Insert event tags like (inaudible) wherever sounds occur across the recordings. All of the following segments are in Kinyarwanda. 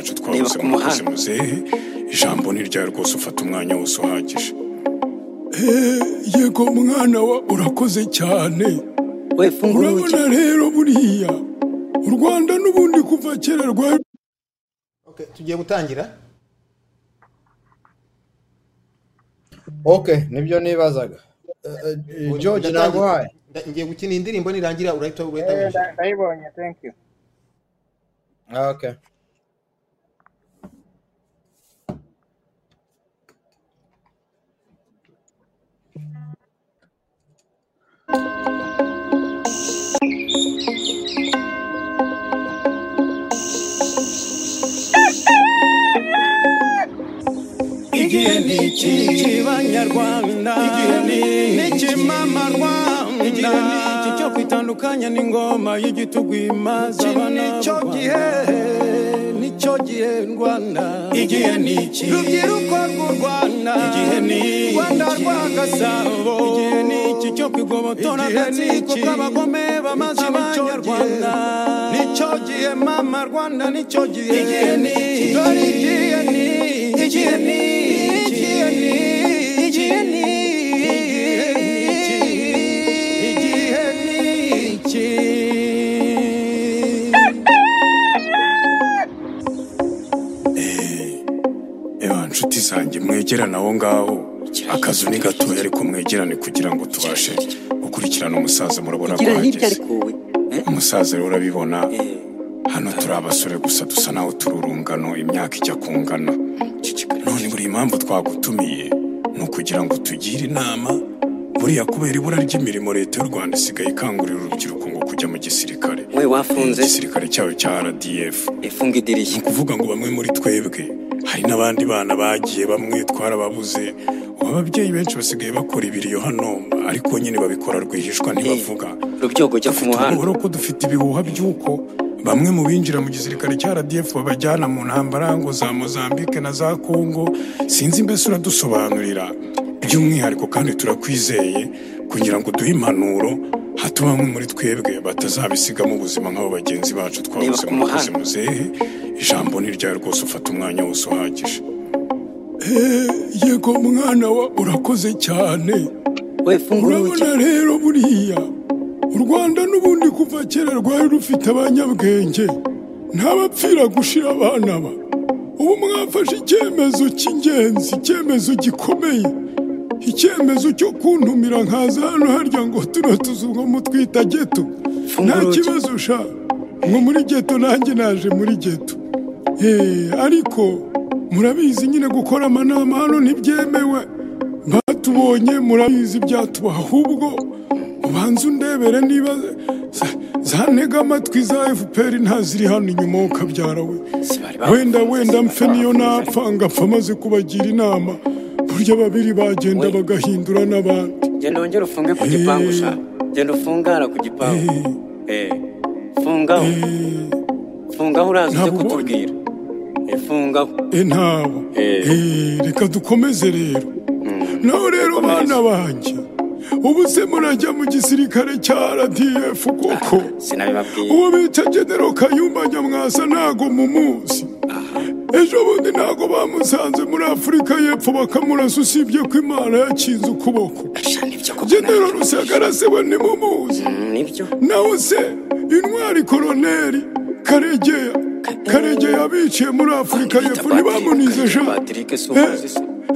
wacu twabuze ku umukozi muzehe ijambo ni ryawe rwose ufata umwanya wose uhagije. Eh, yego mwana wa urakoze cyane. Urabona rero buriya. U rwanda n'ubundi kuva kera rwari Okay, tugiye gutangira? Ok ni byo nibazaga. Eh, eh, george naguhaye ngiye gukina iyi ndirimbo nirangira urahita urahita ndayibonye thank you. Ah, igihe ni iki banyarwanda igihe ni iki mama rwanda iki kwitandukanya n'ingoma y'igitugu imaze abana ni cyo gihe ni cyo gihe rwanda. Igihe ni iki? Rubyiruko rw'u rwanda. Igihe ni rwanda rwa gasabo igihe ni iki cyo kwigobotora agatsiko k'abagome bamaze abanyarwanda. Nicyo gihe mama rwanda ni cyo gihe. Igihe ni dore igihe ni igihe ni zanjye mwegerane aho ngaho akazu ni gatoya ariko mwegerane kugira ngo tubashe gukurikirana umusaza murabona ko gira hirya hageze ariko wowe eh? umusaza rero urabibona. Eh, hano turi abasore gusa dusa naho turi urungano imyaka ijya kungana. None buri impamvu twagutumiye ni ukugira ngo tugire inama. Buriya kubera ibura ry'imirimo leta y'u rwanda isigaye ikangurira urubyiruko ngo kujya mu gisirikare. We wafunze? Igisirikare cyayo cya rdf ifunga ni idirishya ukuvuga ngo bamwe muri twebwe hari n'abandi bana bagiye bamwe twarababuze ubu ababyeyi benshi basigaye bakora ibiriyo hano ariko nyine babikora rwihishwa ntibavuga. Rubyogo jya ku muhanda. ubura ko dufite ibihuha by'uko bamwe mu binjira mu gisirikare cya rdf babajyana mu ntambara ngo za mozambique na za congo. Sinzi mbese uradusobanurira. By'umwihariko kandi turakwizeye kugira ngo duhe impanuro hato bamwe muri twebwe batazabisigamo ubuzima nk'abo bagenzi bacu twabuze ku umukozi muhanda. muzehe. Ijambo ni ryawe rwose ufata umwanya wose uhagije? Yego mwana wa urakoze cyane. Urabona rero buriya. U rwanda n'ubundi kuva kera rwari rufite abanyabwenge. Ntabapfira gushira abana ba. Ubu mwafashe icyemezo cy'ingenzi icyemezo gikomeye. Icyemezo cyo kuntumira nkaza hano harya ngo tuno tuzu ngo mutwita geto nta kibazo sha. Ngo muri geto nanjye naje muri geto Eh, ariko murabizi nyine gukora amanama hano ntibyemewe? Batubonye murabizi byatuba ahubwo ubanza undebere niba za- zantega amatwi za fpr ntaziri hano inyuma ukabyara we. Wenda wenda mpfe niyo napfa ngapfa maze kubagira inama. Burya babiri bagenda bagahindura n'abandi. Genda wongere ufunge ku gipangu sha. Genda ufungara ku gipangu. Eh. Fungaho. Fungaho uraza ujye kutubwira. Eh fungaho. Ntabo Eh. Eh, reka dukomeze rero. Naho rero bana banjye ubu se murajya mu gisirikare cya rdf koko. (laughs) Uwo bita genero kayumba nyamwasa ntago mumuzi ejo bundi ntago bamusanze muri afurika y'epfo bakamurasa usibye ko imana yakinze ukuboko. Genero rusagara se we nimumuzi Mm, nawe se intwari koroneri karegeya. Karegeya biciye muri afurika y'epfo ntibamunize ejo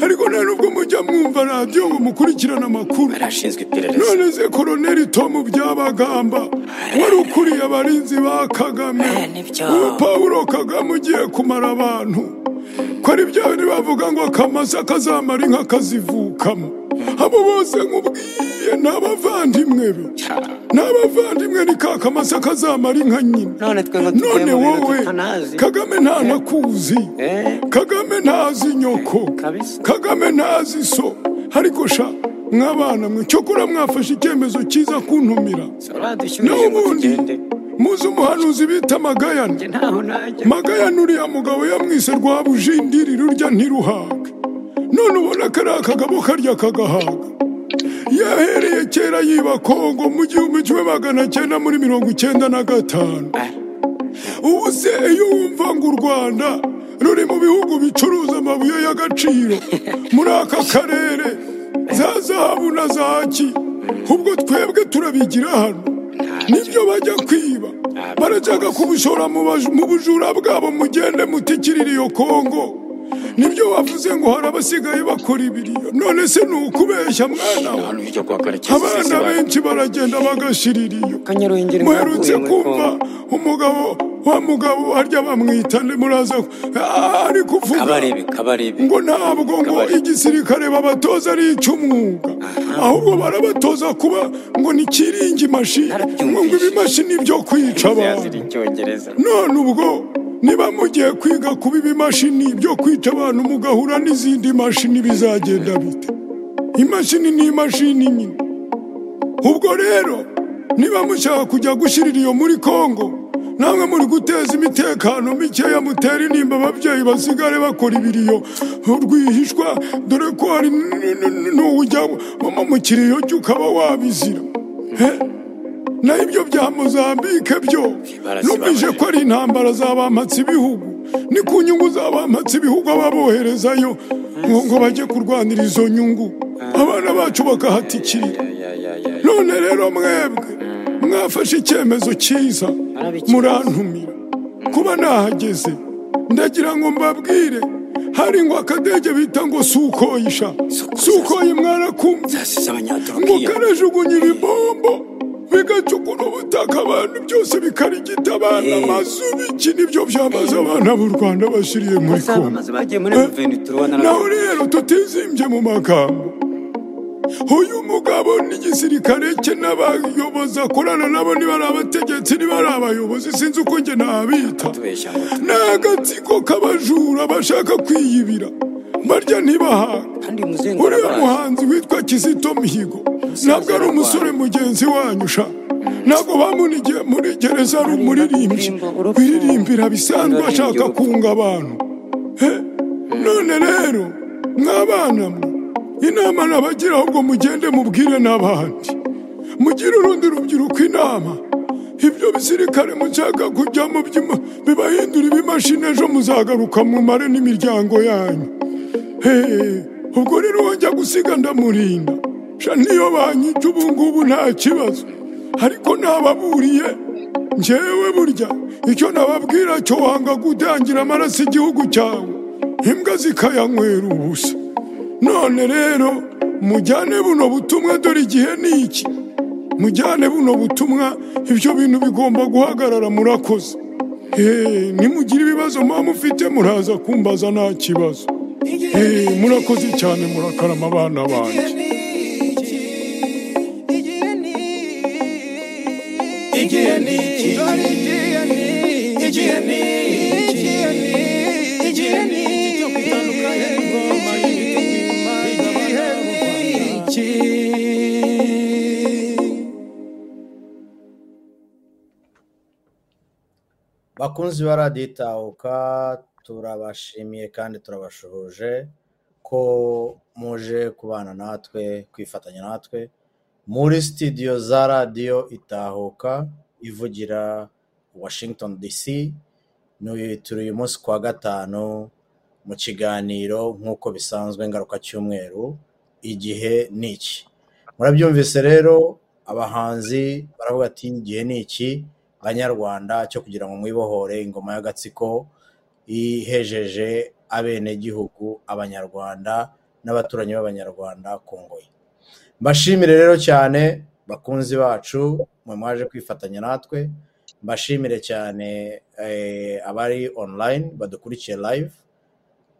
Ariko nta nubwo mujya mwumva radiyo ngo mukurikirane amakuru. Arashinzwe iperereza. None se koroneri tomu byabagamba wari ukuriye abarinzi ba kagame? Eh, ubu pawulo kagame ugiye kumara abantu. Ko ari bya bindi bavuga ngo akamasa kazamara inka kazivukamo. Abo bose nkubwiye ni abavandimwe be. Ni abavandimwe ni ka kamasa kazamara inka nyine. None bintu wowe kagame ntanakuzi Eh. kagame ntazi nyoko. Kabisa. kagame ntazi so. Ariko sha mwabana mwe cyokora mwafashe icyemezo cyiza kuntumira. Naho ubundi muzi umuhanuzi bita magayane magayane uriya mugabo yamwise rwabujindiri rurya ntiruhaga. None ubona ko ari akagabo karya kagahaga. Yahereye kera yiba kongo mu gihumbi kimwe magana cyenda muri mirongo icyenda na gatanu. Ubu se iyo wumva ngo u rwanda ruri mu bihugu bicuruza amabuye y'agaciro. (laughs) Muri aka karere za zahabu na za ki. Ubwo twebwe turabigira hano. Ni byo bajya kwiba. Barajyaga kubushora mu bujura bwabo mugende mutikirira iyo kongo. Nibyo wavuze ngo hari abasigaye bakora ibiriyo. None se ni ukubeshya mwana abana benshi baragenda bagashirira iyo. Kanyarwengeri muherutse kumva umugabo wa mugabo harya bamwita muraza ari kuvuga. Kabarebe kabarebe. Ngo ntabwo ngo igisirikare babatoza ari icy'umwuga. Ahubwo barabatoza kuba ngo ni kiringi mashini. Ngo ibimashini byo kwica abantu. none ubwo niba mugiye kwiga kuba ibimashini byo kwica abantu mugahura n'izindi mashini bizagenda bite? Imashini ni imashini nyine. Ubwo rero niba mushaka kujya gushyirira iyo muri kongo namwe muri guteza imitekano mikeya mutera intimba ababyeyi basigare bakora ibiriyo rwihishwa dore ko hari n- n- n'ujya mu- kiriyo cye ukaba wabizira? Naho ibyo bya mozambike byo. Numvise ko ari intambara zabampatse ibihugu ni ku nyungu zabampatse ibihugu ababoherezayo ngo bajye kurwanira izo nyungu. Abana bacu bakahatikirira none rero mwebwe mwafashe icyemezo cyiza. Murantumira. Kuba nahageze ndagira ngo mbabwire. Hari ngo akadege bita ngo sukoyisha. Sukoyi mwarakumva ngo karajugunya ibibombo bigacukura ubutaka abantu byose bikarigita abana Eh. amazu biki ni byo byamaze abana b'u rwanda bashyiriye muri kongo Ventura naho rero tutizimbye mu magambo. Uyu mugabo n'igisirikare cye n'abayobozi akorana nabo niba ari abategetsi niba ari abayobozi sinzi uko njye nabita. Ni agatsiko k'abajura bashaka kwiyibira. Barya ntibahaga uriya muhanzi witwa kizito mihigo. Ntabwo ari umusore mugenzi wanyu sha. Ntabwo bamunigiye muri gereza ari umuririmbyi biririmbira bisanzwe ashaka kunga abantu. None rero mwabana mwe. Inama nabagira ahubwo mugende mubwire n'abandi. Mugire urundi rubyiruko inama. Ibyo bisirikare mushaka kujyamo bibahindura ibimashini ejo muzagaruka mumare n'imiryango yanyu. Ubwo rero wajya gusiga ndamurinda? Sha niyo banyica ubu ngubu nta kibazo. Ariko nababuriye njyewe burya icyo nababwira cyo wanga gutangira amaraso igihugu cyawe. Imbwa zikayanywera ubusa. None rero mujyane buno butumwa dore igihe ni iki? Mujyane buno butumwa ibyo bintu bigomba guhagarara murakoze. Nimugira ibibazo muba mufite muraza kumbaza nta kibazo. Murakoze cyane murakarama abana banjye igihe ni bakunzi ba radiyo itahuka turabashimiye kandi turabashuhuje ko muje kubana natwe kwifatanya natwe. Muri sitidiyo za radiyo itahuka ivugira washington dc turi uyu munsi ku gatanu mu kiganiro nk'uko bisanzwe ngaruka cyumweru igihe ni iki. Murabyumvise rero abahanzi baravuga ati igihe ni iki? Banyarwanda cyo kugira ngo mwibohore ingoma y'agatsiko ihejeje abenegihugu abanyarwanda n'abaturanyi b'abanyarwanda ku ngoyi mbashimire rero cyane bakunzi bacu mwe mwaje kwifatanya natwe. Mbashimire cyane eh, abari online badukurikiye live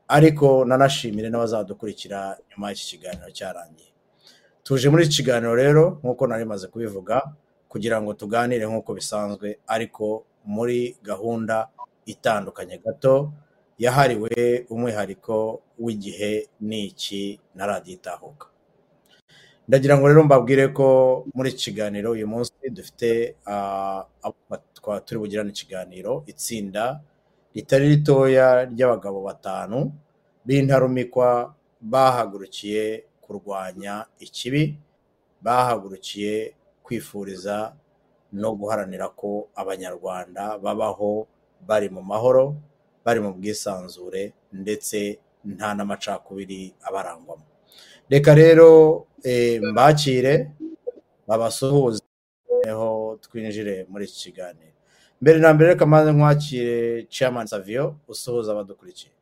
ariko nanashimire n'abazadukurikira nyuma y'iki kiganiro cyarangiye. Tuje muri iki kiganiro rero nk'uko nari maze kubivuga kugira ngo tuganire nk'uko bisanzwe ariko muri gahunda itandukanye. Gato yahariwe umwihariko w'igihe ni iki na radiyo itahuka ndagira ngo rero mbabwire ko muri iki kiganiro uyu munsi dufite ah, abo twa- turi bugirane ikiganiro itsinda ritari ritoya ry'abagabo batanu b'intarumikwa bahagurukiye kurwanya ikibi bahagurukiye kwifuriza no guharanira ko abanyarwanda babaho bari mu mahoro bari mu bwisanzure ndetse nta n'amacakubiri abarangwamo. Reka rero eh, mbakire babasuhuze noneho twinjire muri iki kiganiro. Mbere na mbere reka maze nkwakire chairman savio usuhuza abadukurikiye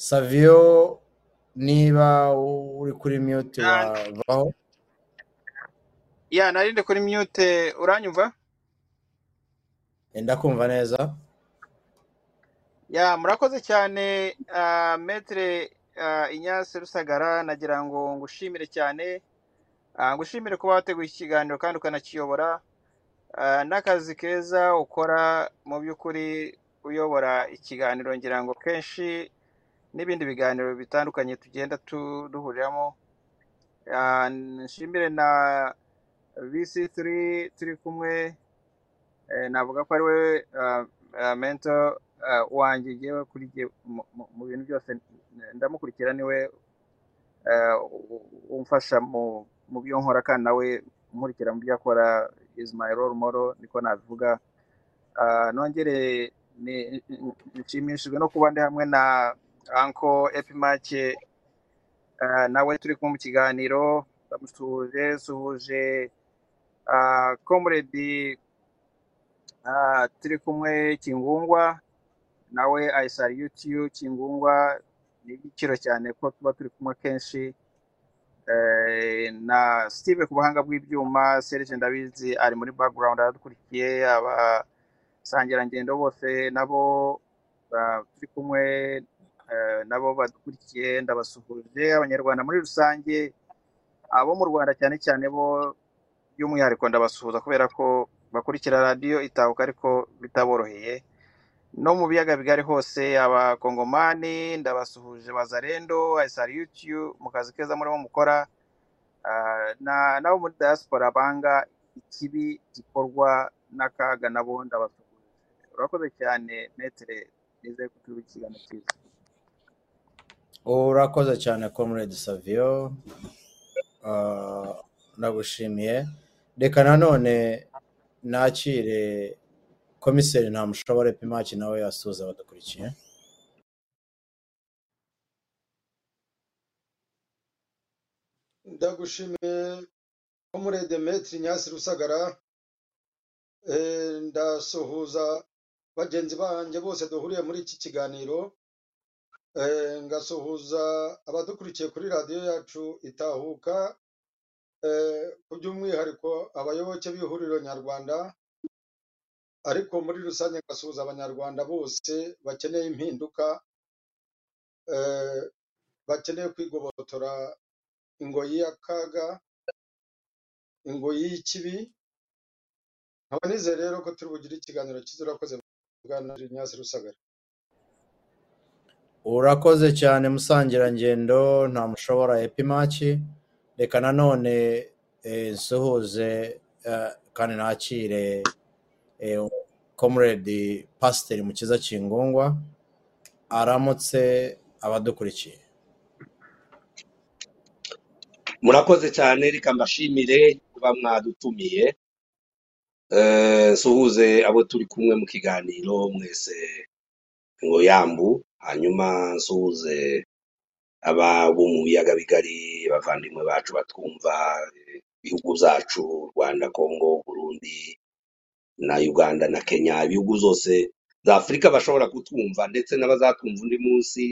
savio niba uri kuri mute Ya, wavaho? Ya narinde kuri mute uranyumva? Ndakumva neza. Ya murakoze cyane uh, metre uh, inyase rusagara. Nagira ngo ngushimire cyane. Ngushimire kuba wateguye iki kiganiro kandi ukanakiyobora. N'akazi keza ukora mu by'ukuri uyobora ikiganiro ngira ngo kenshi n'ibindi biganiro bitandukanye tugenda tu- duhuriramo. Uh, nshimire na vc turi kumwe eh, navuga ko ari we uh, mentor uh, wanjye ngewe kuri mu bintu byose ndamukurikira ni we uh, umfasha mu byo nkora kandi nawe nkurikira mu byo akora is my role model niko nabivuga. Nongere nshimishijwe no kuba ndi hamwe na anko epimake uh, nawe turi kumwe mu kiganiro. Ndamusuhuje suhuje uh, comrade uh, turi kumwe kingungwa nawe I salute you Kingungwa. Ni igiciro cyane ko tuba turi kumwe kenshi. Eh, na Steve ku buhanga bw'ibyuma Serge Ndabizi ari muri background aradukurikiye abasangirangendo bose nabo turi kumwe nabo badukurikiye ndabasuhuje abanyarwanda muri rusange abo mu Rwanda cyane cyane bo by'umwihariko ndabasuhuza kubera ko bakurikira radiyo itahuka ariko bitaboroheye. No mu biyaga bigari hose abakongomani ndabasuhuje bazarendo I salute you mu kazi keza murimo mukora. Na nabo muri diaspora banga ikibi gikorwa n'akaga nabo ndabasuhuje. Urakoze cyane metere nizeye ko turi ikiganiro urakoze cyane comrade savio. Ah, ndagushimiye reka nanone nakire komiseri ntamushobore pimaki nawe asuhuza abadukurikiye. Ndagushimiye komurede metri nyasi rusagara. Eh, ndasuhuza bagenzi banjye bose duhuriye muri iki kiganiro. Ngasuhuza abadukurikiye kuri radiyo yacu itahuka eh, by'umwihariko abayoboke b'ihuriro nyarwanda ariko muri rusange ngasuhuza abanyarwanda bose bakeneye impinduka eh, bakeneye kwigobotora ingoyi y'akaga ingoyi y'ikibi nkaba nizeye rero ko turi bugire ikiganiro cyiza urakoze bwana Inyasi Rusagara. Urakoze cyane musangirangendo. Ntamushobora epimaki reka nanone eh, nsuhuze eh, kandi nakire eh, comrade pasiteri mukiza kingungwa aramutse abadukurikiye. Murakoze cyane reka mbashimire kuba mwadutumiye. Nsuhuze abo turi kumwe mu kiganiro mwese yambu hanyuma nsuhuze aba bo mu biyaga bigari abavandimwe bacu batwumva ibihugu byacu rwanda kongo burundi na uganda na kenya ibihugu zose za afurika bashobora kutwumva ndetse n'abazatwumva undi munsi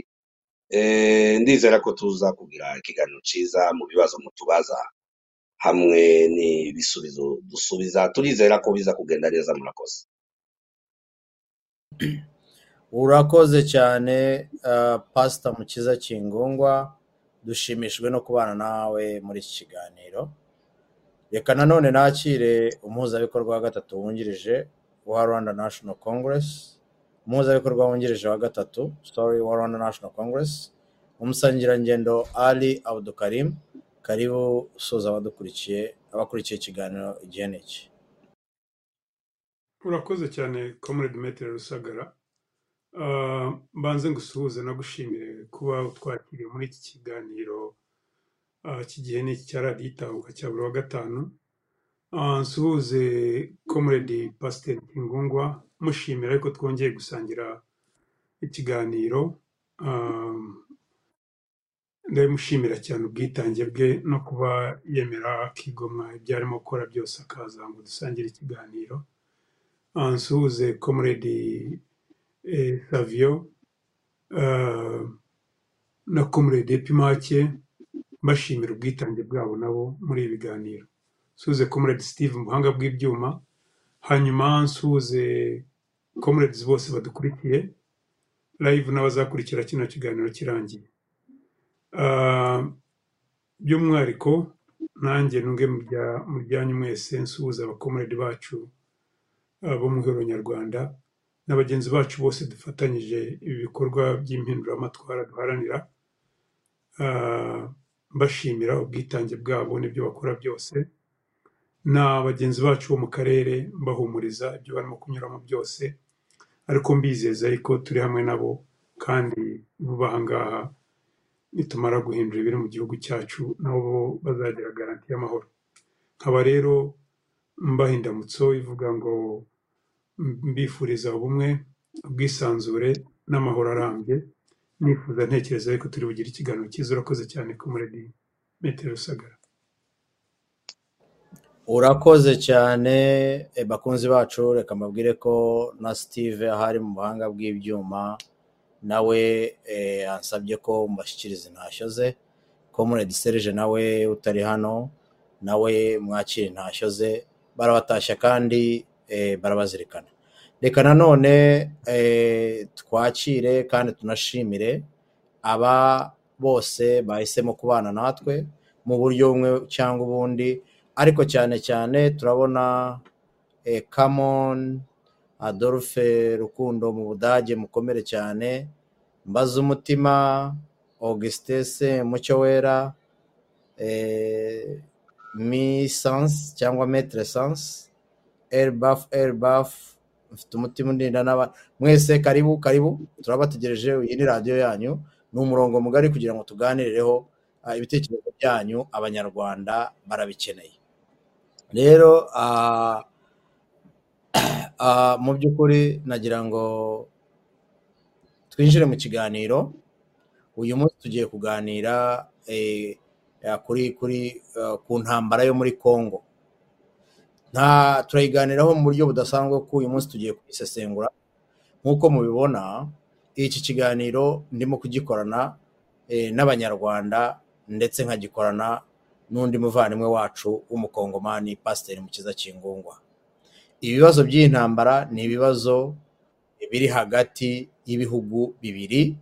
Eh, ndizera ko tuza kugira ikiganiro cyiza mu bibazo mutubaza hamwe n'ibisubizo dusubiza turizera ko biza kugenda neza murakoze. Urakoze cyane uh, pasita mukiza kingungwa. Dushimishijwe no kubana nawe muri iki kiganiro. Reka nanone nakire umuhuzabikorwa wa gatatu wungirije wa rwanda national congress. Umuhuzabikorwa wungirije wa gatatu sorry wa rwanda national congress. Umusangirangendo ali abdukarim karibu usoza abadukurikiye abakurikiye ikiganiro igihe n'iki urakoze cyane comrade metero rusagara. Mbanze ngusuhuze nagushimire kuba utwakiriye muri iki kiganiro. Ah, iki gihe ni icya radiyo itahuka cya buri wa gatanu. Nsuhuze comrade pasiteri kingungwa mushimira ariko twongeye gusangira ikiganiro. Ndabimushimira cyane ubwitange bwe no kuba yemera akigomwa ibyo arimo gukora byose akaza ngo dusangire ikiganiro nsuhuze comrade eh, savio ah, na comrade epimake mbashimira ubwitange bwabo nabo muri ibi biganiro. Nsuhuze comrade steve mu buhanga bw'ibyuma hanyuma nsuhuze comrades bose badukurikiye live n'abazakurikira kino kiganiro kirangiye. Ah, by'umwihariko nanjye nunge mu bya- mu byanyu mwese nsuhuza abakomredi bacu bo mu ihuriro nyarwanda na bagenzi bacu bose dufatanyije ibi bikorwa by'impinduramatwara duharanira Ah, mbashimira ubwitange bwabo n'ibyo bakora byose. Na bagenzi bacu bo mu karere mbahumuriza ibyo barimo kunyuramo byose ariko mbizeza yuko turi hamwe nabo kandi vuba aha ngaha nitumara guhindura ibiri mu gihugu cyacu nabo bazagira garanti y'amahoro. Nkaba rero mbaha indamutso ivuga ngo mbifuriza ubumwe ubwisanzure n'amahoro arambye. Nifuza ntekereza yuko turi bugire ikiganiro cyiza. Urakoze cyane ko muredi metero rusagara. Urakoze cyane. Eh, bakunzi bacu reka mbabwire ko na steve ahari mu buhanga bw'ibyuma nawe eh, ansabye ko mbashyikiriza intashyo ze comrade serge nawe utari hano nawe mwakira intashyo ze. Barabatashya kandi barabazirikana reka nanone eh, twakire kandi tunashimire aba bose bahisemo kubana natwe mu buryo bumwe cyangwa ubundi. Ariko cyane cyane turabona eh, Camon Adolphe Rukundo mu Budage mukomere cyane. Mbaza umutima Augustin Mucyo Wera eh, Mi Sans cyangwa Maître Sans. Elbaf Elbaf mfite umutima undinda n'aba mwese karibu karibu. Turabategereje iyi ni radiyo yanyu. Ni umurongo mugari kugira ngo tuganireho ah, ibitekerezo byanyu abanyarwanda barabikeneye. Rero ah, (clears throat) ah, mu by'ukuri nagira ngo twinjire mu kiganiro. Uyu munsi tugiye kuganira eh, kuri kuri ku ntambara yo muri Congo. Nta turayiganiraho mu buryo budasanzwe ko uyu munsi tugiye kuyisesengura. Nk'uko mubibona iki kiganiro ndimo kugikorana eh, n'abanyarwanda ndetse nkagikorana n'undi muvandimwe wacu w'umukongomani pasiteri mukiza kingungwa. Ibibazo by'iyi ntambara ni ibibazo biri hagati y'ibihugu bibiri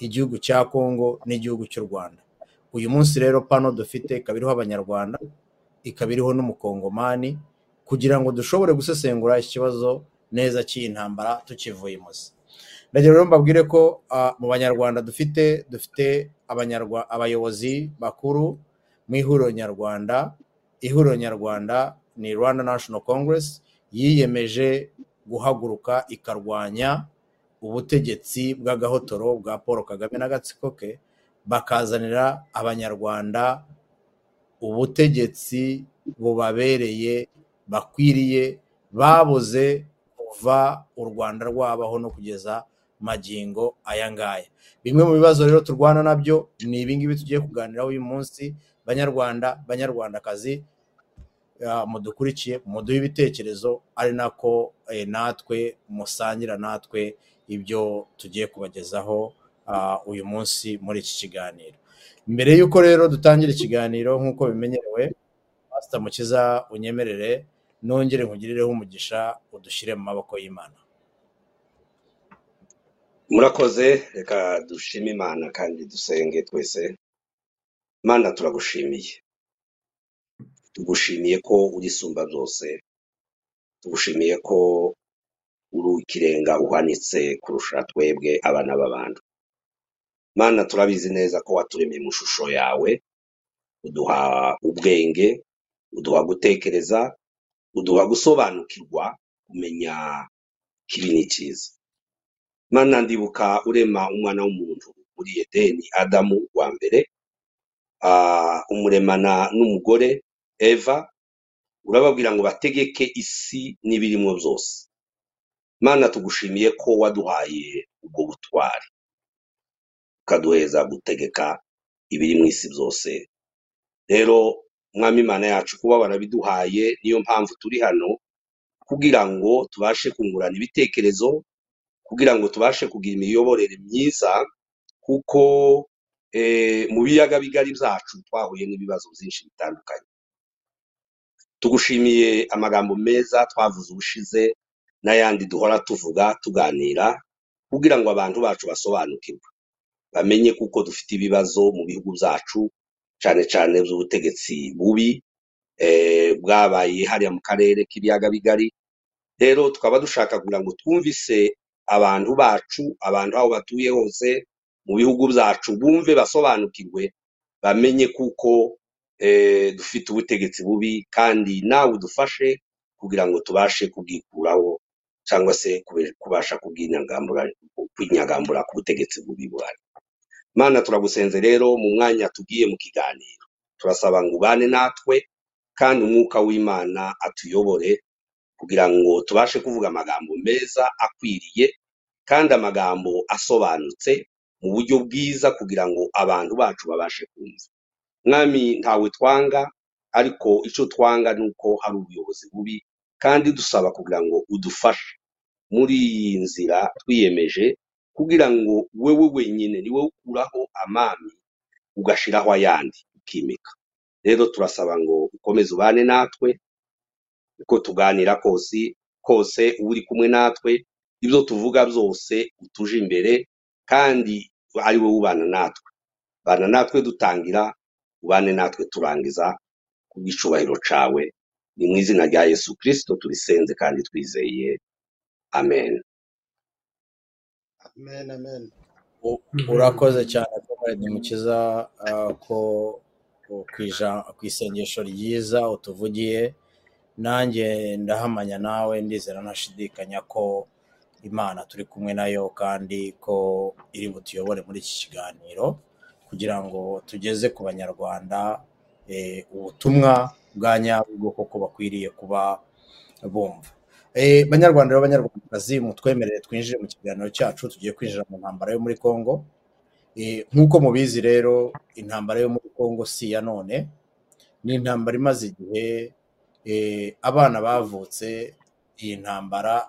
igihugu cya kongo n'igihugu cy'u rwanda. Uyu munsi rero pano dufite ikaba iriho abanyarwanda ikaba iriho n'umukongomani kugira ngo dushobore gusesengura ikibazo neza cy'iyi ntambara tukivuye imuzi. Ndagira rero mbabwire ko mu banyarwanda dufite dufite abayobozi bakuru mu ihuriro nyarwanda ihuriro nyarwanda ni rwanda national congress yiyemeje guhaguruka ikarwanya ubutegetsi bw'agahotoro bwa paul kagame n'agatsiko ke bakazanira abanyarwanda ubutegetsi bubabereye bakwiriye babuze kuva u rwanda rwabaho no kugeza magingo aya ngaya. Bimwe mu bibazo rero turwana na byo ni ibingibi tugiye kuganiraho uyu munsi banyarwanda banyarwandakazi mudukurikiye muduhe ibitekerezo ari nako eh, natwe musangira natwe ibyo tugiye kubagezaho ah, uyu munsi muri iki kiganiro. Mbere y'uko rero dutangira ikiganiro nk'uko bimenyerewe pasita mukiza unyemerere nongere nkugirireho umugisha udushyire mu maboko y'imana. Murakoze reka dushime imana kandi dusenge twese. Mana turagushimiye. Tugushimiye ko uri isumba byose tugushimiye ko uri ikirenga uhanitse kurusha twebwe abana b'abantu. Mana turabizi neza ko waturemeye mu ishusho yawe. Uduha ubwenge uduha gutekereza uduha gusobanukirwa kumenya kibi n'icyiza mana ndibuka urema umwana w'umuntu muri edeni adamu wa mbere umuremana n'umugore eva urababwira ngo bategeke isi n'ibirimwo byose. Mana tugushimiye ko waduhaye ubwo butwari. Ukaduheza gutegeka ibiri mu isi byose. Rero mwami imana yacu kuba warabiduhaye niyo mpamvu turi hano kugira ngo tubashe kungurana ibitekerezo kugira ngo tubashe kugira imiyoborere myiza kuko eh, mu biyaga bigari byacu twahuye n'ibibazo byinshi bitandukanye. Tugushimiye amagambo meza twavuze ubushize n'ayandi duhora tuvuga tuganira kugira ngo abantu bacu basobanukirwe. Bamenye kuko dufite ibibazo mu bihugu byacu cyane cyane by'ubutegetsi bubi eh, bwabaye hariya mu karere k'ibiyaga bigari. Rero tukaba dushaka kugira ngo twumvise abantu bacu abantu aho batuye hose mu bihugu byacu bumve basobanukirwe bamenye kuko eh, dufite ubutegetsi bubi kandi nawe udufashe kugira ngo tubashe kubwikuraho cyangwa se kubasha kwinyagambura ku butegetsi bubi buhari mana turagusenze rero mu mwanya tugiye mu kiganiro. Turasaba ngo ubane natwe kandi umwuka w'imana atuyobore kugira ngo tubashe kuvuga amagambo meza akwiriye kandi amagambo asobanutse mu buryo bwiza kugira ngo abantu bacu babashe kumva. Mwami ntawe twanga ariko icyo twanga ni uko hari ubuyobozi bubi kandi dusaba kugira ngo udufashe. Muri iyi nzira twiyemeje kugira ngo wewe wenyine ni wowe ukuraho amami ugashiraho ayandi ukimika. Rero turasaba ngo ukomeze ubane natwe uko tuganira kose kose uri kumwe natwe ibyo tuvuga byose utuje imbere kandi ari wowe ubana natwe. Bana natwe dutangira ubane natwe turangiza kubw'icubahiro cawe. Ni mu izina rya yesu kirisito turisenze kandi twizeye. Amen. Urakoze cyane comrade mukiza ah, ko ku isengesho ryiza utuvugiye. Nanjye ndahamanya nawe ndizera ntashidikanya ko imana turi kumwe na yo kandi ko iri butuyobore muri iki kiganiro kugira ngo tugeze ku banyarwanda eh, ubutumwa bwa nyabwo koko bakwiriye kuba bumva. Banyarwanda rero banyarwandakazi mutwemerere twinjire mu kiganiro cyacu tugiye kwinjira mu ntambara yo muri congo. Eh, nk'uko mubizi rero intambara yo muri congo si iya none. Ni intambara imaze igihe eh, abana bavutse iyi ntambara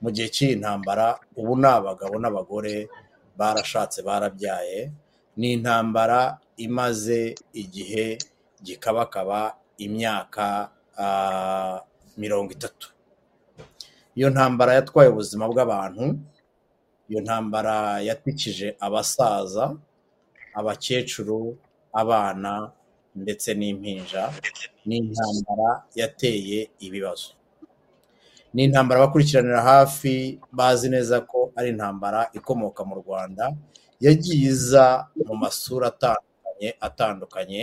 mu gihe cy'iyi ntambara ubu ni abagabo n'abagore barashatse barabyaye. Ni intambara imaze igihe gikabakaba imyaka ah, mirongo itatu. Iyo ntambara yatwaye ubuzima bw'abantu iyo ntambara yatikije abasaza abakecuru abana ndetse n'impinja ni intambara yateye ibibazo. Ni intambara abakurikiranira hafi bazi neza ko ari intambara ikomoka mu rwanda yagiye iza mu masura atandukanye atandukanye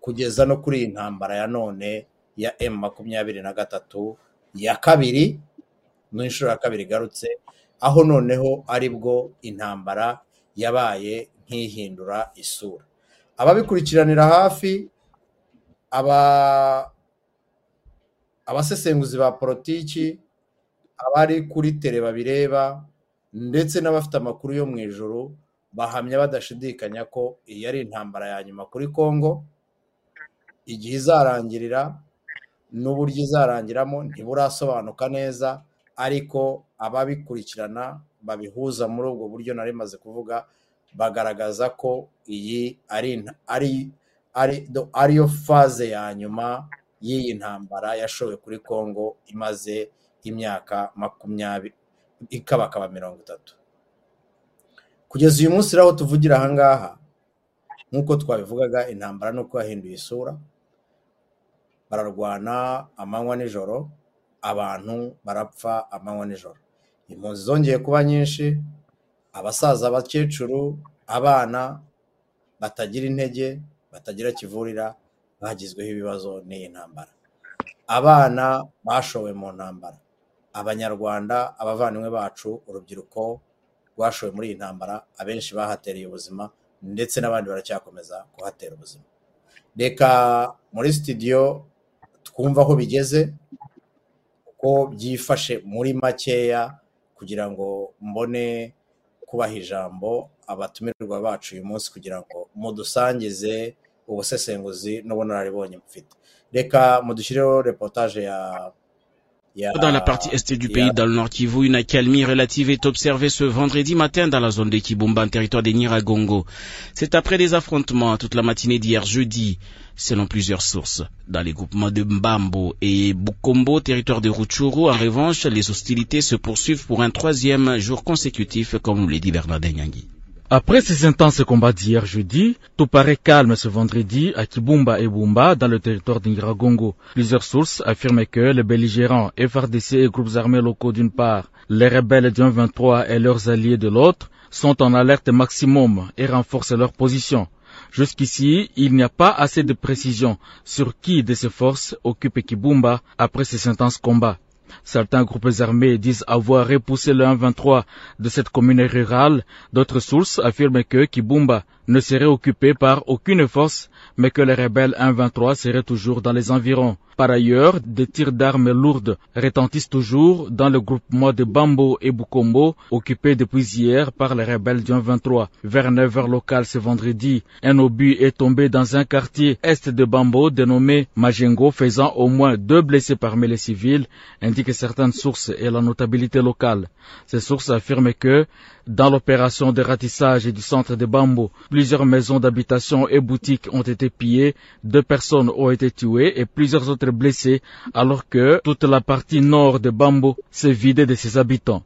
kugeza no kuri iyi ntambara ya none ya emu makumyabiri na gatatu ya kabiri n'inshuro ya kabiri igarutse aho noneho ari bwo intambara yabaye nk'ihindura isura. Ababikurikiranira hafi aba abasesenguzi ba politiki abari kuri tere babireba ndetse n'abafite amakuru yo mu ijoro bahamya badashidikanya ko iyi ari intambara ya nyuma kuri congo. Igihe izarangirira n'uburyo izarangiramo ntiburasobanuka neza ariko ababikurikirana babihuza muri ubwo buryo nari maze kuvuga bagaragaza ko iyi ari ari ari ariyo faze ya nyuma y'iyi ntambara yashowe kuri congo imaze imyaka makumyabiri ikabakaba mirongo itatu. Kugeza uyu munsi rero aho tuvugira aha ngaha nk'uko twabivugaga intambara nuko yahinduye isura bararwana amanywa n'ijoro abantu barapfa amanywa n'ijoro. Impunzi zongeye kuba nyinshi abasaza abakecuru abana batagira intege batagira kivurira bagizweho ibibazo n'iyi ntambara. Abana bashowe mu ntambara. Abanyarwanda abavandimwe bacu urubyiruko rwashowe muri iyi ntambara abenshi bahatereye ubuzima ndetse n'abandi baracyakomeza kuhatera ubuzima. Reka muri sitidiyo twumva aho bigeze uko byifashe muri makeya kugira ngo mbone kubaha ijambo abatumirwa bacu uyu munsi kugira ngo mudusangize ubusesenguzi n'ubunararibonye mufite. Reka mudushyireho reportage ya Dans la partie est du pays, dans le Nord Kivu, une accalmie relative est observée ce vendredi matin dans la zone de Kibumba, en territoire des Niragongo. C'est après des affrontements toute la matinée d'hier jeudi, selon plusieurs sources. Dans les groupements de Mbambo et Bukombo, territoire de Rutshuru, en revanche, les hostilités se poursuivent pour un troisième jour consécutif, comme nous l'a dit Bernardin Nyangui. Après ces intenses combats d'hier jeudi, tout paraît calme ce vendredi à Kibumba et Bumba dans le territoire d'Ingiragongo. Plusieurs sources affirment que les belligérants FRDC et groupes armés locaux d'une part, les rebelles du 23 et leurs alliés de l'autre, sont en alerte maximum et renforcent leur position. Jusqu'ici, il n'y a pas assez de précision sur qui de ces forces occupe Kibumba après ces intenses combats. Certains groupes armés disent avoir repoussé le 1-23 de cette commune rurale. D'autres sources affirment que Kibumba ne serait occupé par aucune force, mais que les rebelles 1-23 seraient toujours dans les environs. Par ailleurs, des tirs d'armes lourdes retentissent toujours dans le groupement de Bambo et Bukombo, occupés depuis hier par les rebelles du 23. Vers 9 heures locales ce vendredi, un obus est tombé dans un quartier est de Bambo dénommé Majengo, faisant au moins deux blessés parmi les civils, indiquent certaines sources et la notabilité locale. Ces sources affirment que, dans l'opération de ratissage du centre de Bambo, plusieurs maisons d'habitation et boutiques ont été pillées, deux personnes ont été tuées et plusieurs autres blessées, alors que toute la partie nord de Bambo s'est vidée de ses habitants.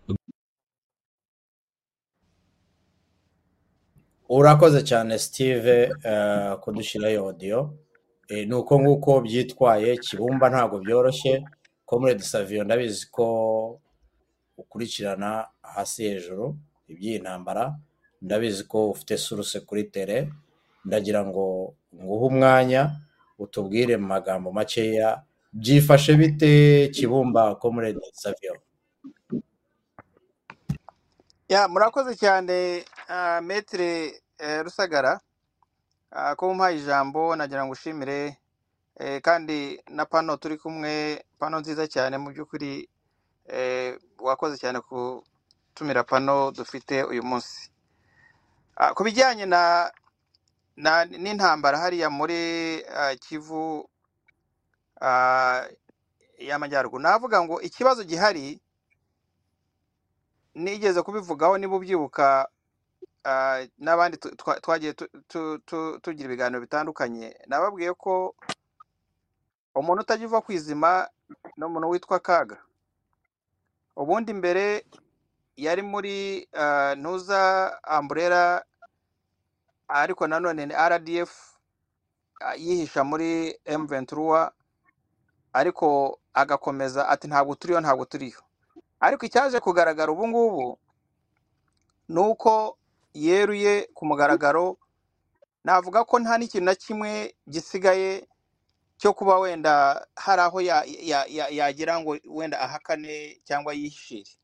Iby'iyi ntambara ndabizi ko ufite suruse kuri tere ndagira ngo nguhe umwanya utubwire mu magambo makeya byifashe bite kibumba komurede saviyo murakoze cyane ah, metere eh, rusagara. Ah, ko mumpaye ijambo nagira ngo ushimire. Eh, kandi na pano turi kumwe pano nziza cyane mu by'ukuri eh, wakoze cyane kutumira pano dufite uyu munsi. Ah, ku bijyanye na n'intambara hariya muri ah, kivu ah, y'amajyaruguru navuga ngo ikibazo gihari nigeze kubivugaho niba ubyibuka n'abandi twagiye tu- tu- tu- tugira ibiganiro bitandukanye. Nababwiye ko umuntu utajya uva ku izima ni umuntu witwa kaga. Ubundi mbere yari muri ah, ntuza amburera ariko nanone ni rdf ah, yihisha muri m23 ariko agakomeza ati ntabwo turiyo ntabwo turiyo. Ariko icyaje kugaragara ubu ngubu ni uko yeruye ku mugaragaro navuga ko nta n'ikintu na kimwe gisigaye cyo kuba wenda hari aho ya- ya- ya- yagira ngo wenda ahakane cyangwa yihishire. Eh,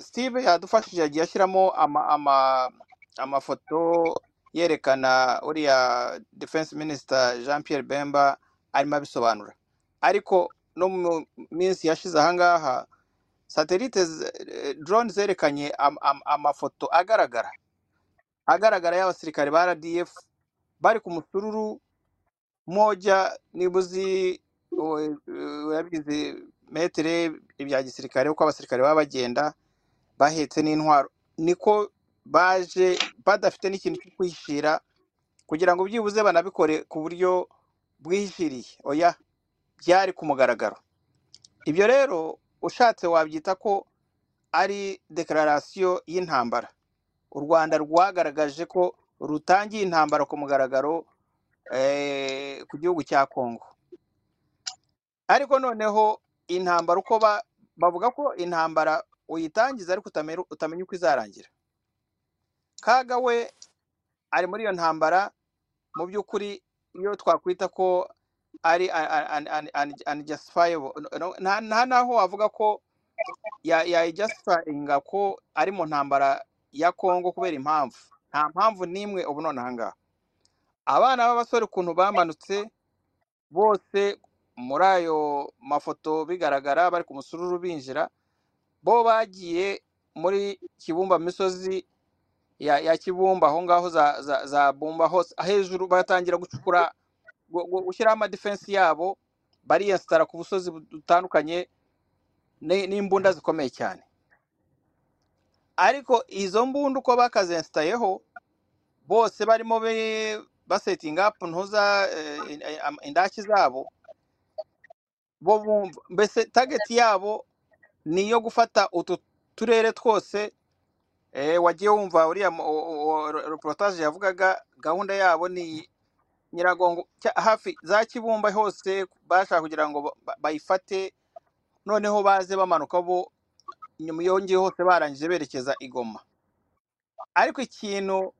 steve yadufashije yagiye ashyiramo ama, ama, amafoto yerekana uriya defense minister jean pierre bemba arimo abisobanura. Ariko no mu minsi yashize ahangaha satelite eh, drone zerekanye am, am, amafoto agaragara. Agaragara y'abasirikare ba rdf bari ku musururu moja niba uzi metere ibya gisirikare uko abasirikare baba bagenda bahetse n'intwaro. Niko baje badafite n'ikintu cyo kwihishira kugira ngo byibuze banabikore ku buryo bwihishiriye. Oya byari ku mugaragaro. Ibyo rero ushatse wabyita ko ari dekararasiyo y'intambara. U rwanda rwagaragaje ko rutangiye intambara ku mugaragaro eh, ku gihugu cya kongo ariko noneho intambara uko ba- bavuga ko intambara uyitangiza ariko utamenya uko izarangira. Kaga we ari muri iyo ntambara mu by'ukuri iyo twakwita ko ari nta naho wavuga ko ya yayijustifyinga ko ari mu ntambara ya kongo kubera impamvu. Nta mpamvu n'imwe ubu none ahangaha abana b'abasore ukuntu bamanutse bose muri ayo mafoto bigaragara bari ku musururu binjira bo bagiye muri kibumba misozi ya, ya kibumba aho ngaho za, za, za bumba hose hejuru batangira gucukura gu- gu- gushyiraho amadefensi yabo bariyesitara ku busozi butandukanye ni- n'imbunda zikomeye cyane. Ariko izo mbunda uko bakazensitayeho bose barimo basetinga apu ntuza eh, eh, indaki zabo bo bumva mbese tageti yabo ni iyo gufata utu turere twose eh, wagiye wumva uriya mu- o- o- o- reportage yavugaga gahunda yabo ni nyiragongo cya- hafi za kibumba hose bashaka kugira ngo ba- ba- bayifate noneho baze bamanuka bo inyuma yongeye hose barangije berekeza i Goma ariko ikintu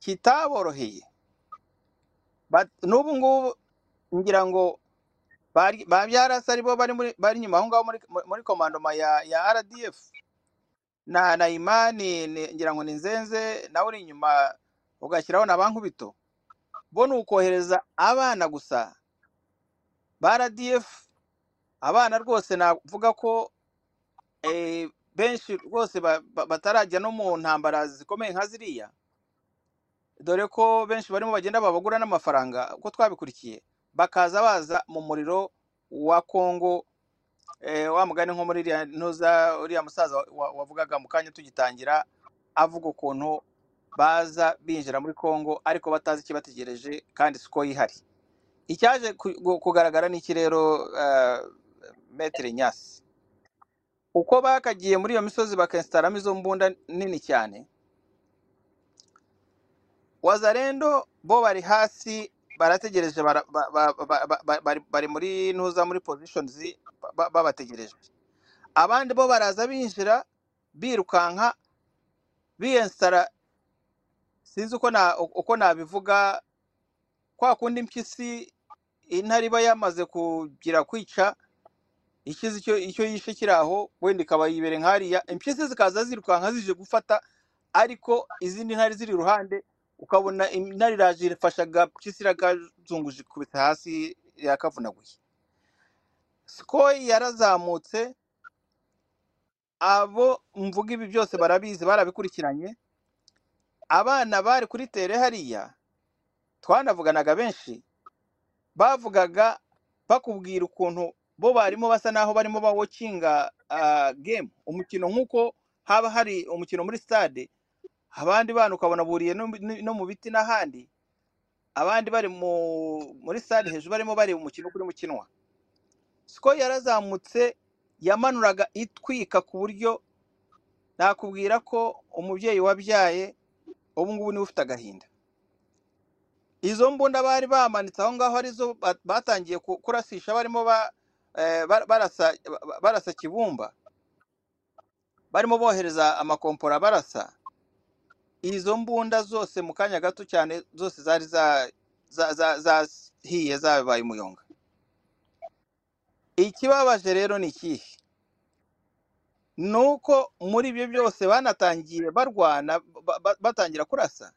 kitaboroheye ba- n'ubu ngubu ngira ngo ba byarasi ari bo bari bari inyuma aho ngaho muri komandoma ya ya RDF na na imani ni- ngira ngo ni nzenze nawe uri inyuma ugashyiraho na bankubito. Bo ni ukohereza abana gusa ba RDF abana rwose navuga ko eh, benshi rwose ba- ba- batarajya no mu ntambara zikomeye nka ziriya. Dore ko benshi barimo bagenda babagura n'amafaranga. Uko twabikurikiye? Bakaza baza mu muriro wa Kongo eh, wa mugani nko muri uriya musaza wa- wavugaga mu kanya tugitangira avuga ukuntu baza binjira muri Kongo ariko batazi ikibategereje kandi siko yihari. Icyaje kugaragara ni iki rero uh, metere nyasi uko bakagiye muri iyo misozi bakesitaramo izo mbunda nini cyane. Wazarendo bo bari hasi barategereje bara- ba- ba- ba- ba- ba- bari muri ntuza muri positions ba- ba- babategereje. Abandi bo baraza binjira birukanka biyensitara sinzi uko na uko nabivuga kwa kundi impyisi intare iba yamaze kugira kwica ikizi icyo icyo yishe kiri aho wenda ikaba yibere nk'hariya impyisi zikaza zirukanka zije gufata ariko izindi ntare ziri iruhande ukabona intare iraje irafasha agapyisi irakazunguje ikubita hasi yakavunaguye. Sikoyi yarazamutse abo mvuga ibi byose barabizi barabikurikiranye. Abana bari kuri tere hariya twanavuganaga benshi bavugaga bakubwira ukuntu bo barimo basa naho barimo bawokinga uh, game. Umukino nk'uko haba hari umukino muri stade abandi bana ukabona buriye no, mu- biti n'ahandi abandi bari mu, muri stade hejuru barimo bari umukino kuri mukinwa siko yarazamutse yamanuraga itwika ku buryo nakubwira ko umubyeyi wabyaye ubu ngubu ni we ufite agahinda. Izo mbunda bari bamanitse aho ngaho ari zo ba- batangiye ku- kurasisha barimo ba, eh, ba- barasa ba- barasa kibumba. Barimo bohereza amakompora barasa. Izo mbunda zose mu kanya gato cyane zose zari za za- za- zahiye zabaye umuyonga. Ikibabaje rero ni ikihe? Ni uko muri ibyo byose banatangiye barwana ba- ba- batangira kurasa.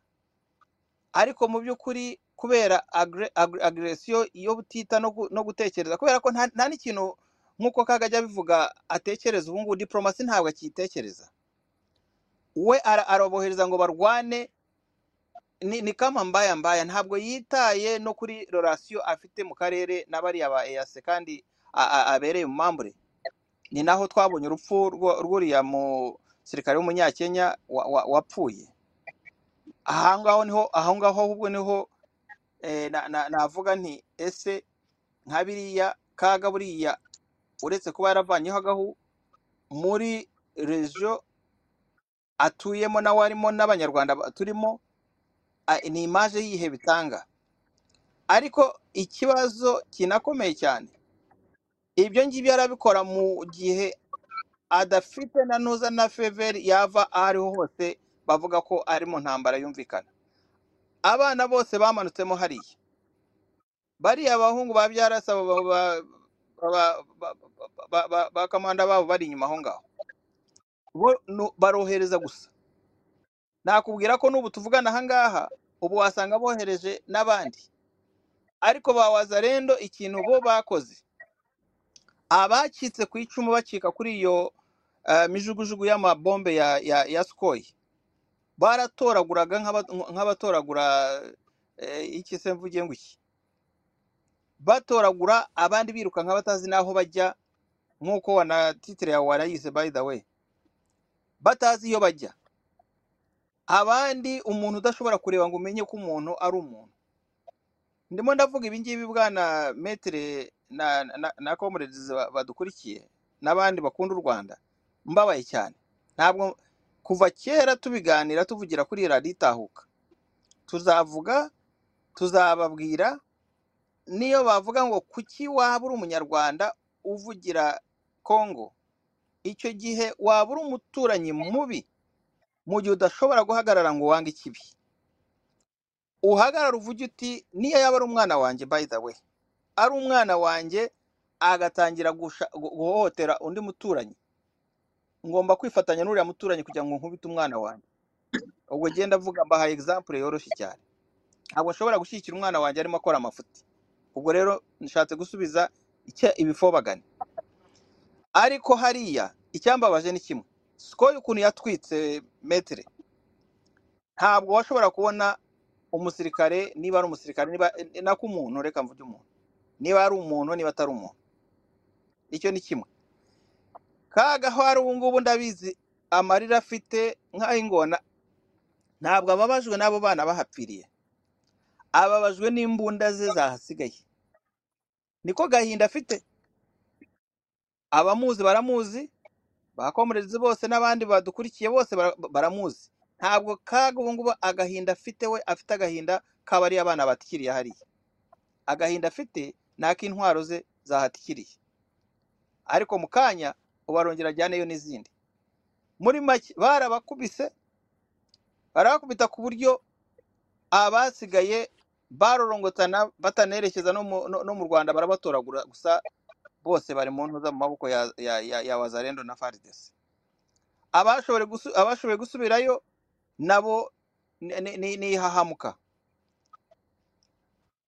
Ariko mu by'ukuri kubera agresiyo yo butita no gu- no gutekereza kubera ko nta n'ikintu nk'uko kagajya abivuga atekereza ubu ngubu diporomasi ntabwo akiyitekereza we ara- arabohereza ngo barwane ni, kama mbaya mbaya. Ntabwo yitaye no kuri relasiyo afite mu karere n'abariya ba EAC kandi abereye mu mambure. Ni naho twabonye urupfu rw'uriya musirikare w'umunyakenya wa- wa- wapfuye. Aho ngaho ni ho aho ngaho ahubwo ni ho eh, na- na- navuga nti ese nka biriya kaga buriya uretse kuba yaravanyeho agahu muri regiyo atuyemo nawe arimo n'abanyarwanda ba- turimo ni imaje yihe bitanga ariko ikibazo kinakomeye cyane ibyo ngibyo arabikora mu gihe adafite na nuza na feveri yava aho ariho hose bavuga ko ari mu ntambara yumvikana abana bose bamanutsemo hariya bariya abahungu ba byarasa ba- ba- ba- ba- ba- ba- ba kamanda babo bari inyuma aho ngaho barohereza gusa. Nakubwira ko n'ubu tuvugana aha ngaha ubu wasanga bohereje n'abandi. Ariko ba wazarendo ikintu bo bakoze. Abacitse ku icumu bacika kuri iyo eh, mijugujugu y'amabombe ya, skoyi baratoraguraga nk'aba- nk'abatoragura eh, iki se mvuge ngo iki? Batoragura abandi biruka nk'abatazi n'aho bajya nk'uko wana titire yawe warayize by the way. Batazi iyo bajya. Abandi umuntu udashobora kureba ngo umenye ko umuntu ari umuntu. Ndimo ndavuga ibi ngibi bwana metere na na, na ba- badukurikiye n'abandi bakunda u rwanda. Mbabaye cyane. Ntabwo kuva kera tubiganira tuvugira kuri radiyo itahuka. Tuzavuga tuzababwira niyo bavuga ngo kuki waba uri umunyarwanda uvugira kongo icyo gihe waba uri umuturanyi mubi mu gihe udashobora guhagarara ngo wange ikibi. Uhagarara uvuge uti niyo yaba ari umwana wanjye by the way. Ari umwana wanjye agatangira guhohotera undi muturanyi. Ngomba kwifatanya n'uriya muturanyi kugira ngo nkubite umwana wanjye. Ubwo genda avuga mbahaye example yoroshye cyane. Ntabwo nshobora gushyigikira umwana wanjye arimo akora amafuti. Ubwo rero nshatse gusubiza icya ibifobagane. Ariko hariya icyambabaje ni kimwe. Sikoyi ukuntu yatwitse metere ntabwo washobora kubona umusirikare niba ari umusirikare niba nako umuntu reka mvuge umuntu. Niba ari umuntu niba atari umuntu. Icyo ni kimwe. Kaga hari ubu ngubu ndabizi amarira afite nk'ay'ingona ntabwo ababajwe n'abo bana bahapfiriye. Ababajwe n'imbunda ze zahasigaye. Niko gahinda afite. Abamuzi baramuzi ba komerezi bose n'abandi badukurikiye bose bara- baramuzi. Ntabwo kaga ubu ngubu agahinda afite we afite agahinda k'abariya abana batikiriye hariya. Agahinda afite ni ak'intwaro ze zahatikiriye. Ariko mu kanya ubu arongera ajyaneyo n'izindi. Muri make barabakubise barabakubita ku buryo abasigaye barorongotana batanerekeza no mu rwanda barabatoragura gusa bose bari mu ntuza mu maboko ya, wazarendo na faridesi abashoboye gusu, abashoboye gusubirayo nabo ni ihahamuka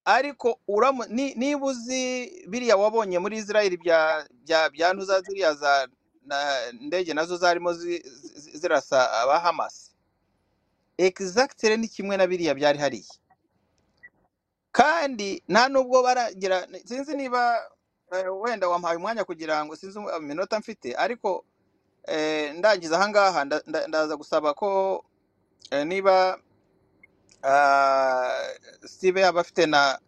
ariko niba uzi biriya wabonye muri israel bya bya bya ntuza ziriya za ndege na zo zarimo zi- zi- zirasa aba hamas. Exactly ni kimwe na biriya byari hariya. Kandi nta nubwo baragira sinzi niba wenda wampaye umwanya kugira ngo sinzi iminota mfite ariko eh, ndangiza ahangaha nda- nda- ndaza gusaba ko eh, niba ah, steve yaba afite na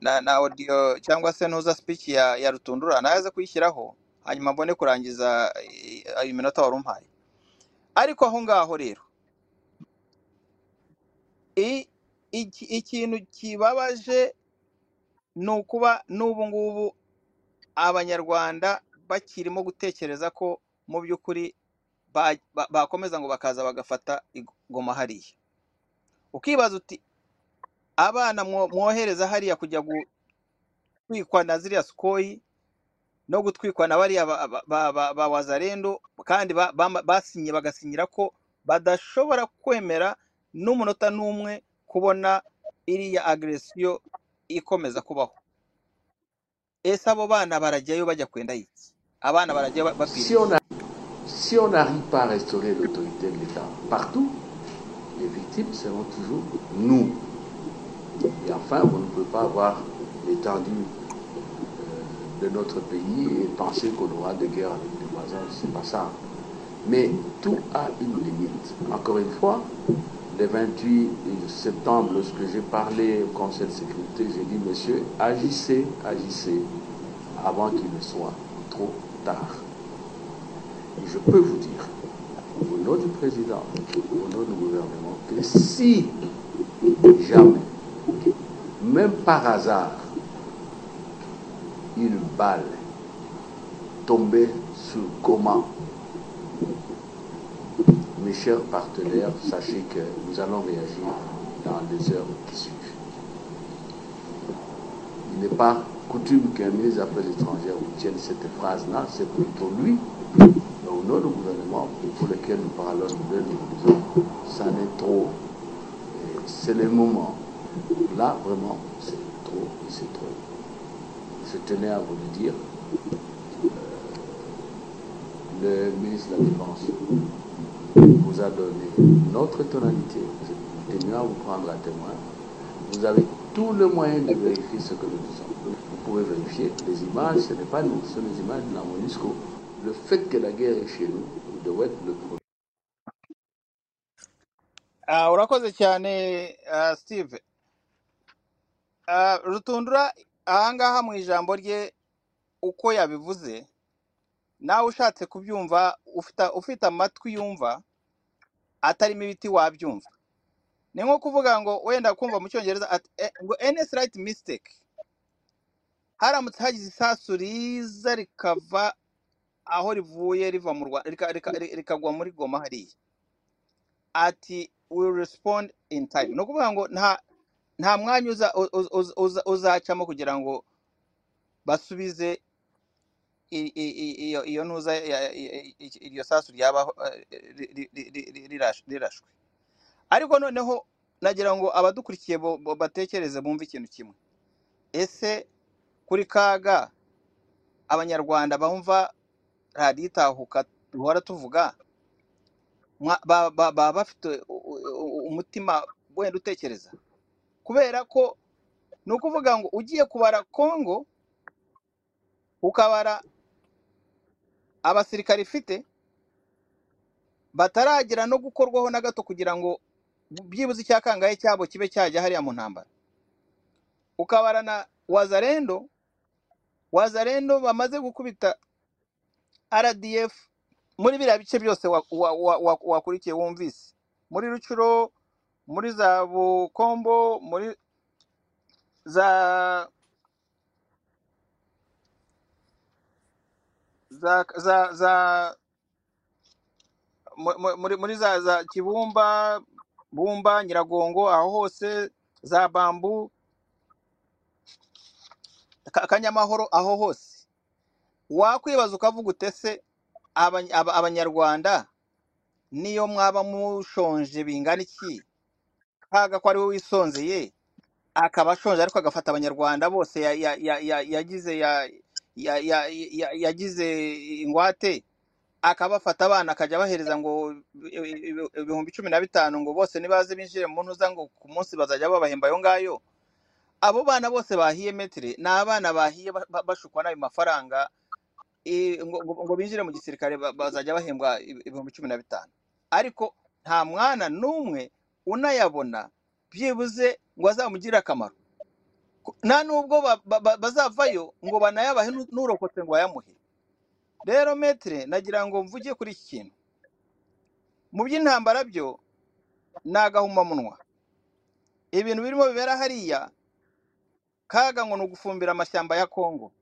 na, audio cyangwa se ntuza speech ya, rutundura naze kuyishyiraho hanyuma mbone kurangiza eh, ayo minota wari umpaye. Ariko aho ngaho rero ikintu kibabaje ni ukuba n'ubu ngubu abanyarwanda bakirimo gutekereza ko mu by'ukuri ba- ba- bakomeza ngo bakaza bagafata igoma hariya. Ukibaza uti abana mwo- mwohereza hariya kujya gutwikwa na ziriya sikoyi no gutwikwa na bariya ba, wazarendo? Kandi basinye bagasinyira ko badashobora kwemera n'umunota n'umwe kubona iriya agresiyo ikomeza kubaho. Ese abo bana barajyayo bajya kwenda iki abana barajyayo ba- bapfira Si on n'arrive pas à restaurer l'autorité de l'État partout, les victimes seront toujours nous. Et enfin, on ne peut pas avoir l'étendue euh, de notre pays et penser qu'on aura de guerre avec les voisins. C'est pas ça. Mais tout a une limite. Encore une fois, le 28 septembre, lorsque j'ai parlé au Conseil de sécurité, j'ai dit, monsieur, agissez, agissez, avant qu'il ne soit trop tard. Et je peux vous dire, au nom du président, au nom du gouvernement, que si jamais, même par hasard, une balle tombait sur Goma, mes chers partenaires, sachez que nous allons réagir dans les heures qui suivent. Il n'est pas coutume qu'un ministre des Affaires étrangères tienne cette phrase-là, c'est plutôt lui, au nom du gouvernement pour lequel nous parlons, nous nous ça n'est trop. C'est le moment. Là, vraiment, c'est trop, et c'est trop. Je tenais à vous le dire. Euh, le ministre de la Défense vous a donné notre tonalité. Je tenais à vous prendre à témoin. Vous avez tous les moyens de vérifier ce que nous disons. Vous pouvez vérifier les images, ce n'est pas nous, ce sont les images de la MONUSCO. Le fait que la guerre est chez nous doit être le premier. Ah, urakoze cyane ah, steve Ah, rutundura ahangaha mu ijambo rye uko yabivuze nawe ushatse kubyumva ufite amatwi yumva atarimo ibiti wabyumva. Ni nko kuvuga ngo wenda kumva mu cyongereza eh, ngo any slight mistake. Haramutse hagize isasu riza rikava aho rivuye riva mu rwanda rika- rika- ri- rikagwa muri goma hariya. Ati will respond in time. Ni ukuvuga ngo nta mwanya uza, uza, uza, uza, uzacamo kugira ngo basubize iyo ntuza iryo sasu ryabaho ri- ri- ri- ri- ri- rirash- rirashwe. Ariko noneho nagira ngo abadukurikiye batekereze bumve ikintu kimwe. Ese kuri kaga abanyarwanda bumva radiyo itahuka duhora tuvuga? Baba bafite umutima wenda utekereza? Kubera ko ni ukuvuga ngo ugiye kubara kongo ukabara abasirikare ifite bataragera no gukorwaho na gato kugira ngo byibuze icyakangaye cyabo kibe cyajya hariya mu ntambara. Ukabara na wazarendo wazarendo bamaze gukubita rdf muri biriya bice byose wa- wa- wa- wa- wakurikiye wumvise. Muri rucuro muri za bukombo muri za za za za mu- mu- muri muri za za kibumba bumba nyiragongo aho hose za bambu Ka- kanyamahoro aho hose. Wakwibaza ukavuga utese abany- aba- abanyarwanda niyo mwaba mushonje bingana iki? Kaga ko ari we wisonzeye akaba ashonje ariko agafata abanyarwanda bose ya- ya- ya- ya- yagize ya- ya- ya- ya- yagize ingwate akabafata abana akajya abahereza ngo ibi- ibi- ibihumbi cumi na bitanu ngo bose nibaze binjire mu ntuza ngo ku munsi bazajya babahemba ayo ngayo. Abo bana bose bahiye metire ni abana bahiye ba- ba- bashukwa n'ayo mafaranga ngo, binjire mu gisirikare ba- bazajya bahembwa ibi- ibihumbi cumi na bitanu. Ariko nta mwana n'umwe unayabona byibuze ngo azamugirire akamaro. Nta nubwo ba- ba- ba- bazavayo ngo banayabahe nu- n'urokotse ngo bayamuhe. Rero metire nagira ngo mvuge kuri iki kintu. Mu by'intambara byo ni agahumamunwa ibintu birimo bibera hariya kaga ngo ni ugufumbira amashyamba ya kongo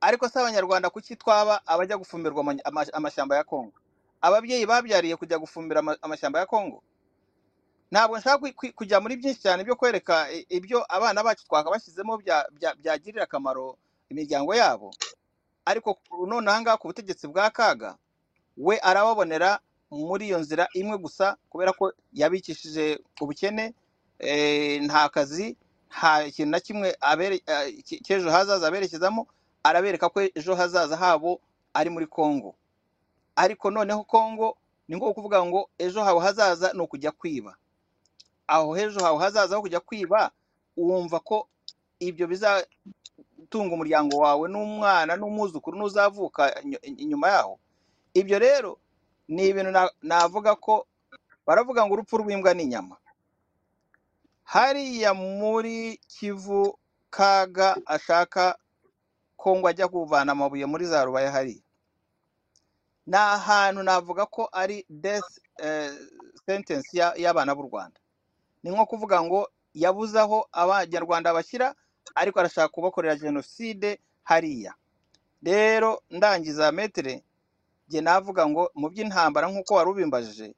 ariko si abanyarwanda kuki twaba abajya gufumbirwa ama- ama- amashyamba ya kongo ababyeyi babyariye kujya gufumbira ama- amashyamba ya kongo ntabwo nshaka kujya muri byinshi cyane byo kwereka i- ibyo abana bacu twakabashyizemo bya- bya- byagirira akamaro imiryango yabo. Ariko none ahangaha ku butegetsi bwa kaga we arababonera muri iyo nzira imwe gusa kubera ko yabikishije ubukene eh, nta kazi nta kintu na kimwe cy'ejo hazaza aberekezamo arabereka ko ejo hazaza habo ari muri kongo ariko noneho kongo ni nko kuvuga ngo ejo hawe hazaza ni ukujya kwiba. Aho hejo hawe hazaza ho kujya kwiba wumva ko ibyo bizatunga umuryango wawe n'umwana n'umwuzukuru n'uzavuka inyuma yaho. Ibyo rero ni ibintu na- navuga ko baravuga ngo urupfu rw'imbwa ni inyama. Hariya muri kivu kaga ashaka ko ngo ajya kuvana amabuye muri za rubaya hariya. Ni ahantu navuga ko ari death eh, sentence ya- y'abana b'u rwanda. Ni nko kuvuga ngo yabuze aho abanyarwanda bashyira ariko arashaka kubakorera jenoside hariya. Rero ndangiza metere njye navuga ngo mu by'intambara nk'uko wari ubimbajije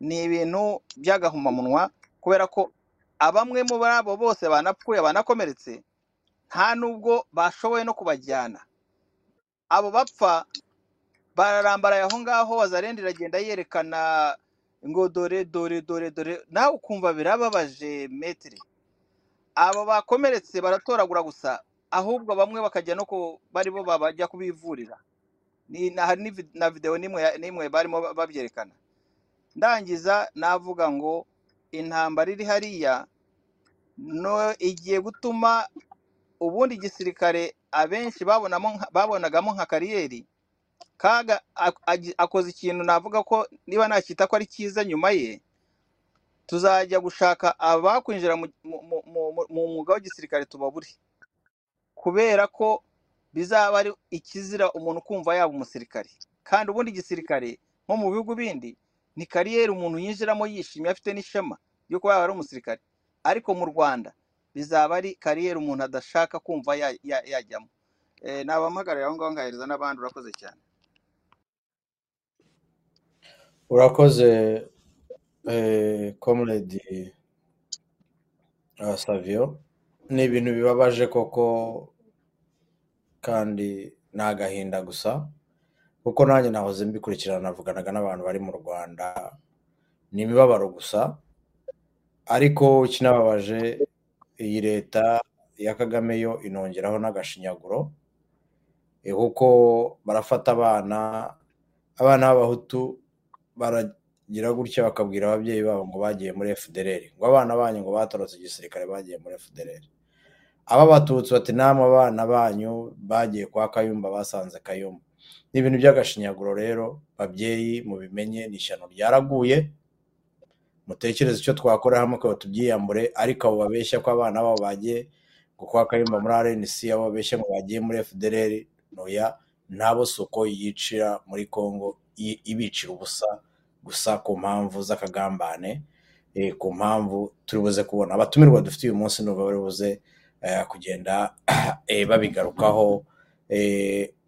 ni ibintu by'agahumamunwa kubera ko abamwe muri abo bose banapfuye banakomeretse nta nubwo bashoboye no kubajyana. Abo bapfa bararambaraye aho ngaho wazarenda iragenda yerekana ngo dore dore dore dore nawe ukumva birababaje metire abo bakomeretse baratoragura gusa ahubwo bamwe bakajya no ku bari bo babajya kubivurira. Na- videwo n'imwe barimo ba- babyerekana. Ndangiza navuga ngo intambara iri hariya igiye gutuma ubundi igisirikare abenshi babonagamo nka kariyeri kaga akoze ikintu navuga ko niba nacyita ko ari cyiza nyuma ye tuzajya gushaka abakwinjira mu mwuga w'igisirikare tubabure. Kubera ko bizaba ari ikizira umuntu kumva yaba umusirikare. Kandi ubundi igisirikare nko mu bihugu bindi ni kariyeri umuntu yinjiramo yishimye afite n'ishema ryo kuba yaba ari umusirikare. Ariko mu rwanda bizaba ari kariyeri umuntu adashaka kumva ya- ya- yajyamo. Eh, nabampagarara aho ngaho ngahereza n'abandi urakoze cyane. Urakoze eh, comrade uh, savio. Ni ibintu bibabaje koko kandi ni agahinda gusa kuko nanjye nahoze mbikurikirana navuganaga n'abantu bari mu rwanda ni imibabaro gusa. Ariko ikinababaje iyi leta ya kagame yo inongeraho n'agashinyaguro eh, kuko barafata abana abana b'abahutu baragira gutya bakabwira ababyeyi babo ngo bagiye muri fdr ngo abana banyu ngo batorotse igisirikare bagiye muri fdr aba batutsi bati namwe abana banyu bagiye kwa kayumba basanze kayumba. Ni ibintu by'agashinyaguro rero babyeyi mubimenye ni ishyano ryaraguye. Mutekereze icyo twakora hamwe ko tubyiyambure ariko abo babeshya ko abana babo bagiye ngo kwa kayumba muri rnc abo babeshya ngo bagiye muri fdr noya ntabo soko yicira muri congo. Ibicira ubusa gusa ku mpamvu z'akagambane eh, ku mpamvu turi buze kubona. Abatumirwa dufite uyu munsi n'ubu bari buze eh, kugenda eh, babigarukaho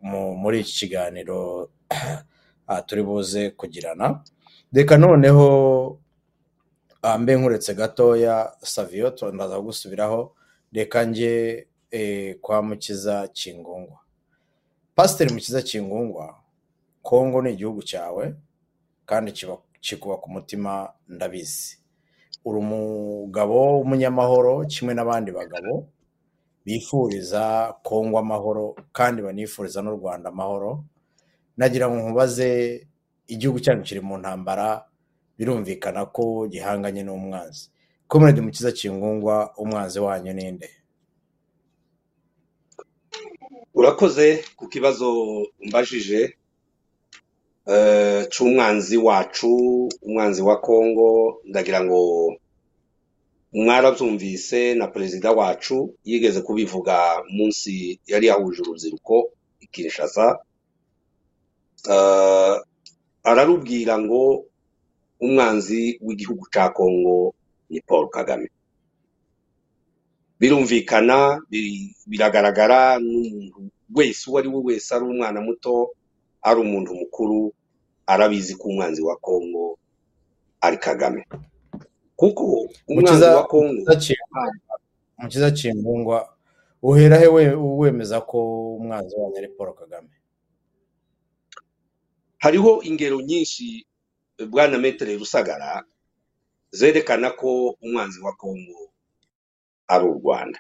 mu- muri iki kiganiro ah, turi buze kugirana. Reka noneho ah, mbe nkuretse gatoya savio tu- ndaza gusubiraho reka njye kwa mukiza kingungwa. Pasiteri mukiza kingungwa kongo ni igihugu cyawe kandi kikuba ku mutima ndabizi. Uri umugabo w'umunyamahoro kimwe n'abandi bagabo bifuriza kongo amahoro kandi banifuriza n'u rwanda amahoro. Nagira ngo nkubaze igihugu cyanyu kiri mu ntambara birumvikana ko gihanganye n'umwanzi. Komerede mukiza kingungwa umwanzi wanyu ninde urakoze ku kibazo umbajije eh, c'umwanzi wacu umwanzi wa kongo ndagira ngo mwarabyumvise na perezida wacu yigeze kubivuga munsi yari yahuje urubyiruko i kinshasa. Eh, ararubwira ngo umwanzi w'igihugu cya kongo ni paul kagame. Birumvikana bi- biragaragara n'umuntu wese uwo ari we wese ari umwana muto ari umuntu mukuru arabizi ko umwanzi wa kongo ari kagame. Kuko umwanzi wa kongo mukiza Kingungwa- uhera he we- wemeza ko umwanzi wanyu ari paul kagame? Hariho ingero nyinshi bwana metere rusagara zerekana ko umwanzi wa kongo ari u rwanda.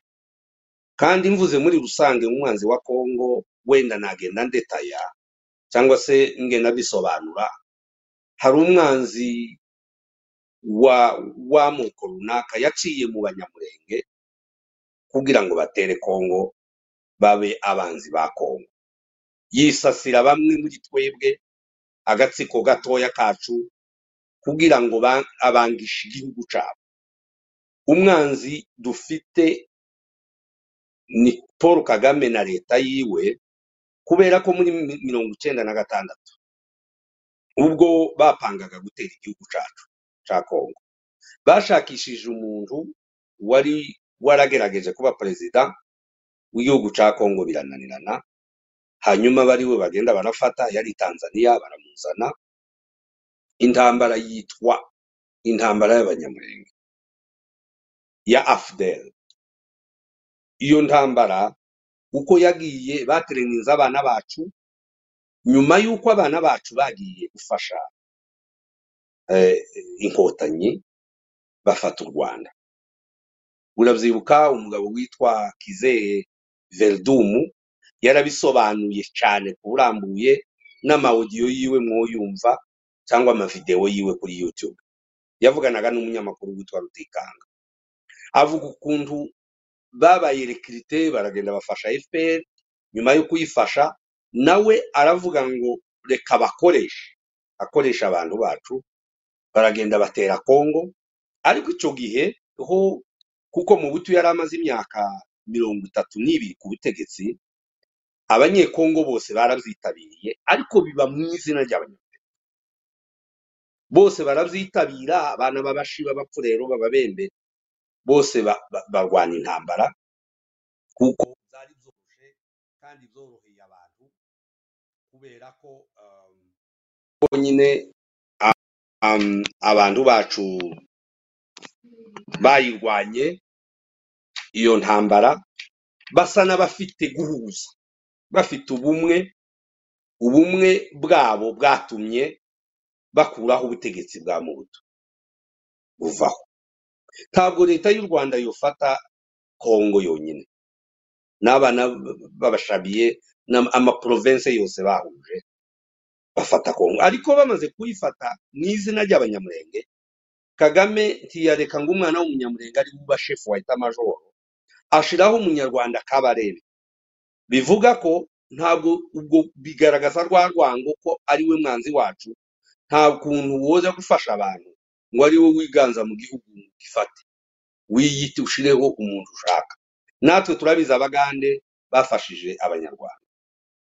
Kandi mvuze muri rusange umwanzi wa kongo wenda nagenda ndetaya cyangwa se ngenda bisobanura hari umwanzi wa w'amoko runaka yaciye mu banyamurenge kugira ngo batere kongo babe abanzi ba kongo. Yisasira bamwe muri twebwe agatsiko gatoya kacu kugira ngo ba- abangishe igihugu cyabo umwanzi dufite ni paul kagame na leta yiwe kubera ko muri mi- mirongo icyenda na gatandatu ubwo bapangaga gutera igihugu cyacu cya kongo bashakishije umuntu wari waragerageje kuba perezida w'igihugu cya kongo birananirana hanyuma bari we bagenda barafata yari tanzania baramuzana. Intambara yitwa intambara y'abanyamurenge ya afdel. Iyo ntambara uko yagiye batereninze abana bacu nyuma y'uko abana bacu bagiye gufasha eh, inkotanyi bafata u rwanda. Urabyibuka umugabo witwa kizeye verdumu yarabisobanuye cyane kurambuye n'amawudiyo yiwe mwoyumva cyangwa amavidewo yiwe kuri youtube. Yavuganaga n'umunyamakuru witwa rutikanga. Avuga ukuntu babaye rekirite baragenda bafasha fpr nyuma yo kuyifasha nawe aravuga ngo reka bakoreshe. Akoresha abantu bacu baragenda batera kongo ariko icyo gihe ho kuko mu butu yari amaze imyaka mirongo itatu n'ibiri ku butegetsi abanyekongo bose barabyitabiriye ariko biba mu izina ry'abanyarwanda. Bose barabyitabira abana b'abashi b'abapfurero b'ababembe bose ba- ba- barwana intambara kuko zari zoroshye kandi zoroheye abantu kubera ko um, bonyine um, abantu bacu bayirwanye iyo ntambara basa n'abafite guhuza bafite ubumwe ubumwe bwabo bwatumye bakuraho ubutegetsi bwa mubuto buvaho. Ntabwo leta y'u rwanda yofata kongo yonyine. N'abana babashabiye amaprovense yose bahuje bafata kongo ariko bamaze kuyifata mu izina ry'abanyamurenge kagame ntiyareka ngo umwana w'umunyamurenge ari buba shefu wa etamajoro ashiraho umunyarwanda kabarebe. Bivuga ko ntabwo ubwo bigaragaza rwa rwango ko ari we mwanzi wacu nta kuntu woza gufasha abantu ngo ari wowe wiganza mu gihugu. Gifate. Wiyite ushireho umuntu ushaka. Natwe turabizi abagande bafashije abanyarwanda.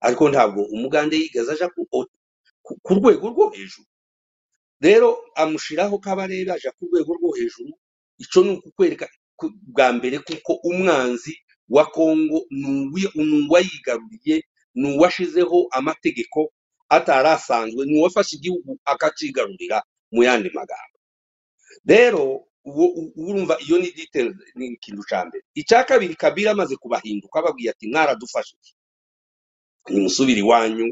Ariko ntabwo umugande yigeze aja ku, rwego rwo hejuru. Rero amushiraho kabarebe aja ku rwego rwo hejuru. Ico ni ukukwereka ku- bwa mbere kuko umwanzi wa kongo ni uwayigaruriye ni uwashizeho amategeko atari asanzwe ni igihugu akacigarurira mu yandi magambo. Rero uwo- urumva iyo ni details ni ikintu ca mbere. Icya kabiri kabila amaze kubahinduka ababwiye ati mwaradufashije nimusubire iwanyu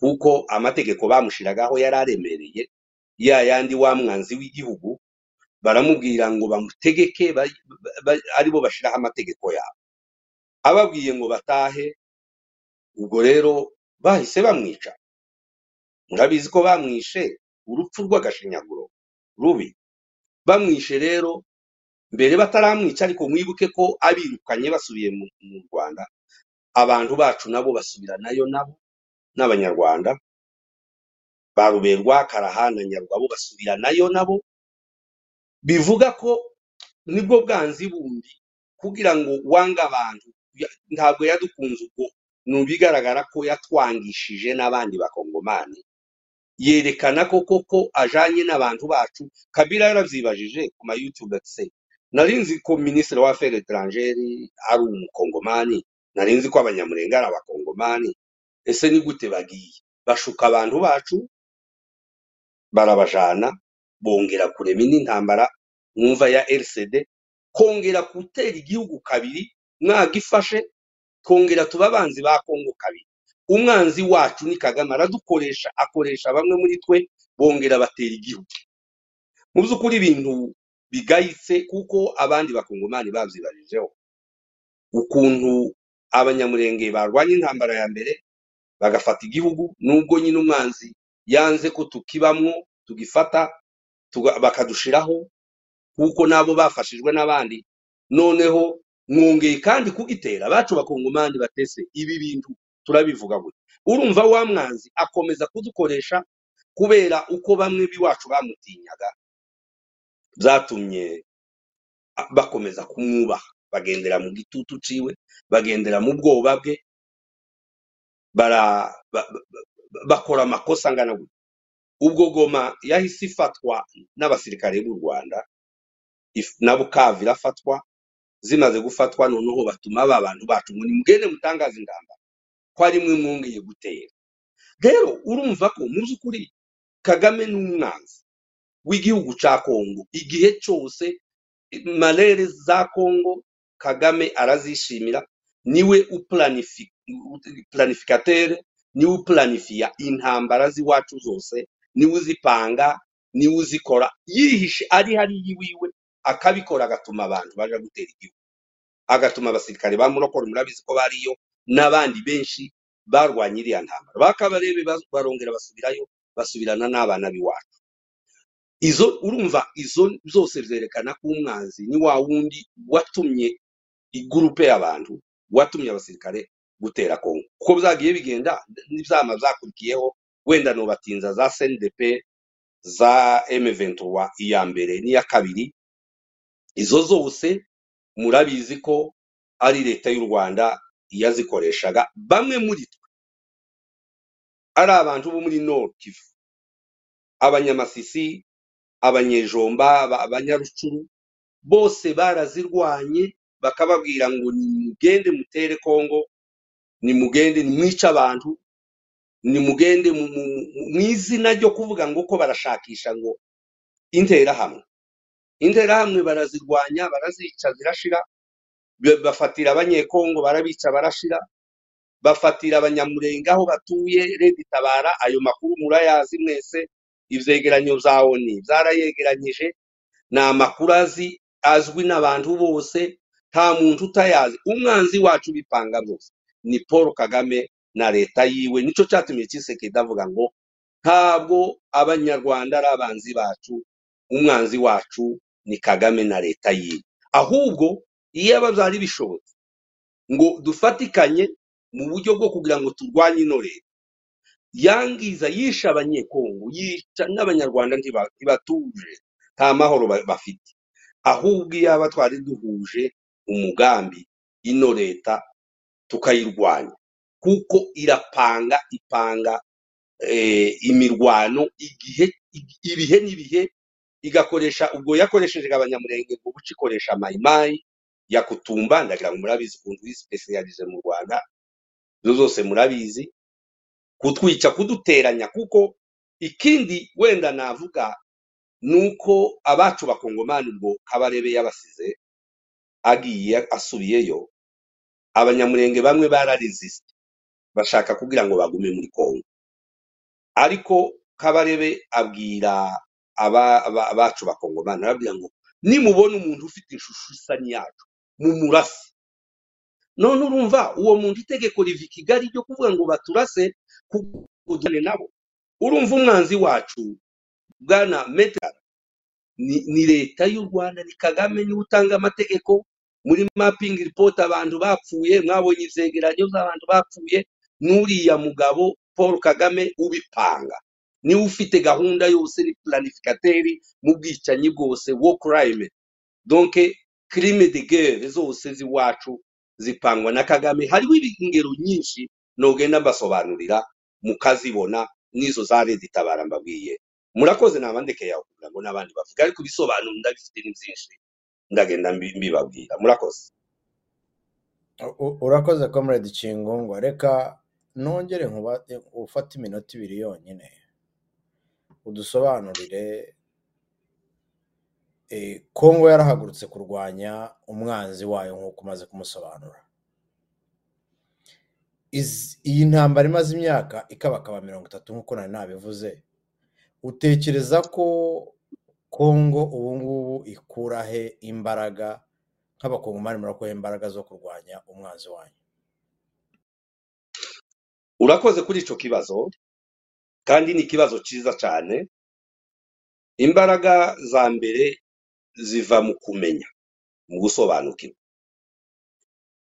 kuko amategeko bamushiragaho yari aremereye ya yandi wa mwanzi w'igihugu baramubwira ngo bamutegeke ba- ba- ari bo bashiraho amategeko yabo. Ababwiye ngo batahe ubwo rero bahise bamwica. Murabizi ko bamwishe? Urupfu rw'agashinyaguro rubi. Bamwishe rero mbere bataramwica ariko mwibuke ko abirukanye basubiye mu rwanda abantu bacu nabo basubiranayo nabo n'abanyarwanda. Ba ruberwa karaha na nyarugabo basubiranayo nabo. Bivuga ko ni bwo bwanzi bundi kugira ngo wange abantu ntabwo yadukunze ubwo. Ni bigaragara ko yatwangishije n'abandi bakongomani. Yerekana ko koko ajanye n'abantu bacu. Kabila yaravyibajije ku ma youtube se nari nzi ko minisitiri wa affaires étrangères ari umukongomani. Nari nzi ko abanyamurenge ari abakongomani. Ese ni gute bagiye? Bashuka abantu bacu barabajana bongera kurema indi ntambara mwumva ya rcd kongera gutera igihugu kabiri mwagifashe kongera tuba abanzi ba kongo kabiri. Umwanzi wacu ni kagame. Aradukoresha akoresha bamwe muri twe bongera batera igihugu. Mu by'ukuri ibintu bigayitse kuko abandi bakongomani babyibarijeho ukuntu abanyamurenge barwanya intambara ya mbere bagafata igihugu nubwo nyine umwanzi yanze ko tukibamwo tugifata bakadushiraho kuko nabo bafashijwe n'abandi. Noneho mwongeye kandi kugitera abacu bakongomani batese ibi bintu turabivuga gute? Urumva wa mwanzi akomeza kudukoresha kubera uko bamwe b'iwacu bamutinyaga. Byatumye bakomeza kumwubaha. Bagendera mu gitutu ciwe bagendera mu bwoba bwe bakora amakosa angana gutya ubwo goma yahise ifatwa n'abasirikare b'u rwanda na bukavu irafatwa zimaze gufatwa noneho batuma ba bantu bacu ngo nimugende mutangaze ingamba ko ari mwe mwongeye gutera. Rero urumva ko mu by'ukuri kagame ni umwanzi w'igihugu cya kongo igihe cyose malere za kongo kagame arazishimira ni we planificateur ni we uplanifiya intambara z'iwacu zose ni we uzipanga ni we uzikora. Yihishe ari hariya iwiwe akabikora agatuma abantu baja gutera igihugu. Agatuma abasirikare ba murokore murabizi ko bariyo n'abandi benshi barwanya iriya ntambara. Bakabarebe barongera basubirayo basubirana n'abana b'iwacu. Izo urumva izo zose zerekana ko umwanzi ni wa wundi watumye igurupe y'abantu watumye abasirikare gutera kongo uko byagiye bigenda n'ibyama byakurikiyeho wenda nobatinza za cndp za m23 iya mbere n'iya kabiri izo zose murabizi ko ari leta y'u rwanda yazikoreshaga bamwe muri twe. Ari abantu bo muri nord kivu. Abanyamasisi abanyejomba aba- abanyarucuru bose barazirwanye bakababwira ngo nimugende mutere kongo nimugende nimwice abantu nimugende mu izina ryo kuvuga ngo ko barashakisha ngo interahamwe. Interahamwe barazirwanya barazica zirashira bafatira abanyekongo barabica barashira. Bafatira abanyamurenge aho batuye redi tabara ayo makuru murayazi mwese. Ivyegeranyo vya oni vyarayegeranyije. Ni amakuru azi azwi n'abantu bose. Nta muntu utayazi. Umwanzi wacu bipanga byose ni paul kagame na leta yiwe. Nico catumye cisekedi avuga ngo ntabwo abanyarwanda ari abanzi bacu. Umwanzi wacu ni kagame na leta yiwe. Ahubwo iyo aba byari bishobotse ngo dufatikanye mu buryo bwo kugira ngo turwanye ino leta yangiza yishe abanyekongo yica n'abanyarwanda ntiba- ntibatuje. Nta mahoro ba- bafite. Ahubwo iyo aba twari duhuje umugambi ino leta tukayirwanya. Kuko irapanga ipanga eh, imirwano igihe ig- ibihe n'ibihe igakoresha ubwo yakoresheje abanyamurenge ngo buca ikoresha mayimayi ya kutumba ndagira ngo murabizi ukuntu yisipesiyalize mu rwanda zo zose murabizi. Kutwica kuduteranya kuko ikindi wenda navuga ni uko abacu bakongomani ubwo kabarebe yabasize agiye asubiyeyo abanyamurenge bamwe bararesisite bashaka kugira ngo bagume muri kongo ariko kabarebe abwira aba- aba- abacu bakongomani arababwira ngo nimubona umuntu ufite ishusho isa n'iyacu. Mumurase none urumva uwo muntu itegeko riva i kigali ryo kuvuga ngo baturase kudane nabo. Urumva umwanzi wacu bwana metero ni, leta y'u rwanda ni kagame ni we utanga amategeko muri mapping report abantu bapfuye mwabonye ivyegeranyo by'abantu bapfuye n'uriya mugabo paul kagame ubipanga. Niwe ufite gahunda yose ni planificateri mu bwicanyi bwose war crime. Donc crime de guerre zose z'iwacu zipangwa na kagame. Hariho ingero nyinshi nogenda mbasobanurira mukazibona n'izo za leta mbabwiye. Murakoze nabandekeye aho kugira ngo n'abandi bavuge ariko ibisobanuro ndabifite ni byinshi ndagenda mbi- mbibabwira. Murakoze. Urakoze comrade kingungwa reka nongere ufate iminota ibiri yonyine. Udusobanurire kongo yarahagurutse kurwanya umwanzi wayo nk'uko umaze kumusobanura. Iyi ntambara imaze imyaka ikabakaba mirongo itatu nk'uko nari nabivuze. Utekereza ko kongo ubu ngubu ikura he imbaraga nk'abakongomani murakuye imbaraga zo kurwanya umwanzi wanyu? Urakoze kuri ico kibazo kandi ni ikibazo cyiza cyane imbaraga za mbere ziva mu kumenya mu gusobanukirwa.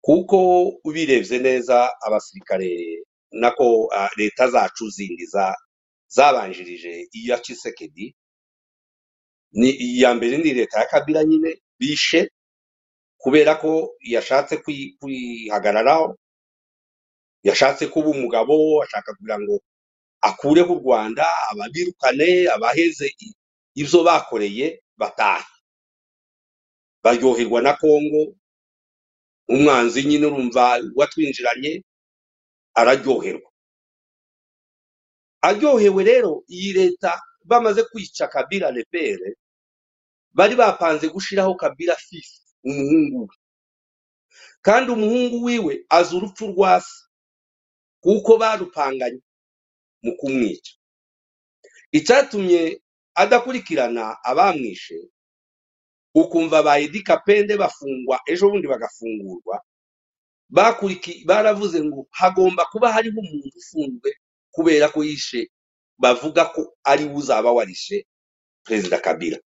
Kuko ubirebye neza abasirikare nako leta zacu zindi za zabanjirije iya Tshisekedi ni iya mbere ni leta ya Kabila nyine bishe kubera ko yashatse kwi- kwihagararaho yashatse kuba umugabo ashaka kugira ngo akureho u Rwanda ababirukane abaheze ibyo bakoreye batahe. Baryoherwa na Kongo umwanzi nyine urumva watwinjiranye araryoherwa. Aryohewe rero iyi leta bamaze kwica Kabila Lepere bari bapanze gushiraho Kabila Fils umuhungu we. Kandi umuhungu wiwe azi urupfu rwa se kuko barupanganye mu kumwica. Icyatumye adakurikirana abamwishe ukumva ba Edi Kapende bafungwa ejo bundi bagafungurwa. Baravuze ngo hagomba kuba hariho umuntu ufunzwe kubera ko yishe bavuga ko ari we uzaba warishe perezida kabila.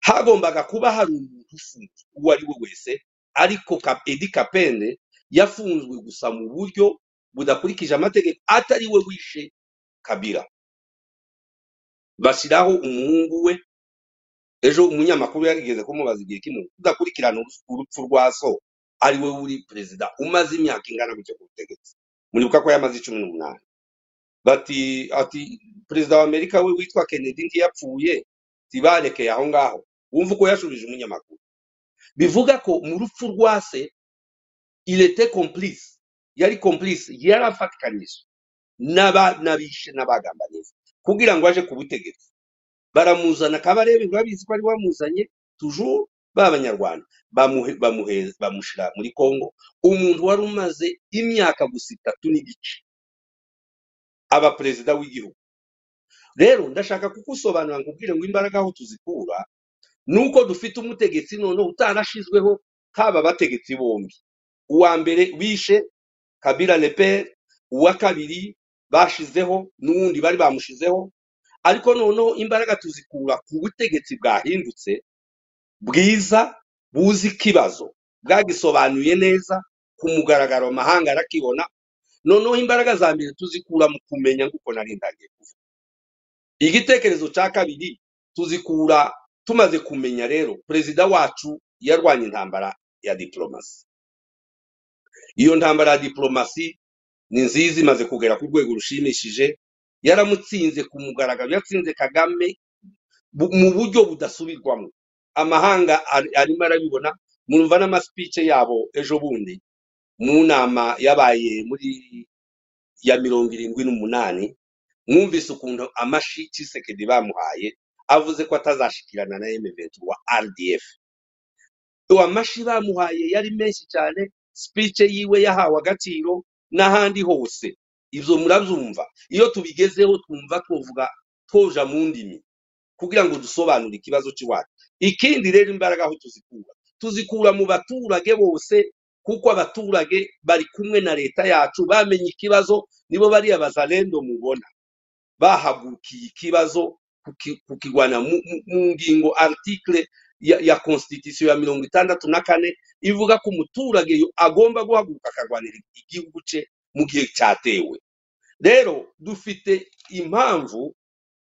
Hagombaga kuba hari umuntu ufunzwe uwo ari we wese ariko Edi Kapende yafunzwe gusa mu buryo budakurikije amategeko atari we wishe kabila. Bashyiraho umuhungu we ejo umunyamakuru yarigeze kumubaza igihe kimwe udakurikirana urupfu rwa so ari we uri perezida umaze imyaka ingana gutyo ku butegetsi? Muribuka ko yamaze icumi n'umunani. Bati ati perezida wa amerika we witwa kennedy ntiyapfuye tibarekeye aho ngaho. Wumva uko yashubije umunyamakuru. Bivuga ko mu rupfu rwa se ilete complice. Yari complice yari afatikanyije. N'aba- n'abishe n'abagambaniye kugira ngo aje ku butegetsi. Baramuzana kabarebe babizi ko ari wamuzanye toujours b'abanyarwanda bamushira muri Kongo umuntu wari umaze imyaka gusa itatu n'igice aba perezida w'igihugu. Rero ndashaka kukusobanura nkubwire ngo imbaraga aho tuzikura nuko dufite umutegetsi noneho utarashizweho kaba abategetsi bombi. Uwa mbere wishe kabila leper uwa kabiri bashizeho n'uwundi bari bamushizeho ariko noneho imbaraga tuzikura ku butegetsi bwahindutse bwiza buzi ikibazo bwagisobanuye neza ku mugaragaro amahanga arakibona noneho imbaraga za mbere tuzikura mu kumenya nk'uko nari ndagiye kuvuga. Igitekerezo cya kabiri tuzikura tumaze kumenya rero perezida wacu yarwanya intambara ya diplomasi iyo ntambara ya diplomasi ni nziza imaze kugera ku rwego rushimishije yaramutsinze ku mugaragaro yatsinze kagame mu buryo budasubirwamo. Amahanga ari- arimo arabibona murumva n'amasipice yabo ejo bundi mu nama yabaye muri ya mirongo irindwi n'umunani mwumvise ukuntu amashi Tshisekedi bamuhaye avuze ko atazashikirana na M23 wa RDF amashi bamuhaye yari menshi cyane speech yiwe yahawe agaciro n'ahandi hose. Ibyo murabyumva iyo tubigezeho twumva twovuga twoja mu ndimi kugira ngo dusobanure ikibazo cy'iwacu ikindi rero imbaraga aho tuzikura. Tuzikura mu baturage bose kuko abaturage bari kumwe na leta yacu bamenye ikibazo nibo bariya bazalendo mubona. Bahagukiye ikibazo kuki- kukigwana mu ngingo article ya, constitution ya mirongo itandatu na kane ivuga ko umuturage agomba guhaguruka akarwanira igihugu cye mu gihe cyatewe. Rero dufite impamvu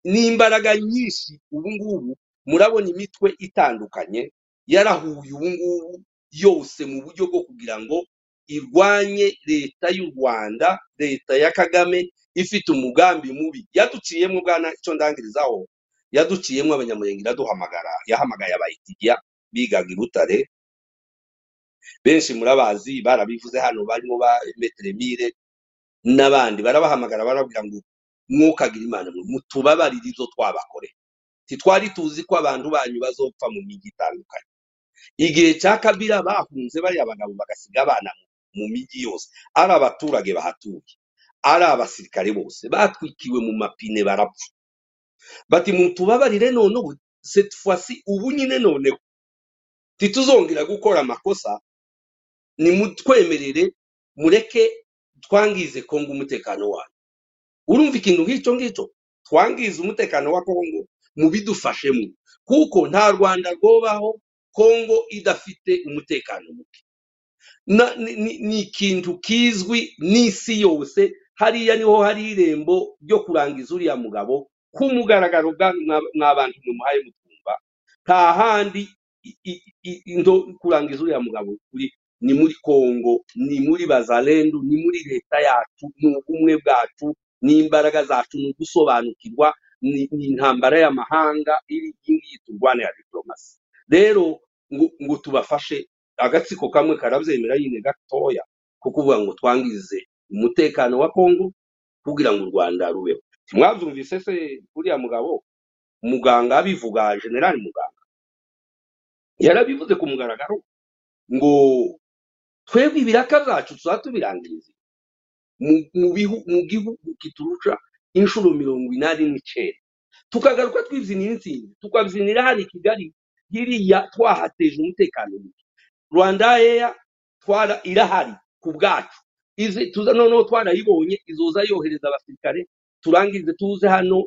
n'imbaraga nyinshi ubu ngubu murabona imitwe itandukanye yarahuye ubu ngubu yose mu buryo bwo kugira ngo irwanye leta y'u rwanda leta ya kagame ifite umugambi mubi. Yaduciyemo bwana icyo ndangirizaho yaduciyemo abanyamurenge iraduhamagara yahamagaye abayitigiya bigaga i butare benshi murabazi barabivuze hano barimo ba metremire n'abandi barabahamagara barababwira ngo mwukagira imana mutubabarire ibyo twabakore. Titwari tuzi ko abantu banyu bazopfa mu mijyi itandukanye. Igihe cya kabira bahunze bariya bagabo bagasiga abana mu mijyi yose. Ari abaturage bahatuye ari abasirikare bose. Batwikiwe mu mapine barapfa. Bati mutubabarire noneho cette fois-ci ubu nyine noneho tituzongera gukora amakosa nimutwemerere mureke twangize kongo umutekano wayo urumva ikintu nk'icyo ngicyo? Twangiza umutekano wa kongo mubidufashemo. Kuko nta rwanda rwobaho kongo idafite umutekano muke. Ni ikintu kizwi n'isi yose hariya ni ho hari irembo ryo kurangiza uriya mugabo ku mugaragaro bwa- mwa- mwabantu mumuhaye mutumva nta handi kurangiza uriya mugabo ni muri kongo ni muri bazalendu ni muri leta yacu ni ubumwe bwacu ni imbaraga zacu ni ugusobanukirwa ni intambara y'amahanga iri iyi ngiyi turwana ya diplomasi. Rero ngo tubafashe agatsiko kamwe karabyemera nyine gatoya ko kuvuga ngo twangize umutekano wa kongo kugira ngo u rwanda rubeho. Ntimwabyumvise se uriya mugabo? Muganga abivuga generali muganga. Yarabivuze ku mugaragaro ngo twebwe ibiraka byacu tuzaba tubirangiriza mu gihugu kiturusha inshuro mirongo inani n'icenda. Tukagaruka twibyinira intsinzi tukabyinira hano i kigali hiriya twahateje umutekano muke. Rwanda eya irahari ku bwacu. Izi tuza noneho twarayibonye izoza yohereza abasirikare turangize tuze hano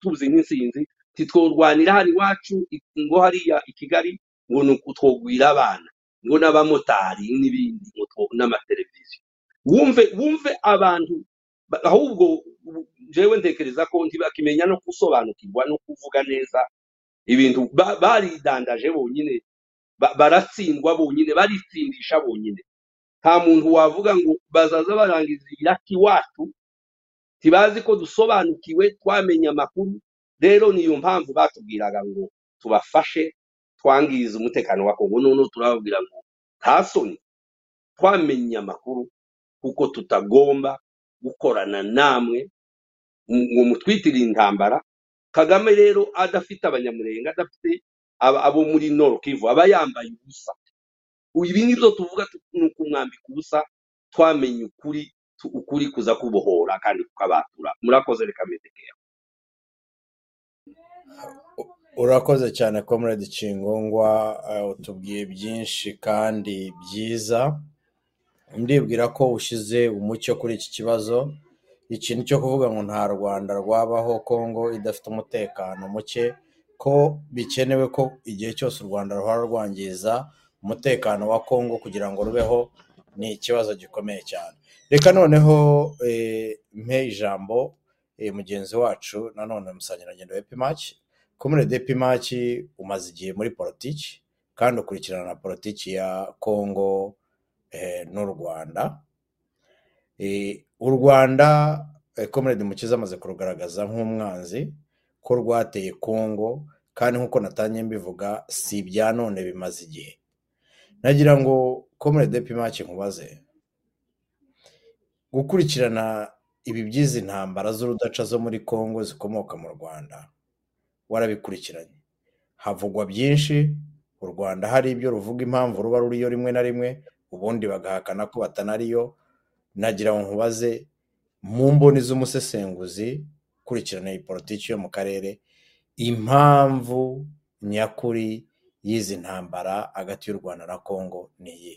tuzi nk'insinzi titworwanira hano iwacu ngo hariya i kigali ngo ni ukutwogwira abana. Ngo n'abamotari n'ibindi ngo two- n'amateleviziyo wumve wumve abantu ba- ahubwo jewe ntekereza ko ntibakimenya no gusobanukirwa no kuvuga neza ibintu. Ba- baridandaje bonyine ba- baratsindwa bonyine baritsindisha bonyine. Nta muntu wavuga ngo bazaza barangiza ibiraka iwacu ntibazi ko dusobanukiwe twamenye amakuru. Rero niyo mpamvu batubwiraga ngo tubafashe twangize umutekano wa kongo noneho turababwira ngo nta soni. Twamenye amakuru kuko tutagomba gukorana namwe ngo mutwitirire intambara. Kagame rero adafite abanyamurenga adafite abo muri nord kivu aba yambaye ubusa. Ibi ni byo tuvuga tu- ni ukumwambika ubusa twamenye ukuri ukuri kuza kubohora kandi kukabatura. Murakoze reka medekera urakoze cyane comrade kingongwa. Eh, utubwiye byinshi kandi byiza. Ndibwira ko ushyize umucyo kuri iki kibazo. Ikintu cyo kuvuga ngo nta rwanda rwabaho kongo idafite umutekano muke ko bikenewe ko igihe cyose u rwanda ruhora rwangiza umutekano wa kongo kugira ngo rubeho ni ikibazo gikomeye cyane. Reka noneho eh, mpe ijambo eh, mugenzi wacu nanone musangirangendo wa epimaki comrade epimaki umaze igihe muri politiki kandi ukurikirana na politiki ya kongo eh, n'u rwanda. Eh, u rwanda eh, comrade mukiza amaze kurugaragaza nk'umwanzi ko rwateye kongo kandi nk'uko natangiye mbivuga si ibya none bimaze igihe. Nagira ngo comrade epimaki nkubaze gukurikirana ibi by'izi ntambara z'urudaca zo muri kongo zikomoka mu rwanda. Warabikurikiranye. Havugwa byinshi u rwanda hari ibyo ruvuga impamvu ruba ruriyo rimwe na rimwe ubundi bagahakana ko batanariyo. Nagira ngo nkubaze mu mboni z'umusesenguzi ukurikirana iyi politiki yo mu karere impamvu nyakuri y'izi ntambara hagati y'u rwanda na kongo ni iyi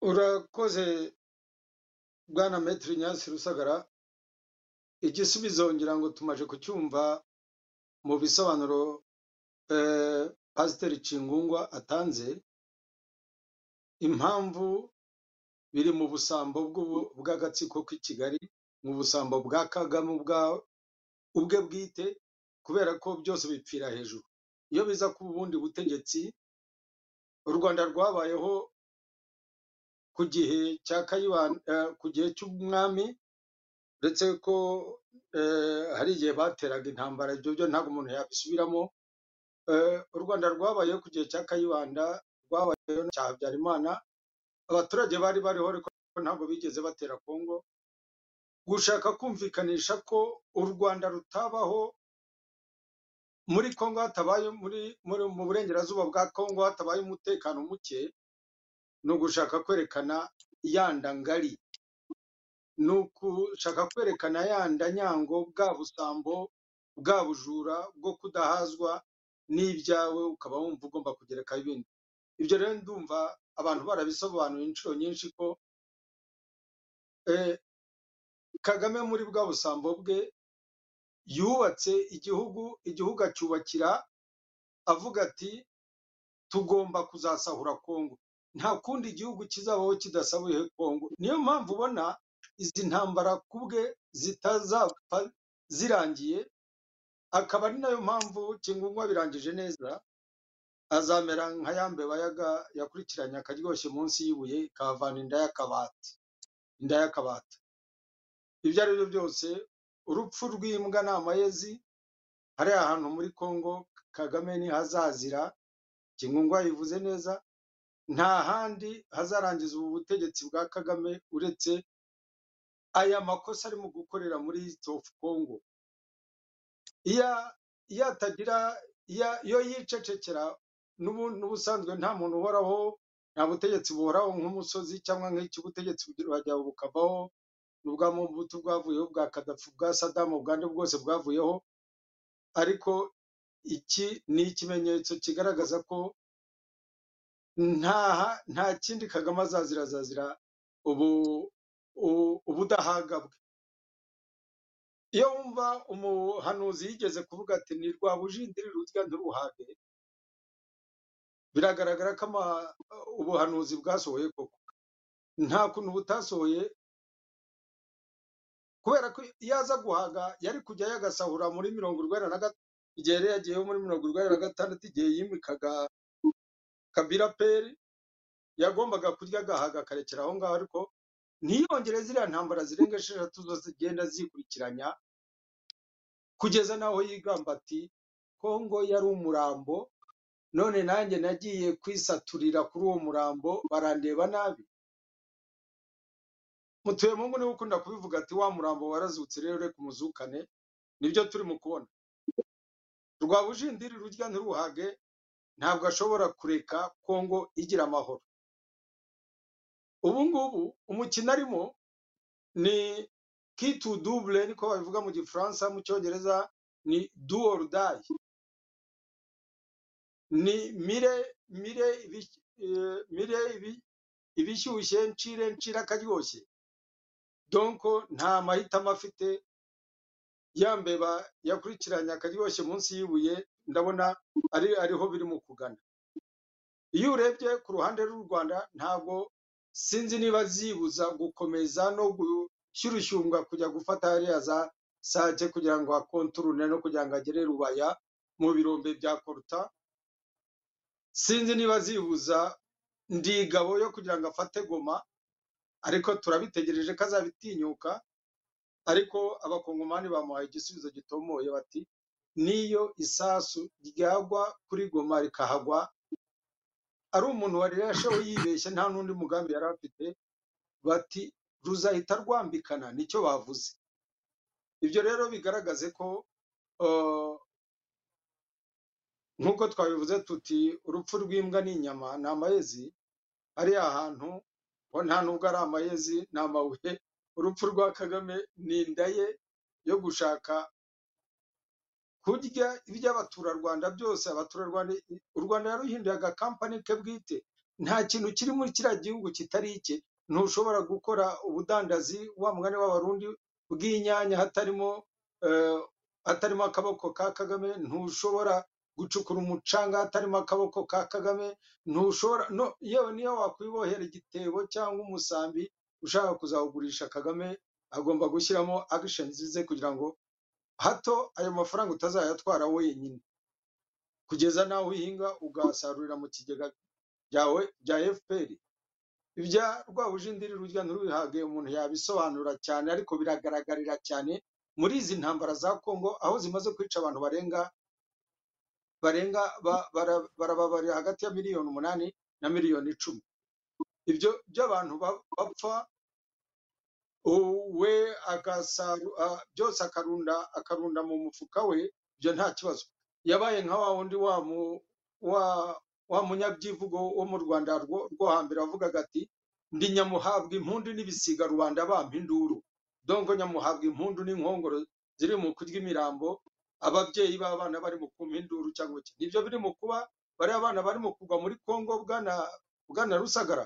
urakoze bwana metero nyasi rusagara. Igisubizo ngira ngo tumaje kucyumva mu bisobanuro eh, pasiteri cingungwa atanze impamvu biri mu busambo bw'agatsiko k'i kigali mu busambo bwa kagame ubwe bwite kubera ko byose bipfira hejuru. Iyo biza ku bundi butegetsi u rwanda rwabayeho ku gihe eh, cy'umwami uretse ko eh, hari igihe bateraga intambara ibyo byo ntabwo umuntu yabisubiramo. Eh, u rwanda rwabayeho ku gihe cya kayibanda rwabayeho cya habyarimana. Abaturage bari bariho ariko ntabwo bigeze batera kongo gushaka kumvikanisha ko u rwanda rutabaho muri kongo hatabaye mu burengerazuba bwa kongo hatabaye umutekano muke ni ugushaka kwerekana yanda ngari ni ugushaka kwerekana yanda nyango bwa busambo bwa bujura bwo kudahazwa n'ibyawe ukaba wumva ugomba kugerekaho ibindi ibyo rero ndumva abantu barabisobanuye inshuro nyinshi ko eh, kagame muri bwa busambo bwe yubatse igihugu igihugu acyubakira avuga ati tugomba kuzasahura kongo nta kundi igihugu kizabaho kidasabuye kongo niyo mpamvu ubona izi ntambara ku bwe zitazapfa zirangiye akaba ari na yo mpamvu kingungwa birangije neza azamera nka ya mbeba yakurikiranye akaryoshye munsi y'ibuye ikavana inda y'akabati inda y'akabati. Ibyo ari byo byose urupfu rw'imbwa ni amayezi hariya hantu muri kongo kagame ntihazazira kingungwa yivuze neza nta handi hazarangiza ubu butegetsi bwa kagame uretse aya makosa arimo gukorera muri east of congo iyo atagira iyo yicecekera n'ubu- n'ubusanzwe nta muntu uhoraho nta butegetsi buhoraho nk'umusozi cyangwa nk'iki ubutegetsi burajya bukavaho n'ubwa Mobutu bwavuyeho bwa Kadafi bwa Sadamu ubwande bwose bwavuyeho. Ariko iki ni ikimenyetso kigaragaza ko nta kindi Kagame azazira azazira ubu u- ubudahaga bwe iyo wumva umuhanuzi yigeze kuvuga ati ni rwabujindiri rurya ntiruhage biragaragara ko ubuhanuzi bwasohoye koko nta kuntu butasohoye kubera ko iyo aza guhaga yari kujya yagasahura muri mirongo urwenda na gatatu igihe yari yagiyeho muri mirongo urwenda na gatandatu igihe yimikaga kabira peri yagombaga kurya agahaga akarekera aho ngaho ariko ntiyongere ziriya ntambara zirenga esheshatu zose zigenda zikurikiranya kugeza n'aho yigamba ati kongo yari umurambo none nanjye nagiye kwisaturira kuri uwo murambo barandeba nabi. Mutuye mungu ni we ukunda kubivuga ati wa murambo warazutse rero reka umuzukane ni byo turi mu kubona. Rwabujindiri rurya ntiruhage ntabwo ashobora kureka kongo igira amahoro. Ubu ngubu umukino arimo ni kitu double niko babivuga mu gifaransa mu cyongereza ni die. Ni mire mire eh, mire ibi- ibishyushye ncire ncire akaryoshye. Donko nta mahitamo afite. Ya mbeba yakurikiranye akaryoshye munsi y'ibuye ndabona ari ariho biri mu kugana. Iyo urebye ku ruhande rw'u rwanda ntabwo sinzi niba zibuza gukomeza no gushyira ushyumbwa kujya gufata hariya za sake kugira ngo akonturune no kugira ngo agere rubaya mu birombe bya koruta. Sinzi niba zibuza ndigabo yo kugira ngo afate goma ariko turabitegereje ko azabitinyuka. Ariko abakongomani bamuhaye igisubizo gitomoye bati niyo isasu ryagwa kuri goma rikahagwa ari umuntu wari yarasheho yibeshye nta n'undi mugambi yari afite bati ruzahita rwambikana ni cyo bavuze. Ibyo rero bigaragaze ko uh, nk'uko twabivuze tuti urupfu rw'imbwa ni inyama ni amayezi. Hariya hantu ho nta nubwo ari amayezi ni amabuye. Urupfu rwa kagame ni inda ye yo gushaka kurya iby'abaturarwanda byose abaturarwanda u rwanda yaruhinduye agakampani ke bwite nta kintu kiri muri kiriya gihugu kitari icye ntushobora gukora ubudandazi wa mugani w'abarundi bw'inyanya hatarimo eh, hatarimo akaboko ka kagame ntushobora gucukura umucanga hatarimo akaboko ka kagame ntushobora yewe niyo wakwibohera igitebo cyangwa umusambi ushaka kuzawugurisha kagame agomba gushyiramo actions ze kugira ngo hato ayo mafaranga utazayatwara wenyine. Kugeza n'aho uhinga ugasarurira mu kigega byawe bya fpr ibya rwabujindiri rurya nturubihage umuntu yabisobanura cyane ariko biragaragarira cyane muri izi ntambara za kongo aho zimaze kwica abantu barenga barenga ba- bara- barababarira hagati ya miliyoni umunani na miliyoni icumi. Ibyo by'abantu ba- bapfa we agasaru a- byose akarunda akarunda mu mufuka we ibyo nta kibazo. Yabaye nka wa wundi wa mu wa wa munyabyivugo wo mu rwanda rwo hambere wavugaga ati ndi nyamuhabwa impundu n'ibisiga rubanda bampa induru dongo nyamuhabwa impundu n'inkongoro ziri mu kurya imirambo ababyeyi b'abana bari mu kumpa induru cyangwa iki. Nibyo biri mu kuba bariya abana bari mu kugwa muri kongo bwana rusagara.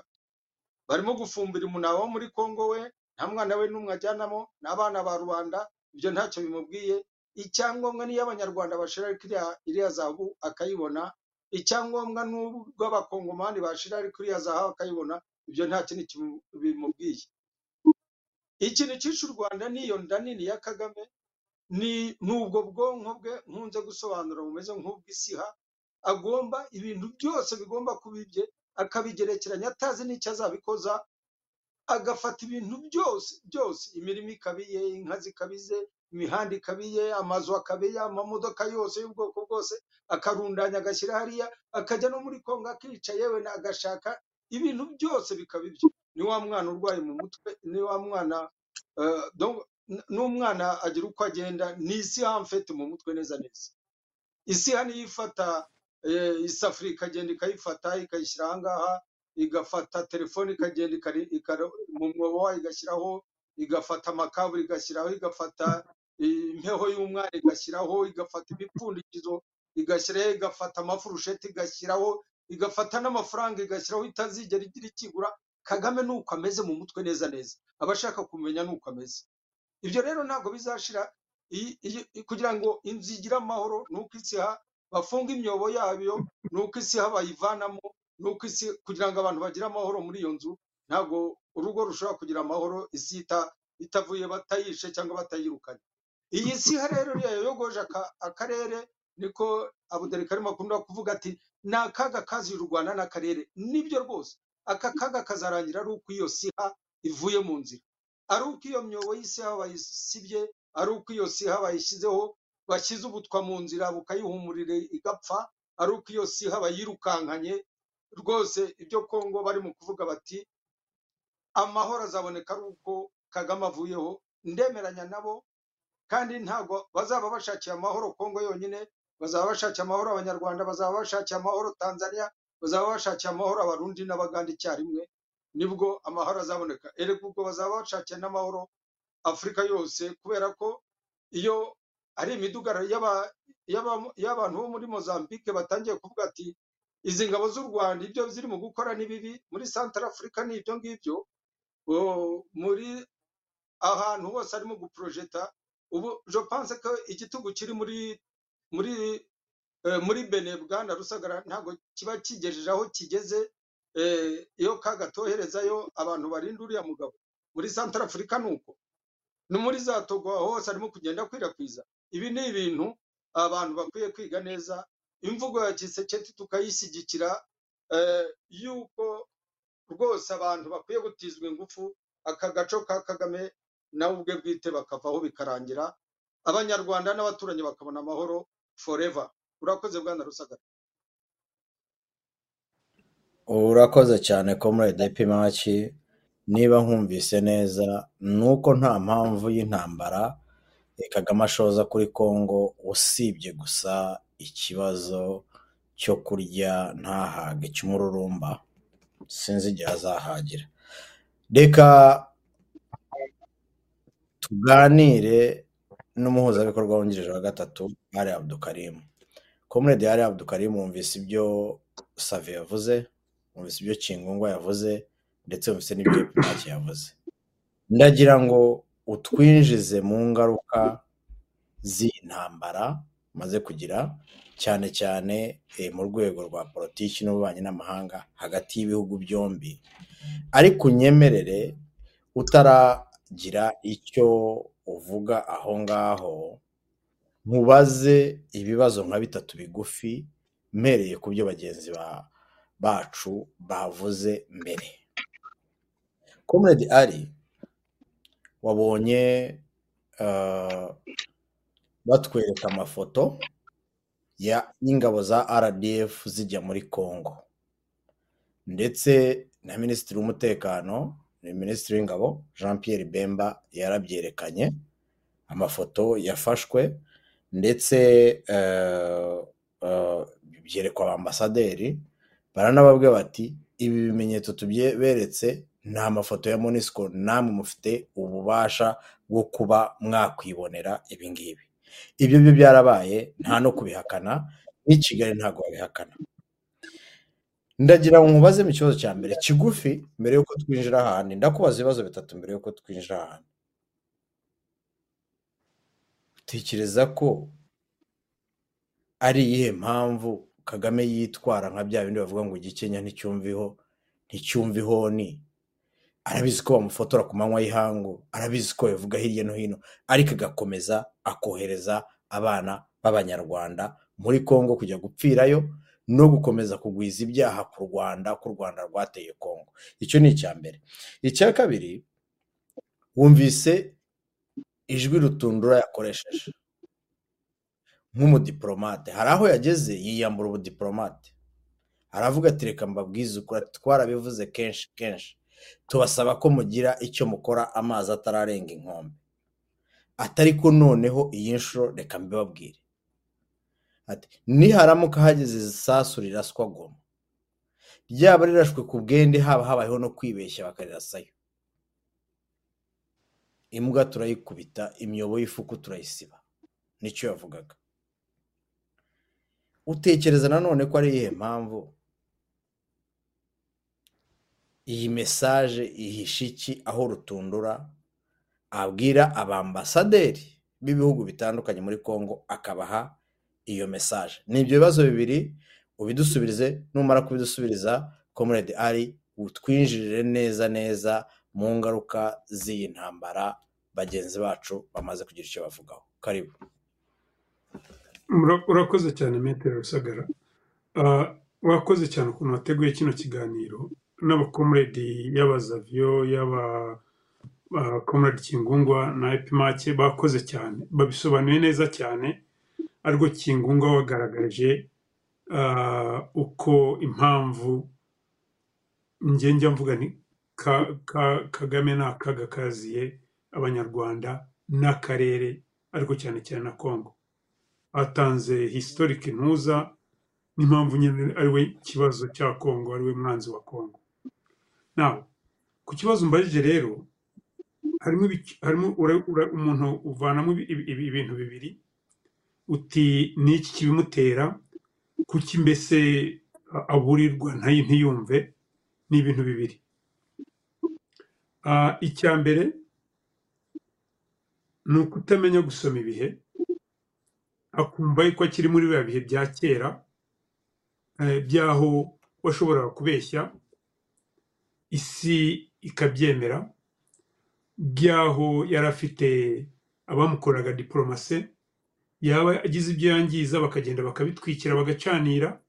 Barimo gufumbira umunaba wo muri kongo we nta mwana we n'umwe ajyanamo n'abana ba rubanda ibyo ntacyo bimubwiye. Icyangombwa niyo abanyarwanda bashira ariko iriya zahabu akayibona. Icyangombwa n'ubwo abakongomani bashira ariko iriya zahabu akayibona ibyo nta kimu- bimubwiye. Ikintu cyishe u rwanda n'iyo nda nini ya kagame. Ni ni ubwo bwonko bwe nkunze gusobanura bumeze nk'ubw'isiha. Agomba ibintu byose bigomba kuba ibye akabigerekeranya atazi n'icyo azabikoza. Agafata ibintu byose byose. Imirimo ikabiye inka zikabize imihanda ikabiye amazu akabiye amamodoka yose y'ubwoko bwose akarundanya agashyira hariya akajya no muri kongo akica yewe agashaka ibintu byose bikaba ibyo. Ni wa mwana urwaye mu mutwe ni wa mwana eh, n'umwana agira uko agenda ni isi hamfete mu mutwe neza neza. Isi hano iyo ifata eh, isafuriya ikagenda ikayifata ikayishyira ahangaha igafata telefone ikagenda mu mwobo wayo igashyiraho igafata amakaburi igashyiraho igafata impeho y'umwana igashyiraho igafata imipfundikizo igashyiraho igafata amafurusheti igashyiraho igafata n'amafaranga igashyiraho itazigera igira ikigura kagame ni uko ameze mu mutwe neza neza. Aba ashaka kumenya ni uko ameze. Ibyo rero ntabwo bizashira kugira ngo inzu igire amahoro ni uko isi ha bafunga imyobo yayo ni uko isi ha bayivanamo ni uko isi kugira ngo abantu bagire amahoro muri iyo nzu ntabwo urugo rushobora kugira amahoro isi ita- itavuye batayishe cyangwa batayirukanye. Iyi si rero yayogoje aka- akarere niko abudari karimo akunda kuvuga ati ni akaga kaziye u rwanda n'akarere. Nibyo rwose. Aka kaga kazarangira ari uko iyo siha ivuye mu nzira. Ari uko iyo myobo y'isiha bayisibye ari uko iyo siha bayishyizeho bashyize ubutwa mu nzira bukayihumurira igapfa ari uko iyo siha bayirukankanye rwose ibyo kongo bari mu kuvuga bati amahoro azaboneka ari uko kagame avuyeho. Ndemeranya nabo kandi ntabwo bazaba bashakiye amahoro kongo yonyine bazaba bashakiye amahoro abanyarwanda bazaba bashakiye amahoro tanzania bazaba bashakiye amahoro abarundi n'abaganda icyarimwe. Nibwo amahoro azaboneka. Erega ubwo bazaba bashakiye n'amahoro afurika yose kubera ko iyo ari imidugararo y'aba- y'aba- y'abantu bo muri mozambique batangiye kuvuga ati izi ngabo z'u rwanda ibyo ziri mu gukora ni bibi muri santara afurika ni ibyo ngibyo. Muri ahantu hose arimo guprojeta ubu je pense ko igitugu kiri muri muri eh, muri bene bwana rusagara ntabwo kiba kigejeje aho kigeze eh, iyo kagatoherezayo abantu barinda uriya mugabo. Muri santara afurika ni uko. No muri za togo hose arimo kugenda akwirakwiza ibi ni ibintu abantu bakwiye kwiga neza imvugo ya kiseketi tukayishyigikira eh, yuko rwose abantu bakwiye gutizwa ingufu aka gaco ka kagame nawe ubwe bwite bakavaho bikarangira abanyarwanda n'abaturanyi bakabona amahoro forever. Urakoze bwana rusagara. Urakoze cyane comrade pimaki niba nkumvise neza ni uko nta mpamvu y'intambara kagame ashoza kuri congo usibye gusa ikibazo cyo kurya ntahage cy'umururumba sinzi igihe azahagira. Reka tuganire n'umuhuzabikorwa wungirije wa gatatu ari abdukarimu comrade ari abdukarimu wumvise ibyo save yavuze wumvise ibyo kingungwa yavuze ndetse wumvise n'ibyo pimaki yavuze. Ndagira ngo utwinjize mu ngaruka z'iyi ntambara maze kugira cyane cyane eh, mu rwego rwa politiki n'ububanyi n'amahanga hagati y'ibihugu byombi. Ariko unyemerere utaragira icyo uvuga aho ngaho nkubaze ibibazo nka bitatu bigufi mpereye ku byo bagenzi ba- bacu bavuze mbere. Comrade ari wabonye eh, batwereka amafoto y'ingabo za rdf zijya muri congo. Ndetse na minisitiri w'umutekano ni minisitiri w'ingabo jean pierre bemba yarabyerekanye amafoto yafashwe ndetse eh, eh, byerekwa abambasaderi baranababwira bati ibi bimenyetso tubyeberetse ni amafoto ya monisco namwe mufite ububasha bwo kuba mwakwibonera ibi ngibi. Ibyo byo byarabaye nta no kubihakana n'i kigali ntabwo babihakana ndagira ngo nkubaze mu kibazo cya mbere kigufi mbere y'uko twinjira ahandi ndakubaza ibibazo bitatu mbere y'uko twinjira ahandi. Utekereza ko ari iyihe mpamvu kagame yitwara nka bya bindi bavuga ngo igikenya nticyumviho nticyumviho ni? Arabizi ko bamufotora ku manywa y'ihangu arabizi ko bivuga hirya no hino ariko agakomeza akohereza abana b'abanyarwanda muri congo kujya gupfirayo no gukomeza kugwiza ibyaha ku rwanda ko u rwanda rwateye congo. Icyo ni icya mbere. Icya kabiri wumvise ijwi rutundura yakoresheje nk'umudiplomate. Hari aho yageze yiyambura ubudiplomate. Aravuga ati reka mbabwize ukuri. Twarabivuze kenshi kenshi. Tubasaba ko mugira icyo mukora amazi atararenga inkombe. Atari ko noneho iyi nshuro reka mbibabwire. Ati niharamuka hageze isasu riraswa goma. Ryaba rirashwe ku bwende haba habayeho no kwibeshya bakarirasayo imbwa turayikubita imyobo y'ifuku turayisiba. Nicyo yavugaga. Utekereza nanone ko ari iyihe mpamvu iyi mesaje ihishe iki aho rutundura abwira abambasaderi b'ibihugu bitandukanye muri congo akabaha iyo mesaje ni ibyo bibazo bibiri ubidusubirize numara kubidusubiriza comrade ari utwinjirire neza neza mu ngaruka z'iyi ntambara bagenzi bacu bamaze kugira icyo bavugaho. Karibu. Urakoze cyane metero rusagara. Ah, wakoze cyane ukuntu wateguye kino kiganiro. N'abakomredi y'abazaviyo y'aba ah, comrade kingungwa na epimake bakoze cyane babisobanuye neza cyane ariko kingungwa wagaragaje ah, uko impamvu njya mvuga ni ka, ka, kagame ni akaga kaziye abanyarwanda n'akarere ariko cyane cyane na congo. Atanze historic ntuza n'impamvu nyine ari we kibazo cya congo ari we mwanzi wa nawe ku kibazo mbajije rero harimo harimo umuntu uvanamo ibi- ibi- ibi- ibintu bibiri uti ni iki kibimutera? Kuki mbese aburirwa ntayi- ntiyumve? Ni ibintu bibiri. Ah, icya mbere ni ukutamenya gusoma ibihe akumva yuko akiri muri biriya bihe bya kera eh, by'aho washoboraga kubeshya isi ikabyemera by'aho yari afite abamukoraga diporomase yaba agize ibyo yangiza bakagenda bakabitwikira bagacanira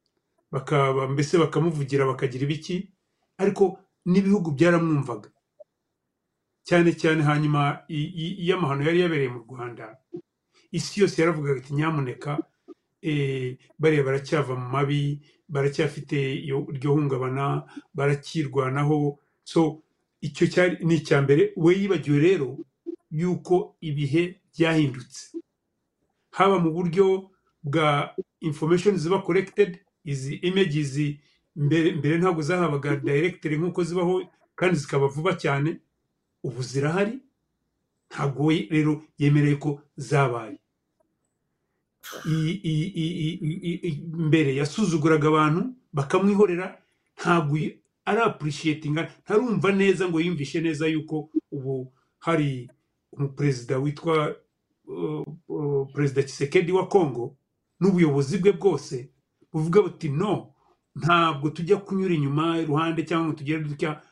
bakaba mbese bakamuvugira bakagira ibiki? Ariko n'ibihugu byaramwumvaga. Cyane cyane hanyuma i- i- iyo amahano yari yabereye mu rwanda isi yose yaravugaga ati nyamuneka bariya baracyava mu mabi baracyafite iryo hungabana baracyirwanaho so icyo cyari ni icya mbere we yibagiwe rero yuko ibihe byahindutse. Haba mu buryo bwa information ziba collected izi images mbere, ntabwo zahabaga directly nk'uko zibaho kandi zikaba vuba cyane ubu zirahari. Ntabwo rero yemereye ko zabaye. I- i- i- i- i- i- i- mbere yasuzuguraga abantu bakamwihorera ntabwo ari apurishietinga ntarumva neza ngo yumvishe neza yuko ubu hari umuperezida witwa uh, uh, perezida kisekedi wa kongo n'ubuyobozi bwe bwose buvuga buti no ntabwo tujya kunyura inyuma iruhande cyangwa ngo tugere dutya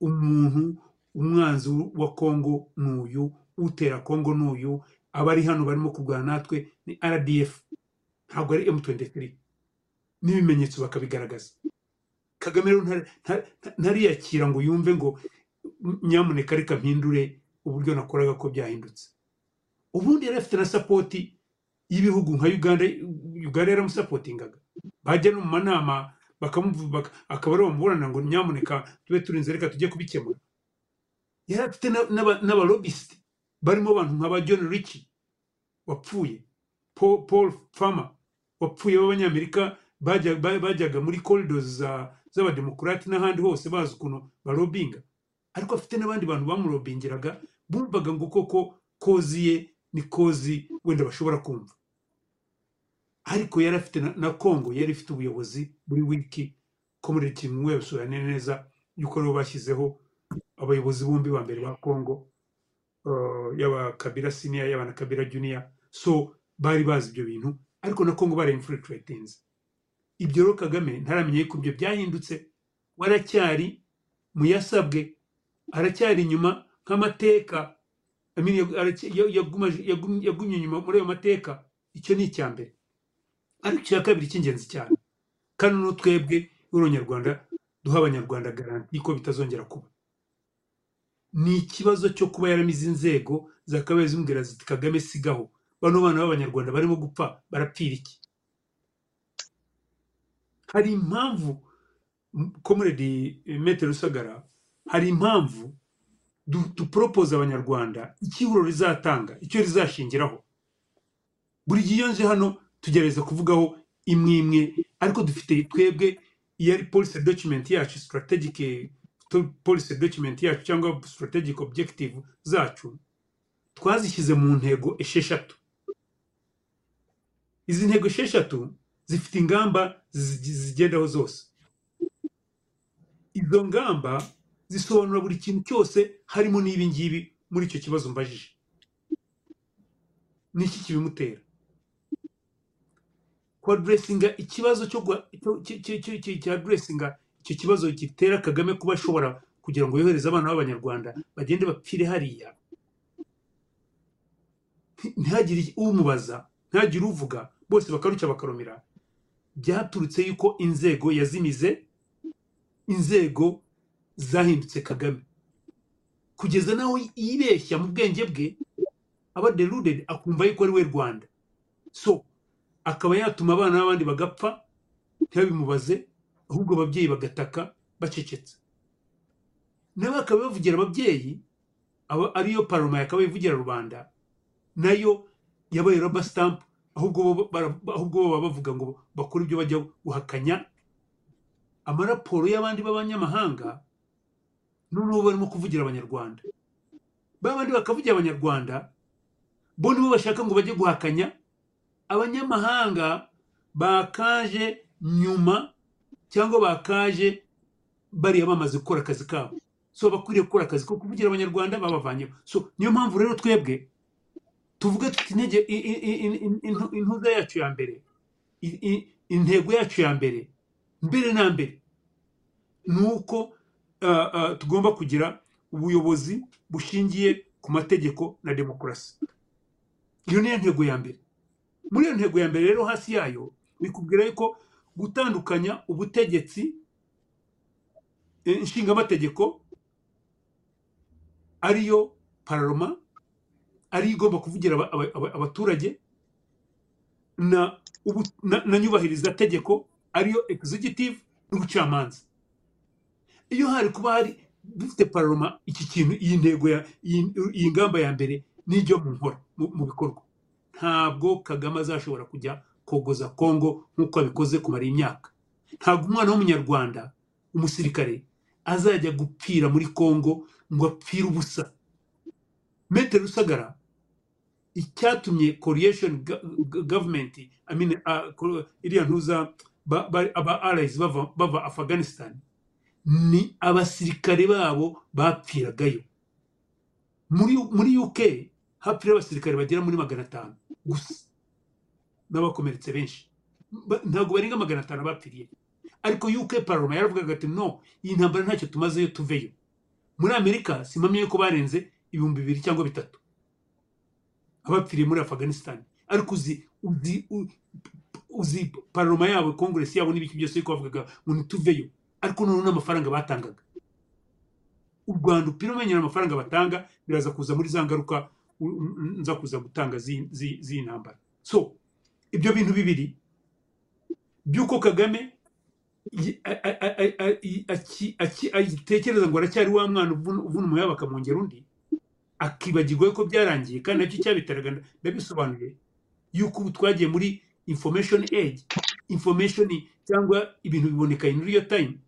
umuntu umwanzi wa kongo ni uyu utera kongo ni uyu abari hano barimo kurwana natwe ni rdf ntabwo ari m23 n'ibimenyetso bakabigaragaza. Kagame rero ntari- ntari- ntariyakira ngo yumve ngo nyamuneka reka mpindure uburyo nakoraga ko byahindutse. Ubundi yari afite na sapoti y'ibihugu nka uganda uganda yaramusapotingaga bajya no mu manama bakamuvuga akaba ari bamuburana ngo nyamuneka tube turinze reka tujye kubikemura. Yari afite na- n'aba- n'abalobisiti barimo abantu nka ba john ricci. Wapfuye. Paul, fama wapfuye b'abanyamerika bajya- ba- bajyaga muri corridors za- z'abademokarati n'ahandi hose bazi ukuntu barobinga ariko afite n'abandi bantu bamurobingiraga bumvaga ngo koko kozi ye ni kozi wenda bashobora kumva. Ariko yari afite na, congo yari ifite ubuyobozi buri wiki. Community mwe yabisobanuye neza yuko rero bashyizeho abayobozi bombi ba mbere ba congo uh, yaba kabira senior yaba na kabira junior. So bari bazi ibyo bintu ariko na congo bari infiltratinze ibyo rero kagame ntaramenye ko ibyo byahindutse waracyari mu yasabwe aracyari inyuma nk'amateka. Yagumye inyuma muri ayo mateka. Icyo ni icya mbere. Ariko icya kabiri cy'ingenzi cyane. Kandi no twebwe b'uronyarwanda duha abanyarwanda garanti ko bitazongera kuba. Ni ikibazo cyo kuba yaramize inzego zakabaye zimbwira ziti kagame sigaho. Bano bana b'abanyarwanda barimo gupfa barapfira iki? Hari impamvu komuredi metero rusagara hari impamvu du- duporopoza abanyarwanda icyihuro rizatanga icyo rizashingiraho? Buri gihe iyo nje hano tugerageza kuvugaho imwe imwe ariko dufite twebwe iyo ari policy document yacu strategic to- policy document yacu cyangwa strategic objective zacu twazishyize mu ntego esheshatu. Izi ntego esheshatu zifite ingamba zi- zigendaho zose. Izo ngamba zisobanura buri kintu cyose harimo n'ibi ngibi muri icyo kibazo mbajije. Ni iki kibimutera? Kwaduresinga ikibazo cyo- cyaduresinga icyo kibazo gitera kagame kuba ashobora kugira ngo yohereze abana b'abanyarwanda bagende bapfire hariya. Nti- ntihagire umubaza ntihagire uvuga. Bose bakaruca bakarumira. Byaturutse yuko inzego yazimize inzego zahindutse kagame. Kugeza naho yibeshya mu bwenge bwe aba deluded akumva yuko ari we rwanda. So akaba yatuma abana b'abandi bagapfa ntibabimubaze ahubwo ababyeyi bagataka bacecetse. Nawe akaba yavugira ababyeyi aba ariyo paroma yakaba ivugira rubanda. Nayo yabaye stamp ahubwo baba bavuga ngo bakora ibyo bajya guhakanya. Amaraporo y'abandi b'abanyamahanga noneho barimo kuvugira abanyarwanda. Ba bandi bakavugira abanyarwanda bo nibo bashaka ngo bajye guhakanya. Abanyamahanga bakaje nyuma cyangwa bakaje bariya bamaze gukora akazi kabo. So bakwiriye gukora akazi ko kuvugira abanyarwanda babavanyeho so niyo mpamvu rero twebwe tuvuge tuti intege intuza yacu ya mbere intego yacu ya mbere mbere na mbere ni uko tugomba kugira ubuyobozi bushingiye ku mategeko na demokarasi. Iyo niyo ntego ya mbere. Muri iyo ntego ya mbere rero hasi yayo bikubwira yuko gutandukanya ubutegetsi eh, nshingamategeko ariyo pararoma ariyo igomba kuvugira aba- aba- aba- abaturage na nyubahiriza tegeko ariyo executive n'ubucamanza. Iyo hari kuba hari dufite pararoma iki kintu iyi ntego iyi ngamba ya mbere n'ijyo mu nkora mu bikorwa. Ntabwo kagame azashobora kujya kogoza kongo nk'uko abikoze kumara imyaka ntabwo umwana w'umunyarwanda umusirikare azajya gupfira muri kongo ngo apfire ubusa. Metero rusagara icyatumye coalition ga- ga- government I mean, uh, ko- iriya ntuza ba- ba- aba allies bava afghanistan ni abasirikare babo bapfiragayo. Muri uk hapfira abasirikare bagera muri magana atanu gusa n'abakomeretse benshi. Ntabwo barenga magana atanu bapfiriye. Ariko uk paroma yaravugaga ati no iyi ntambara ntacyo tumazeyo tuveyo. Muri amerika simpamye yuko barenze ibihumbi bibiri cyangwa bitatu abapfiriye muri afghanistan ariko uzi uzi paroma yabo kongresi yabo n'ibiki byose yuko bavugaga ngo ntituveyo ariko noneho n'amafaranga batangaga u rwanda upira umenyera amafaranga batanga biraza kuza muri za ngaruka nza kuza gutanga z'iyi z'iyi- z'iyi ntambara so ibyo bintu bibiri by'uko kagame agitekereza ngo aracyari wa mwana uvuna umuyaga bakamwongera undi akibagirwa ko byarangiye kandi na cyo cyabiteraga nda- ndabisobanuye yuko ubu twagiye muri information age information cyangwa ibintu biboneka in real time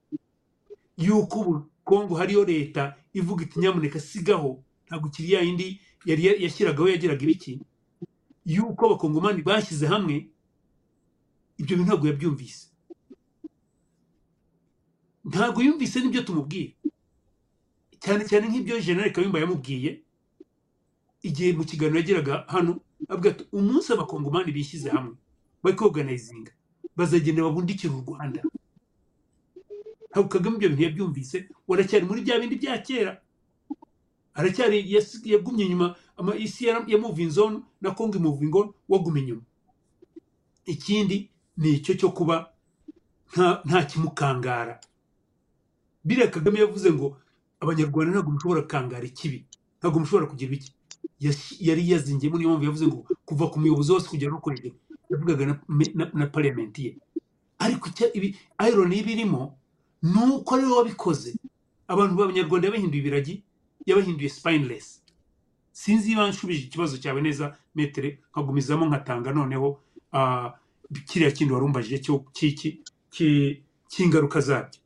yuko ubu kongo hariyo leta ivuga iti nyamuneka sigaho ntabwo ikiri ya yindi yari ya- yashyiragaho yagiraga ibiki yuko abakongomani bashyize hamwe ibyo bintu ntabwo yabyumvise. Ntabwo yumvise n'ibyo tumubwira cyane cyane nk'ibyo jenerali kayumba yamubwiye igihe mu kiganiro yagiraga hano avuga ati umunsi abakongomani bishyize hamwe bari koganizinga bazagenda babundikira u rwanda. Ntabwo kagame ibyo bintu yabyumvise waracyari muri bya bindi bya kera? Aracyari yagumye inyuma isi yara- ya moving zone na kongo moving on wagumye inyuma. Ikindi ni icyo cyo kuba nta kimukangara. Biriya kagame yavuze ngo abanyarwanda ntabwo mushobora kangara ikibi ntabwo mushobora kugira iki yari yazingiyemo niyo mpamvu yavuze ngo kuva ku muyobozi wose kugera no hejuru yavugaga na, parliament ye ariko icya- ibi ironi y'ibirimo ni uko ari we wabikoze abantu b'abanyarwanda yabahinduye ibiragi yabahinduye spineless sinzi niba nshubije ikibazo cyawe neza metere nkagumizamo nkatanga noneho ah, kiriya kindi warumbajije cy'iki ki- cy'ingaruka zabyo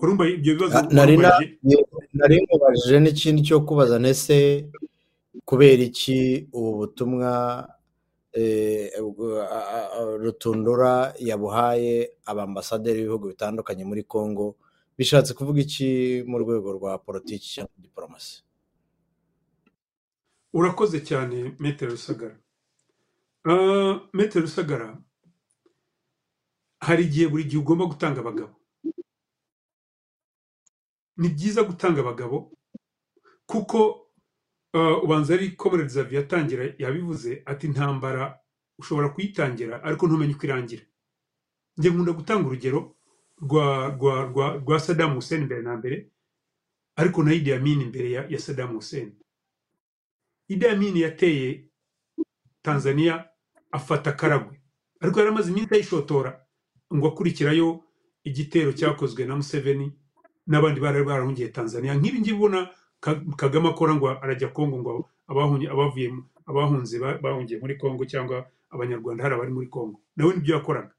urumva ibyo bibazo nari mubajije n'ikindi cyo kubaza ndetse kubera iki ubu butumwa eh, rutundura yabuhaye abambasaderi b'ibihugu bitandukanye muri congo bishatse kuvuga iki mu rwego rwa politiki cyangwa diporomasi urakoze cyane metero rusagara. Ah, metero rusagara hari igihe buri gihe ugomba gutanga abagabo. Ni byiza gutanga abagabo kuko ah, ubanza ari Xavier yatangira yabivuze ati intambara ushobora kuyitangira ariko ntumenye uko irangira. Njye nkunda gutanga urugero rwa rwa rwa rwa Saddam Hussein mbere na mbere ariko na Idi Amin imbere ya, Saddam Hussein. Idi Amin yateye Tanzania afata Karagwe ariko yari amaze iminsi ayishotora ngo akurikirayo igitero cyakozwe na Museveni n'abandi bari barahungiye Tanzania. Nk'ibi ngibi ubona Ka- Kagame akora ngo arajya Kongo ngo abavuye abahunze ba- bahungiye muri Kongo cyangwa abanyarwanda hari abari muri Kongo. Nawe ni byo yakoraga.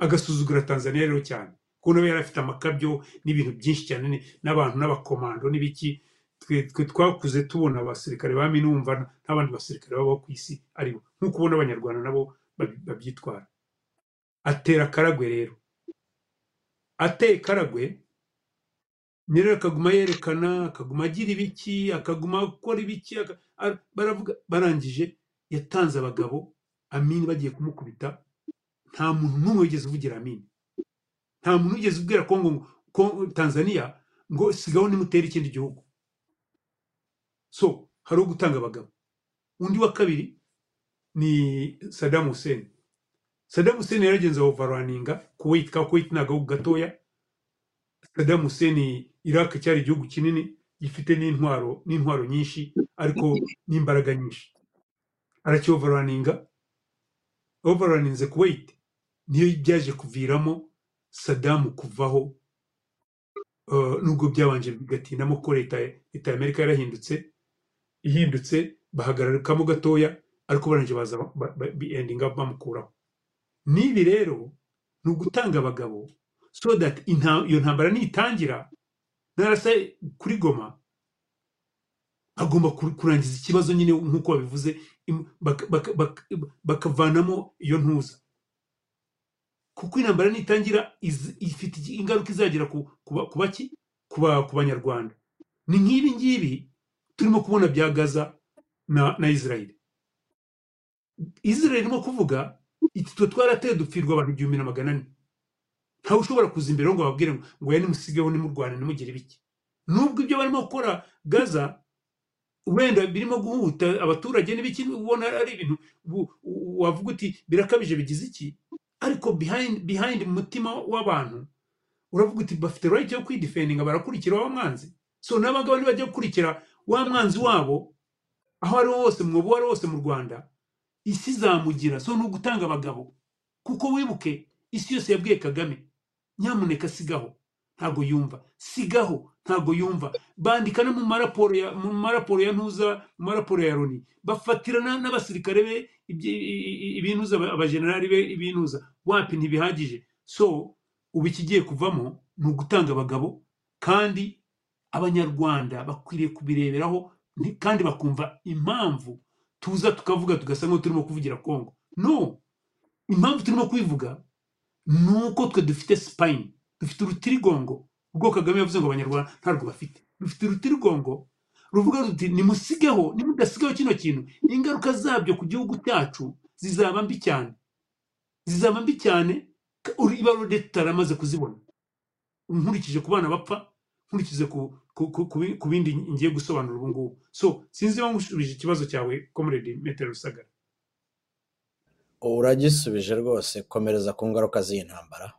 Agasuzugura Tanzania rero cyane. Kuko nawe yari afite amakabyo n'ibintu byinshi cyane n'abantu n'abakomando n'ibiki. Twe twakuze tubona abasirikare ba minumva n'abandi basirikare babaho ku isi ari bo nk'uko ubona abanyarwanda nabo babyitwara. Atera karagwe rero. Ateye karagwe nyirere akaguma yerekana akaguma agira ibiki akaguma akora ibiki baravuga barangije yatanze abagabo amini bagiye kumukubita. Nta muntu n'umwe wigeze uvugira amini. Nta muntu wigeze ubwira kongo ngo ko tanzania ngo sigaho nimutere ikindi gihugu. So hari uwo gutanga abagabo. Undi wa kabiri ni Saddam Hussein. Saddam Hussein yaragenze overaninga Kuwait ka Kuwait ni agahugu gatoya. Saddam Hussein Iraq cyari igihugu kinini gifite n'intwaro n'intwaro nyinshi ariko n'imbaraga nyinshi aracyoveraninga overaninze Kuwait niyo byaje kuviramo Saddam kuvaho uh, nubwo byabanje bigatindamo ko leta leta ya Amerika yarahindutse ihindutse bahagararikamo gatoya ariko barangije baza ba- ba- biendinga bamukuraho n'ibi rero ni ugutanga abagabo so that iyo ntambara nitangira. Narasa kuri goma agomba kur- kurangiza ikibazo nyine nk'uko babivuze bakavanamo iyo ntuza. Kuko intambara nitangira ifite ingaruka izagira ku ku ba- ku baki ku ba- ku banyarwanda. Ni nk'ibi ngibi turimo kubona bya gaza na israel. Israel irimo kuvuga iti twe twarateye dupfirwa abantu igihumbi na magana ane. Ntawe ushobora kuza imbere ngo bababwire ngo ya nimusigeho nimurwane nimugire biki nubwo ibyo barimo gukora gaza wenda birimo guhuta abaturage n'ibiki ubona ari ibintu wavuga uti birakabije bigize iki? Ariko behind mu mutima w'abantu uravuga uti bafite right yo kwidefendinga barakurikira wa mwanzi? So n'abangaba nibajya gukurikira wa mwanzi wabo aho ari ho hose mwobo uwo ari wo wose mu rwanda isi izamugira. So ni ugutanga abagabo. Kuko wibuke isi yose yabwiye kagame. Nyamuneka sigaho. Ntabwo yumva. Sigaho. Ntabwo yumva. Bandika no mu maraporo ya mu maraporo ya ntuza mu maraporo ya loni. Bafatira na- n'abasirikare be ibinuza aba- abajenerali be ibinuza. Wapi ntibihagije. So ubu ikigiye kuvamo ni ugutanga abagabo kandi abanyarwanda bakwiriye kubireberaho kandi bakumva impamvu tuza tukavuga tugasa nk'aho turimo kuvugira kongo no! Impamvu turimo kubivuga ni uko twe dufite sipayini dufite urutirigongo. Ubwo kagame yavuze ngo abanyarwanda ntarwo bafite. Dufite urutirigongo ruvuga ruti nimusigeho nimudasigaho kino kintu. Ingaruka zabyo ku gihugu cyacu zizaba mbi cyane. Zizaba mbi cyane ka- uri- iba rode tutaramaze kuzibona. Nkurikije ku bana bapfa nkurikije ku, ku, ku, ku, bi- ku bindi ngiye gusobanura ubu ngubu. So sinzi niba ngushubije ikibazo cyawe comrade metero rusagara. Uragisubije rwose komereza ku ngaruka z'iyi ntambara.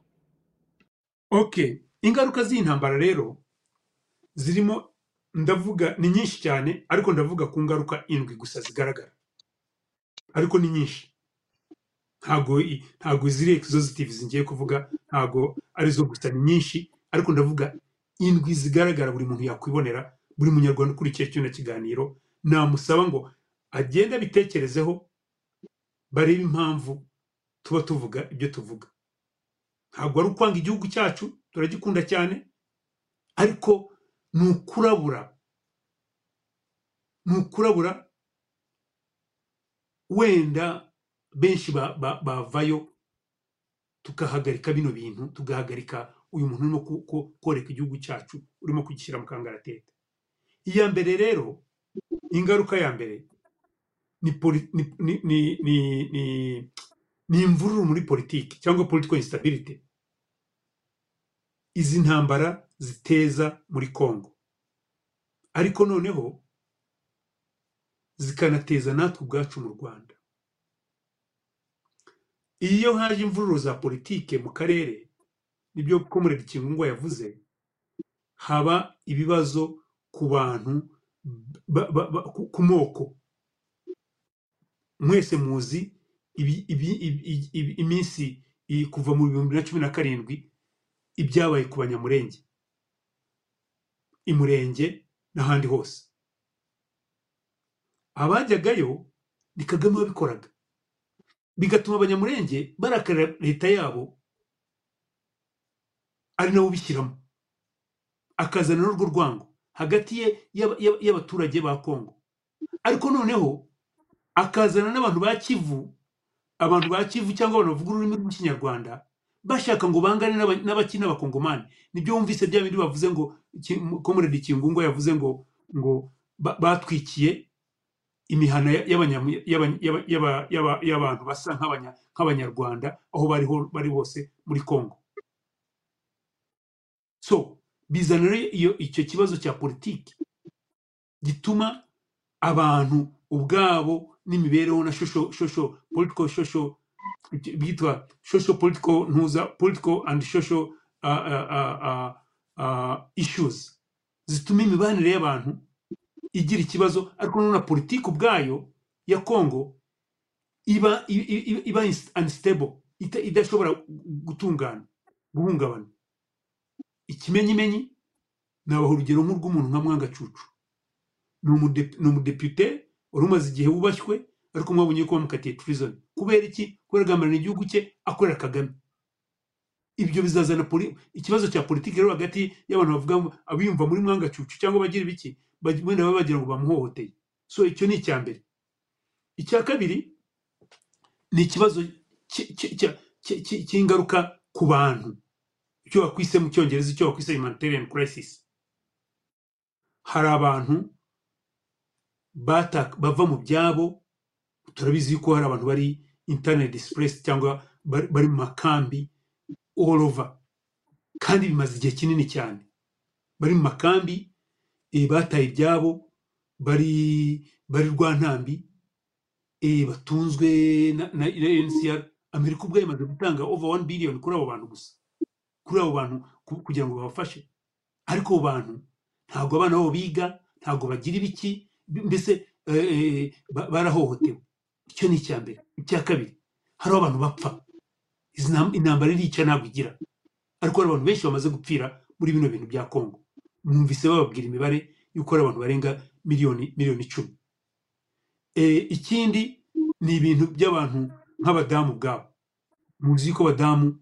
Okay ingaruka z'intambara rero zirimo ndavuga ni nyinshi cyane ariko ndavuga ku ngaruka indwi gusa zigaragara. Ariko ni nyinshi. Ntago ziri exhaustive ngiye kuvuga ntago ari zo gusa ni nyinshi ariko ndavuga indwi zigaragara buri muntu yakwibonera buri munyarwanda ukurikiye kino kiganiro namusaba ngo agende abitekerezeho barebe impamvu tuba tuvuga ibyo tuvuga. Ntabwo ari ukwanga igihugu cyacu turagikunda cyane ariko ni ukurabura ni ukurabura wenda benshi ba- ba- bavayo tugahagarika bino bintu tugahagarika uyu muntu urimo koreka igihugu cyacu urimo kugishyira mu kangaratete. Iya mbere rero ingaruka ya mbere ni ni- imvururu muri politiki cyangwa political instability. Izi ntambara ziteza muri congo. Ariko noneho zikanateza natwe ubwacu mu rwanda. Iyo haje imvururu za politike mu karere ni byo komuredi kingungwa yavuze haba ibibazo ku bantu ba- ba- ba- ku- ku moko. Mwese muzi iminsi i- kuva mu bihumbi na cumi na karindwi ibyabaye ku banyamurenge. Imurenge n'ahandi hose. Abajyagayo ni kagame wabikoraga. Bigatuma abanyamurenge barakarira leta yabo ari nawe ubishyiramo. Akazana n'urwo rwango hagati ye y'aba- y'aba- y'abaturage ba kongo ariko noneho akazana n'abantu ba kivu abantu ba kivu cyangwa abantu bavuga ururimi rw'ikinyarwanda bashaka ngo bangane n'aba- n'abaki n'abakongomani ni byo wumvise bya bindi bavuze ngo komuredi kingungo yavuze ngo ngo ba- batwikiye imihana y'abantu basa nk'abanya- nk'abanyarwanda aho bari hose muri kongo so bizana iyo icyo kibazo cya politiki gituma abantu ubwabo n'imibereho na shosho shosho politiko shosho bitwa shosho politiko ntuza politiko andi shosho uh, uh, uh, ishyuzi zituma imibanire y'abantu igira ikibazo ariko na politiki ubwayo ya kongo iba iba anisitebo idashobora gutungana guhungabana. Ikimenyimenyi nabaha urugero nk'urw'umuntu nka mwangacucu ni umudepite wari umaze igihe wubashywe ariko mwabonye ko bamukatiye prison. Kubera iki? Kubera agambanira igihugu cye akorera kagame. Ibyo bizazana ikibazo cya politiki rero hagati y'abantu bavuga abiyumva muri mwangacucu cyangwa bagira ibiki wenda baba bagira ngo bamuhohoteye. So icyo ni icya mbere. Icya kabiri ni ikibazo cy- cy- cy- cy- cy- cy'ingaruka ku bantu. Icyo wakwise mu cyongereza icyo wakwise humanitarian crisis. Hari abantu bava mu byabo turabizi yuko hari abantu bari internet displaced cyangwa bari mu makambi all over. Kandi bimaze igihe kinini cyane. Bari mu makambi eh, bataye ibyabo bari bari rwantambi eh, batunzwe na, NCR Amerika ubwayo imaze gutanga over 1 billion kuri abo bantu gusa. Kuri abo bantu ku- kugira ngo babafashe. Ariko abo bantu ntabwo abana babo biga ntabwo bagira ibiki mbese eh, eh, ba- barahohotewe. Icyo ni icya mbere. Icya kabiri hariho abantu bapfa. Intambara irica ntabwo igira. Ariko hari abantu benshi bamaze gupfira muri bino bintu bya kongo mwumvise bababwira imibare y'uko hari abantu barenga miliyoni miliyoni icumi. Eh, ikindi ni ibintu by'abantu nk'abadamu ubwabo muzi ko abadamu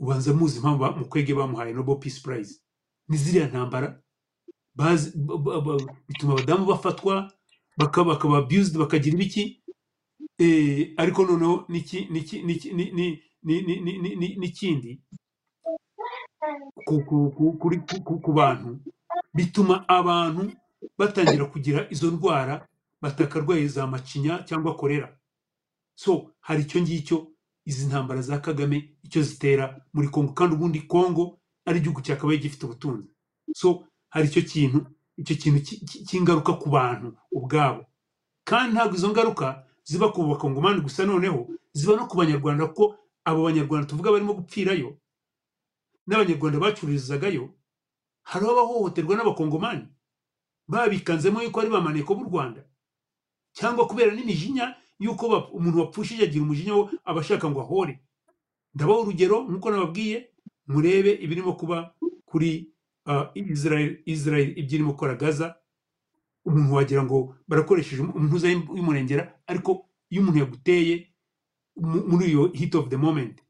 ubanza muzi impamvu mukwege bamuhaye nobel peace prize. Ni ziriya ntambara bituma abadamu bafatwa bakaba abused bakagira ibiki? Eh, ariko noneho n'ikindi? Ku bantu. Bituma abantu batangira kugira izo ndwara batakarwaye za macinya cyangwa korera so hari icyo ngicyo izi ntambara za kagame icyo zitera muri kongo kandi ubundi kongo ari igihugu cyakabaye gifite ubutunzi. So hari icyo kintu icyo kintu cy- cy- cy'ingaruka ku bantu ubwabo. Kandi ntabwo izo ngaruka ziba ku bakongomani gusa noneho ziba no ku banyarwanda kuko abo banyarwanda tuvuga barimo gupfirayo n'abanyarwanda bacururizagayo hariho abahohoterwa n'abakongomani babikanzemo yuko ari ba maneko b'u rwanda. Cyangwa kubera n'imijinya y'uko umuntu wapfushije agira umujinya wo aba ashaka ngo ahore. Ndabaha urugero nk'uko nababwiye murebe ibirimo kuba kuri israel ibyo irimo gukora gaza umuntu wagira ngo barakoresheje umuhuza y'umurengera ariko iyo umuntu yaguteye mu- muri iyo hit of the moment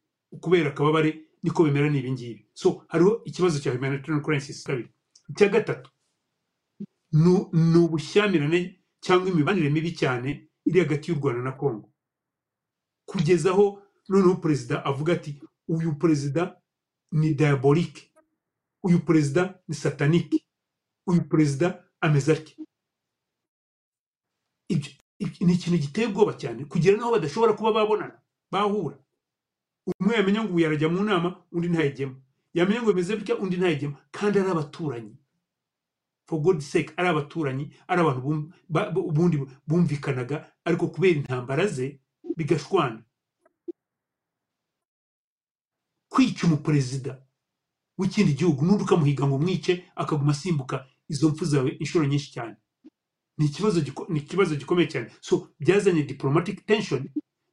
kubera akababare niko bimera ni ibingibi so hariho ikibazo cya humanitarian crisis kabiri. Icya gatatu ni ubushyamirane cyangwa imibanire mibi cyane iri hagati y'u rwanda na congo. Kugeza aho noneho perezida avuga ati uyu perezida ni diabolike uyu perezida ni satanike uyu perezida ameze atya ni ikintu giteye ubwoba cyane kugera n'aho badashobora kuba babonana bahura. Umwe yamenya ngo uyu yarajya mu nama undi ntayijyemo. Yamenya ngo bimeze bitya undi ntayijyemo. Kandi ari abaturanyi. For god sake ari abaturanyi ari abantu ubundi bumvikanaga ariko kubera intambara ze bigashwana. Kwica umuperezida w'ikindi gihugu n'undi ukamuhiga ngo umwice akaguma asimbuka izo mpfu zawe inshuro nyinshi cyane. Ni ikibazo ni ikibazo gikomeye cyane. So byazanye diplomatic tension.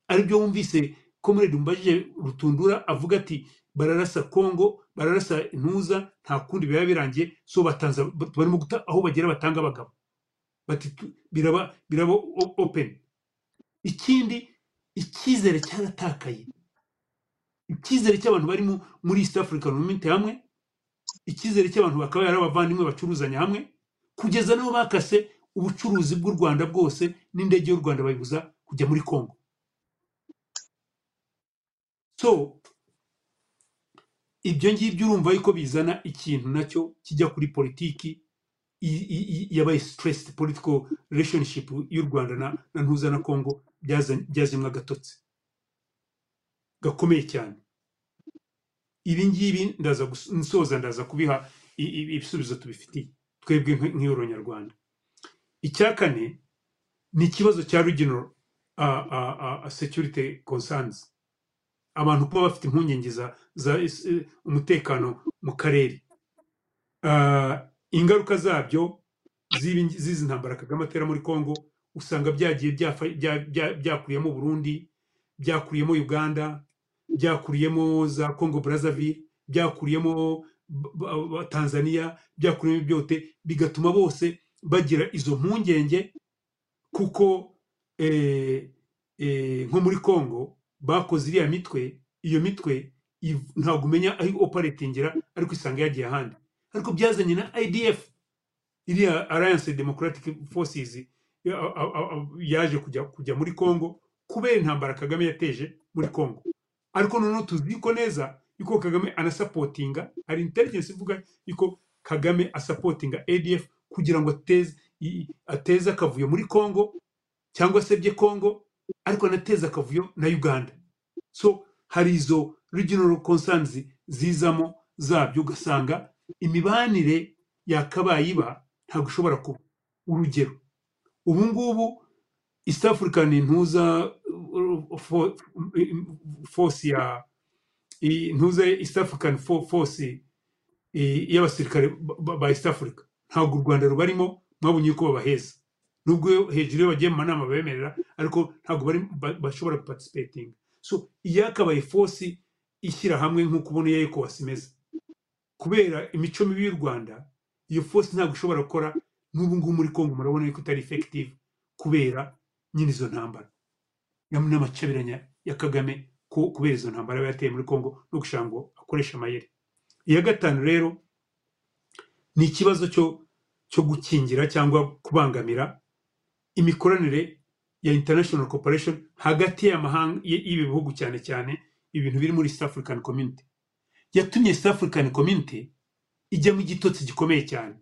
Aribyo wumvise comrade umbajije rutundura avuga ati bararasa kongo bararasa intuza nta kundi biba birangiye. So batanza barimo guta aho bagera batanga abagabo. Bati biraba biraba o- open. Ikindi icyizere cyaratakaye. Icyizere cy'abantu bari mu- muri east african movement hamwe. Icyizere cy'abantu bakaba ari abavandimwe bacuruzanya hamwe. Kugeza n'aho bakase ubucuruzi bw'u rwanda bwose n'indege y'u rwanda bayibuza kujya muri congo. So ibyo ngibyo urumva yuko bizana ikintu na cyo kijya kuri politiki yabaye stressed political relationship y'u rwanda na, ntuza na congo byazimwe agatotsi. Gakomeye cyane. Ibi ngibi ndaza nsoza ndaza kubiha ibisubizo tubifitiye. Twebwe nk- nk'iyoro nyarwanda icya kane ni ikibazo cya uh, security concerns. Abantu kuba bafite impungenge za, eh, umutekano mu karere. Ingaruka zabyo z'izi ntambara kagame atera muri congo usanga byagiye byafa- bya- bya- byakuriyemo burundi byakuriyemo uganda byakuriyemo za congo brazzaville byakuriyemo tanzania byakuriyemo byote bigatuma bose bagira izo mpungenge kuko eh, eh, nko muri congo bakoze iriya mitwe iyo mitwe ntabwo umenya aho operatingira ariko isanga yagiye ahandi. Ariko byazanye na idf iriya alliance democratic forces yaje kujya muri congo kubera intambara kagame yateje muri congo. Ariko noneho tuzi ko neza yuko kagame anasapotinga hari intelligence ivuga yuko kagame asapotinga adf kugira ngo ateze ateze akavuyo muri congo cyangwa se bye congo ariko anateze akavuyo na uganda. So hari izo regional concerns zizamo zabyo ugasanga imibanire yakabaye iba ntabwo ishobora kuba. Urugero ubu ngubu east african ntuza force ya ntuza east african fo- force y'abasirikare ba east africa. Ntabwo u rwanda rubarimo mwabonye yuko babaheza. Nubwo hejuru iyo bagiye mu manama bemerera ariko ntabwo bashobora participating. So iyakabaye force ishyira hamwe nk'uko ubona iyo ECOWAS imeze kubera imico mibi y'u rwanda iyo force ntabwo ishobora gukora n'ubu ngubu muri congo murabona yuko itari effective kubera nyine izo ntambara. Nam- n'amacabiranya ya kagame kubera izo ntambara aba yateye muri congo no gushaka ngo akoreshe amayeri. Iya gatanu rero ni ikibazo cyo cyo gukingira cyangwa kubangamira imikoranire ya international cooperation hagati y'ibi bihugu cyane cyane ibintu biri muri east african community. Yatumye east african community ijya mu gitotsi gikomeye cyane.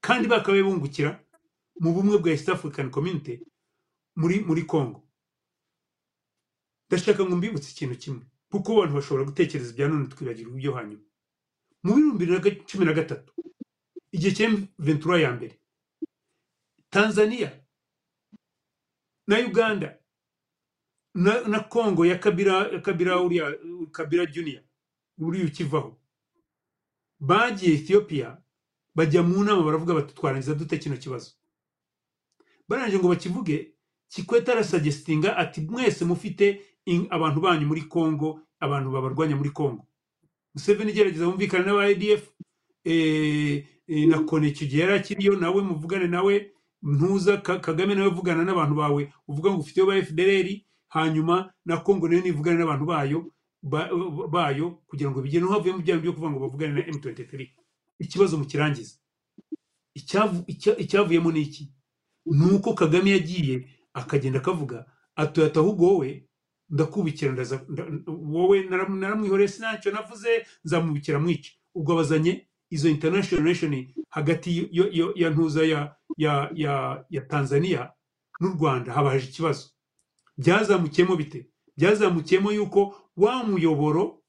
Kandi bakabaye bungukira mu bumwe bwa east african community muri muri congo. Ndashaka ngo mbibutse ikintu kimwe. Kuko abantu bashobora gutekereza ibya none twibagirwa ibyo hanyuma. Mu bihumbi bibiri na cumi na gatatu igihe cya ventura ya mbere tanzania na uganda na, congo ya kabira ya kabira uriya kabira junior uriya ukivaho bagiye ethiopia bajya mu nama baravuga bati twarangiza dute kino kibazo? Barangije ngo bakivuge kikwete arasagestinga ati mwese mufite abantu banyu muri congo abantu babarwanya muri congo. Museveni igerageza bumvikane n'aba adf eh, eh, na kone icyo gihe yari akiriyo nawe muvugane nawe ntuza Ka- kagame nawe vugana n'abantu bawe uvuga ngo ufiteyo ba fdr hanyuma na kongo na yo nivugane n'abantu bayo ba- bayo kugira ngo bigere havuyemo bya byo kuvuga ngo bavugane na M23 ikibazo icya- icyavuyemo ni iki? Ni uko kagame yagiye akagenda akavuga atoyata ahubwo wowe ndakubikira wowe naram- naramwihoreye sinacyo navuze nzamubikira mwica ubwo bazanye izo international relation hagati ya ntuza ya tanzania n'u rwanda. Habaje ikibazo. Byazamukiyemo bite? Byazamukiyemo yuko wa muyoboro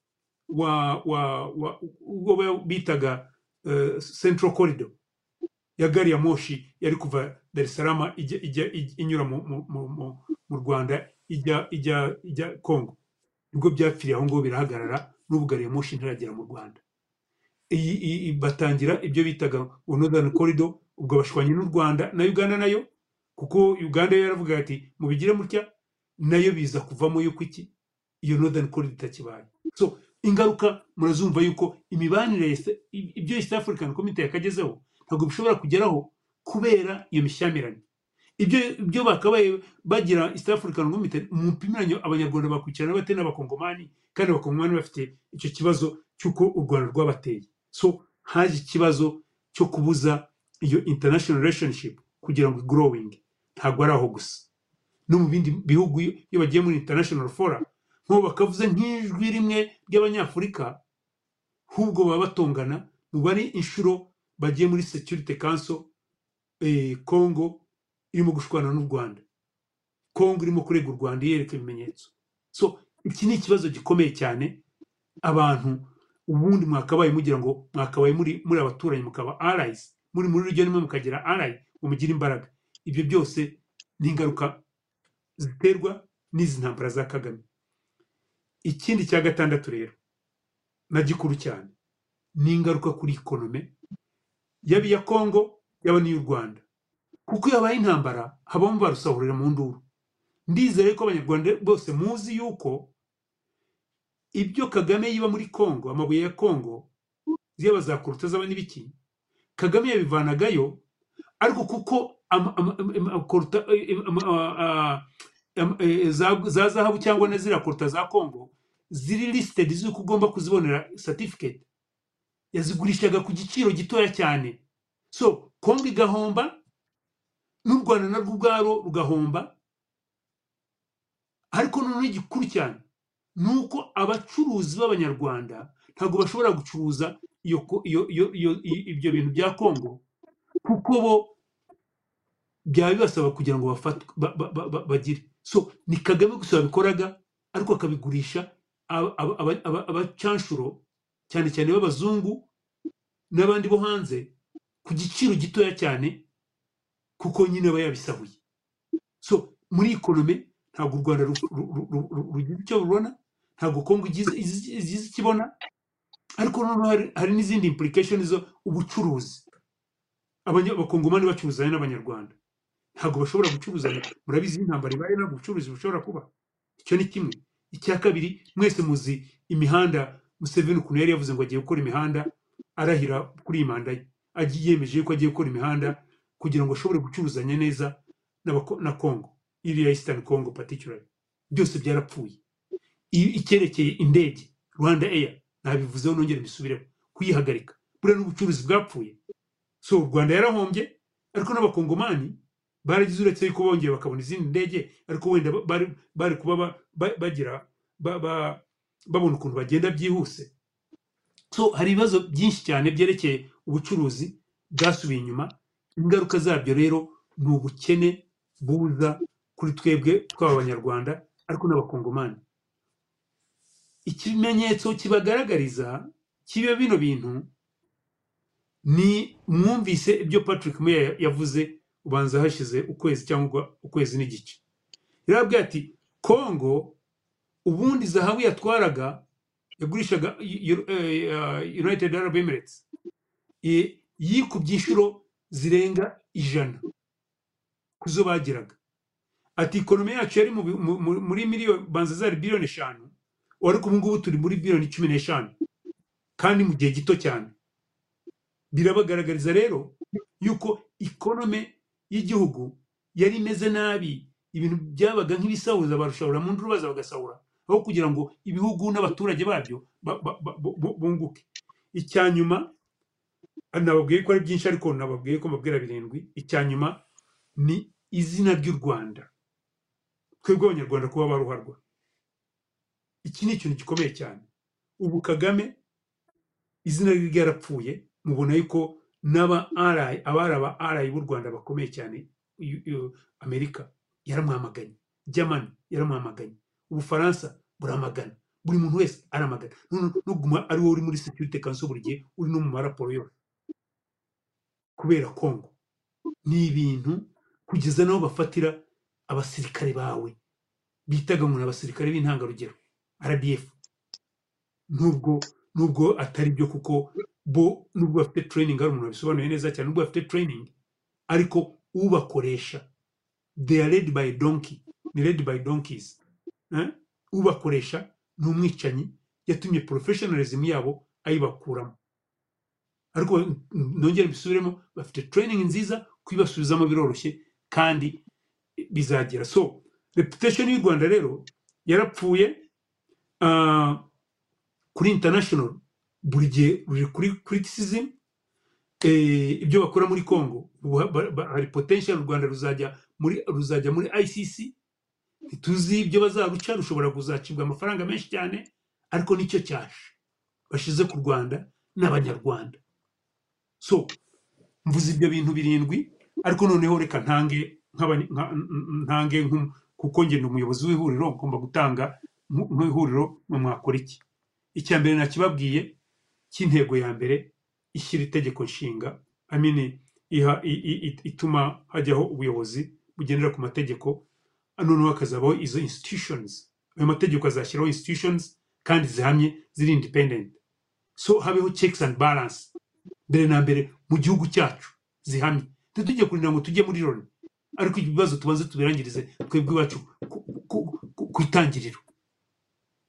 wa wa wa uwo bitaga eh, central corridor ya gari ya moshi yari kuva dar es salaam ijya ijya ijya- inyura mu rwanda ijya ijya ijya congo. Nibwo byapfiriye aho ngaho birahagarara n'ubu gari ya moshi ntiragera mu rwanda. Iyi batangira ibyo bitaga ngo northern corridor ubwo bashwanye n'u rwanda na uganda na yo kuko uganda yo yaravuga ati mubigire mutya na yo biza kuvamo yuko iki iyo northern corridor itakibaye. So ingaruka murazumva yuko imibanire ibyo east african community yakagezeho ntabwo bishobora kugeraho kubera iyo mishyamirane. Ibyo ibyo bakabaye bagira east african community mu pimiranye abanyarwanda bakwicarana bate n'abakongomani? Kandi abakongomani bafite icyo kibazo cy'uko u rwanda rwabateye. So haje ikibazo cyo kubuza iyo international relationship kugira ngo growing. Ntabwo ari aho gusa. No mu bindi bihugu iyo bagiye muri international fora nk'ubu bakavuze nk'ijwi rimwe ry'abanyafurika ahubwo baba batongana mu bari inshuro bagiye muri security council eh, congo irimo gushwana n'u rwanda. Congo irimo kurega u rwanda yereka ibimenyetso. So iki ni ikibazo gikomeye cyane. Abantu ubundi mwakabaye mugira ngo mwakabaye muri muri abaturanyi mukaba allies. Muri muri ryo nimwe mukagira ally ngo mugire imbaraga. Ibyo byose ni ingaruka ziterwa n'izi ntambara za kagame. Ikindi cya gatandatu rero na gikuru cyane ni ingaruka kuri ikonome yaba iya kongo yaba n'iy'u rwanda. Kuko iyo habaye intambara habamo barusahurira mu nduru. Ndizere ko abanyarwanda bose muzi yuko ibyo kagame yiba muri kongo amabuye ya kongo ziyaba za kuruta zaba n'ibiki. Kagame yabivanagayo ariko kuko za za zahabu cyangwa na ziriya koruta za kongo ziri listed z'uko ugomba kuzibonera certificate. Yazigurishaga ku giciro gitoya cyane. So kongo igahomba n'u rwanda narwo ubwaro rugahomba. Ariko noneho igikuru cyane ni uko abacuruzi b'abanyarwanda ntabwo bashobora gucuruza ibyo bintu bya kongo kuko bo byaba bibasaba kugira ngo bagire. So ni kagame gusa wabikoraga ariko akabigurisha aba- aba- aba- aba- abacanshuro cyane cyane b'abazungu n'abandi bo hanze ku giciro gitoya cyane kuko nyine aba yabisahuye so muri ikonome ntabwo u rwanda ru- ru- ru- ru- ru- rugize icyo rubona ntabwo kongo igize ikibona ariko noneho hari, n'izindi implication zo ubucuruzi. Abakongomani bacuruzanya n'abanyarwanda. Ntabwo bashobora gucuruzanya. Murabizi intambara ibaye ntabwo ubucuruzi bushobora kuba. Icyo ni kimwe. Icya kabiri mwese muzi imihanda museveni ukuntu yari yavuze ngo agiye gukora imihanda arahira kuri iyi manda ye. Agiye yemeje yuko agiye gukora imihanda kugira ngo ashobore gucuruzanya neza na congo. Iriya eastern congo particularly. Byose byarapfuye. Icyerekeye indege rwanda air nabivuzeho nongere mbisubireho. Kuyihagarika. Buriya n'ubucuruzi bwapfuye. So u rwanda yarahombye ariko n'abakongomani baragize uretse yuko bongeye bakabona izindi ndege ariko wenda ba- bari, kuba ba- ba- bagira ba- ba- babona ukuntu bagenda byihuse. So hari ibibazo byinshi cyane byerekeye ubucuruzi bwasubiye inyuma. Ingaruka zabyo rero ni ubukene buza kuri twebwe twaba abanyarwanda ariko n'abakongomani. Ikimenyetso kibagaragariza kiba bino bintu ni mwumvise ibyo patrick meya yavuze ubanza hashize ukwezi cyangwa ukwezi n'igice. Yarabwiye ati kongo ubundi zahabu yatwaraga yagurishaga eh, united arab emirates eh, yikubye inshuro zirenga ijana ku zo bagiraga ati ikonomi yacu yari muri miliyoni banza zari biliyoni eshanu ariko ubu ngubu turi muri biliyoni cumi n'eshanu kandi mu gihe gito cyane. Birabagaragariza rero yuko ikonome y'igihugu yari imeze nabi ibintu byabaga nk'ibisahuza barushahura mu nduru baza bagasahura aho kugira ngo ibihugu n'abaturage babyo ba- ba- ba- bu- bu- bunguke. Icya nyuma nababwiye ko ari byinshi ariko nababwiye ko mbabwira birindwi. Icya nyuma ni izina ry'u rwanda. Twebwe abanyarwanda kuba baruharwa. Iki ni ikintu gikomeye cyane. Ubu kagame izina rye ryarapfuye mubona yuko n'aba arayi abari aba arayi b'u rwanda bakomeye cyane amerika yaramwamaganye. Germany yaramwamaganye. Ubufaransa buramagana. Buri muntu wese aramagana. Nuguma ari wowe uri muri security council buri gihe uri no mu maraporo yose. Kubera kongo. Ni ibintu kugeza n'aho bafatira abasirikare bawe. Bitaga ngo ni abasirikare b'intangarugero. Rdf nubwo nubwo atari byo kuko bo nubwo bafite training hari umuntu wabisobanuye neza cyane nubwo bafite training ariko ubakoresha they are led by donkey ni led by donkeys eh? ubakoresha ni umwicanyi yatumye professionalism yabo ayibakuramo. Ariko nongere mbisubiremo bafite training nziza kwibasubizamo biroroshye kandi bizagera. So reputation y'u rwanda rero yarapfuye ah, kuri international buri gihe ruri kuri criticism eh, ibyo bakora muri congo. Hari potential u rwanda ruzajya muri ruzajya muri icc ntituzi ibyo bazaruca rushobora kuzacibwa amafaranga menshi cyane ariko ni cyo cyashe. Bashize ku rwanda n'abanyarwanda. So mvuze ibyo bintu birindwi ariko noneho reka ntange ntange kuko ngenda umuyobozi w'ihuriro ngomba gutanga nk- nk'ihuriro mwakora iki? Icya mbere nakibabwiye cy'intego ya mbere ishyira itegeko nshinga. Amini iha ituma hajyaho ubuyobozi bugendera ku mategeko. Noneho hakazabaho izo institutions. Ayo mategeko azashyiraho institutions kandi zihamye ziri independent. So habeho checks and balance mbere na mbere mu gihugu cyacu zihamye. Ntitujye kurinda ngo tujye muri loni. Ariko ibibazo tubanze tubirangirize twebwe iwacu ku- itangiriro.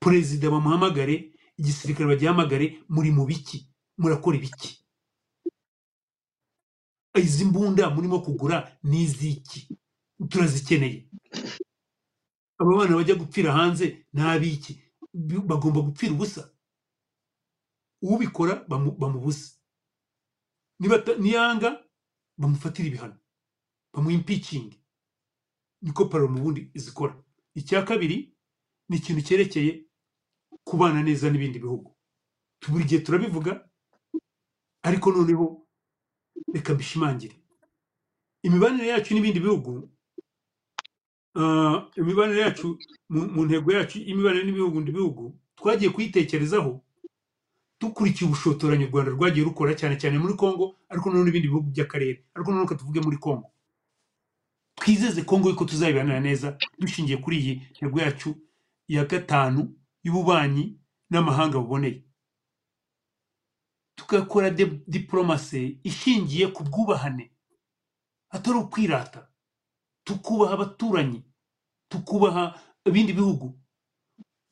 Perezida bamuhamagare igisirikare bagihamagare muri mu biki? Murakora ibiki? Izi mbunda murimo kugura ni iziki turazikeneye. Aba bana bajya gupfira hanze ni abiki Bi- bagomba gupfira ubusa. Ubikora bamu- bamubuze. Nibata- niyanga bamufatire ibihano. Bamuha impicingi niko paro mu bundi zikora icya kabiri ni ikintu cyerekeye kubana neza n'ibindi bihugu. Buri gihe turabivuga ariko noneho reka mbishimangire. Imibanire yacu n'ibindi bihugu ah, imibanire yacu mu ntego yacu y'imibanire n'ibihugu bihugu twagiye kuyitekerezaho dukurikiye ubushotoranyi u rwanda rwagiye rukora cyane cyane muri congo ariko noneho n'ibindi bihugu by'akarere. Ariko noneho reka tuvuge muri congo. Twizeze congo yuko tuzayibanira neza dushingiye kuri iyi ntego yacu ya gatanu y'ububanyi n'amahanga buboneye. Tugakora diplomasi ishingiye ku bwubahane. Atari ukwirata. Tukubaha abaturanyi. Tukubaha ibindi bihugu.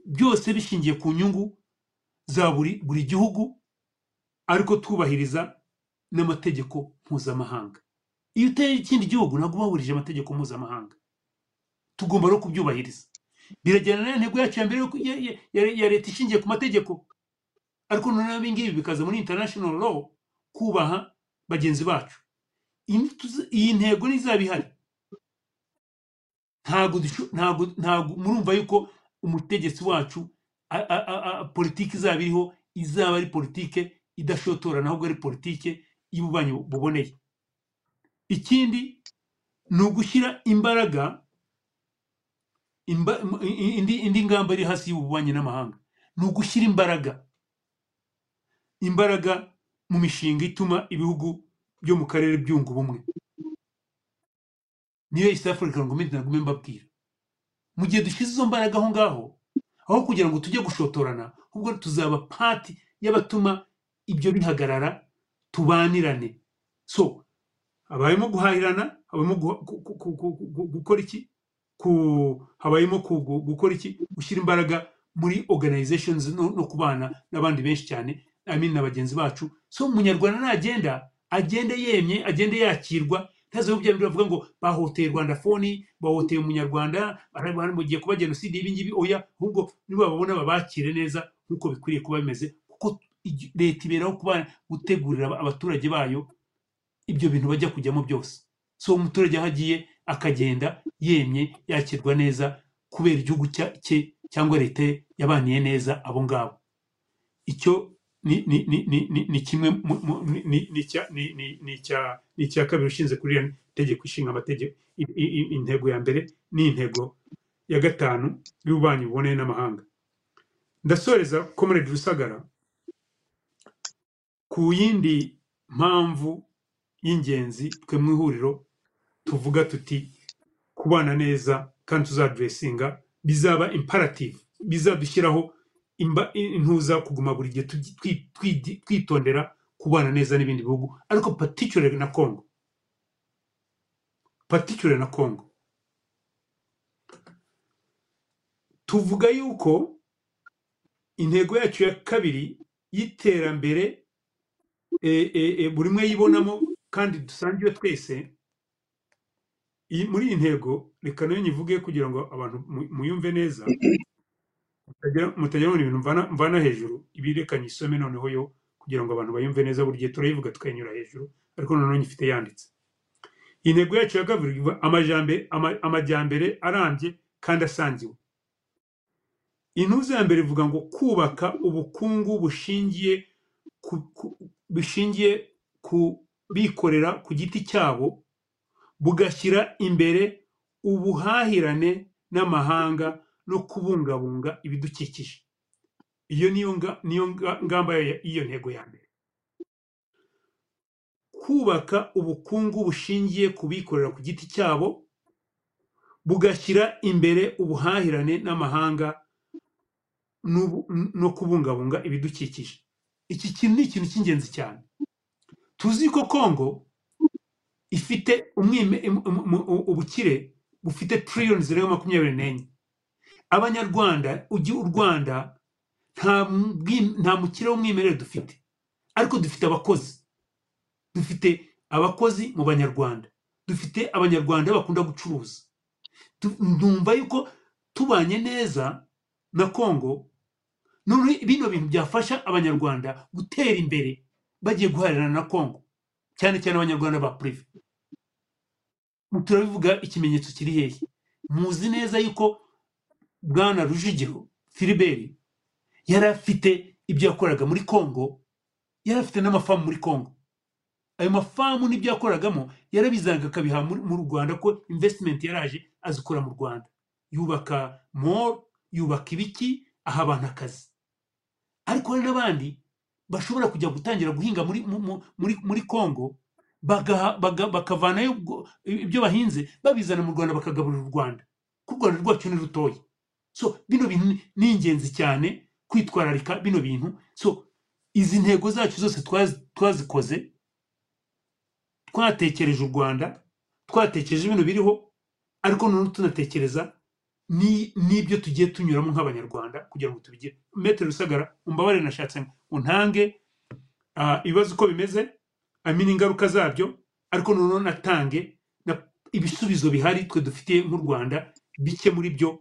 Byose bishingiye ku nyungu za buri buri gihugu ariko twubahiriza n'amategeko mpuzamahanga. Iyo uteye ikindi gihugu ntabwo uba wubahirije amategeko mpuzamahanga. Tugomba no kubyubahiriza. Birajyana na ntego yacu ya mbere ya- leta ishingiye ku mategeko. Ariko noneho ibi ngibi bikaza muri international law kubaha bagenzi bacu. Iyi ntego ntizaba ihari. Ntabwo ntabwo murumva yuko umutegetsi wacu politiki izaba iriho izaba ari politike idashotorana ahubwo ari politike y'ububanyi buboneye. Ikindi ni ugushyira imbaraga indi, ngamba iri hasi y'ububanyi n'amahanga. Ni ugushyira imbaraga. Imbaraga mu mishinga ituma ibihugu byo mu karere byunga ubumwe. Niyo east african gomenti nagume mbabwira. Mu gihe dushyize izo mbaraga aho ngaho aho kugira ngo tujye gushotorana ahubwo tuzaba pati y'abatuma ibyo bihagarara tubanirane. So habayemo guhahirana gu- gukora iki? Habayemo gukora iki? Gushyira imbaraga muri organizations no, kubana n'abandi benshi cyane na bagenzi bacu. So umunyarwanda nagenda agende yemye agende yakirwa ntazo bya bindi bavuga ngo bahoteye rwanda foni bahoteye umunyarwanda bara- mugiye kuba jenoside ibi ngibi oya ahubwo niba babona babakire neza nk'uko bikwiriye kuba bimeze. Kuko leta iberaho kuba gutegurira aba- abaturage bayo ibyo bintu bajya kujyamo byose. So umuturage aho agiye akagenda yemye yakirwa neza kubera igihugu cye cyangwa leta ye yabaniye neza abo ngabo. Icyo ni kimwe mu- mu- ni ni ni icya ni ni ni icya ni icya kabiri ushinze kuri iriya tegeko ishinga amategeko intego ya mbere ni intego ya gatanu y'ububanyi buboneye n'amahanga. Ndasoreza comrade rusagara ku yindi mpamvu y'ingenzi twe mu ihuriro tuvuga tuti kubana neza kandi tuzaduresinga bizaba imperative bizadushyiraho intuza kuguma buri gihe twitondera kubana neza n'ibindi bihugu ariko particularly na congo. Particularly na congo. Tuvuga yuko intego yacu ya kabiri y'iterambere e, e, e, buri umwe yibonamo kandi dusangiwe twese muri iyi ntego reka na yo nyivuge kugira ngo abantu mu- muyumve neza. Mutagira ni ibintu mvana hejuru. Ibi reka nyisome noneho yo kugira ngo abantu bayumve neza buri gihe turayivuga tukayanyura hejuru ariko noneho nyifite yanditse. Iyi ntego yacu ya kabiri ivuga amajambe ama- amajyambere arambye kandi asangiwe. Intuza ya mbere ivuga ngo kubaka ubukungu bushingiye bushingiye ku bikorera ku giti cyabo bugashyira imbere ubuhahirane n'amahanga no kubungabunga ibidukikije. Iyo niyo nga- niyo nga- ngamba y'iyo ntego ya mbere. Kubaka ubukungu bushingiye ku bikorera ku giti cyabo bugashyira imbere ubuhahirane n'amahanga no kubungabunga ibidukikije. Iki kintu ni ikintu cy'ingenzi cyane. Tuzi ko kongo ifite umwime im- um- um- u- ubukire bufite triliyoni zirenga makumyabiri n'enye. Abanyarwanda ujya u rwanda nta mukire w'umwimerere dufite. Ariko dufite abakozi. Dufite abakozi mu banyarwanda. Dufite abanyarwanda bakunda gucuruza. Ndumva yuko tubanye neza na kongo bino bintu byafasha abanyarwanda gutera imbere bagiye guharirana na kongo cyane cyane abanyarwanda ba purive turabivuga ikimenyetso kiri hehe. Muzi neza yuko bwana rujugiro filiberi yari afite ibyo yakoraga muri kongo yari afite n'amafamu muri kongo ayo mafamu n'ibyo yakoragamo yarabizanaga akabiha mu rwanda ko invesitimenti yaraje azikora mu rwanda. Yubaka mall yubaka ibiki aha abantu akazi. Ariko hari n'abandi bashobora kujya gutangira guhinga muri, mu- mu- muri, muri congo bakavanayo ibyo bahinze babizana mu rwanda bakagaburira u rwanda. Kuko u rwanda rwacu ni rutoya. So bino bintu ni- ingenzi cyane kwitwararika bino bintu. So izi ntego zacu zose twazi- twazikoze twatekereje u rwanda twatekereje ibintu biriho ariko noneho tunatekereza ni- n'ibyo tugiye tunyuramo nk'abanyarwanda kugira ngo tubigire metero rusagara umbabare nashatse ngo ntange ibibazo uko bimeze amenya ingaruka zabyo ariko noneho natange na- ibisubizo bihari twe dufitiye nk'u rwanda bike muri byo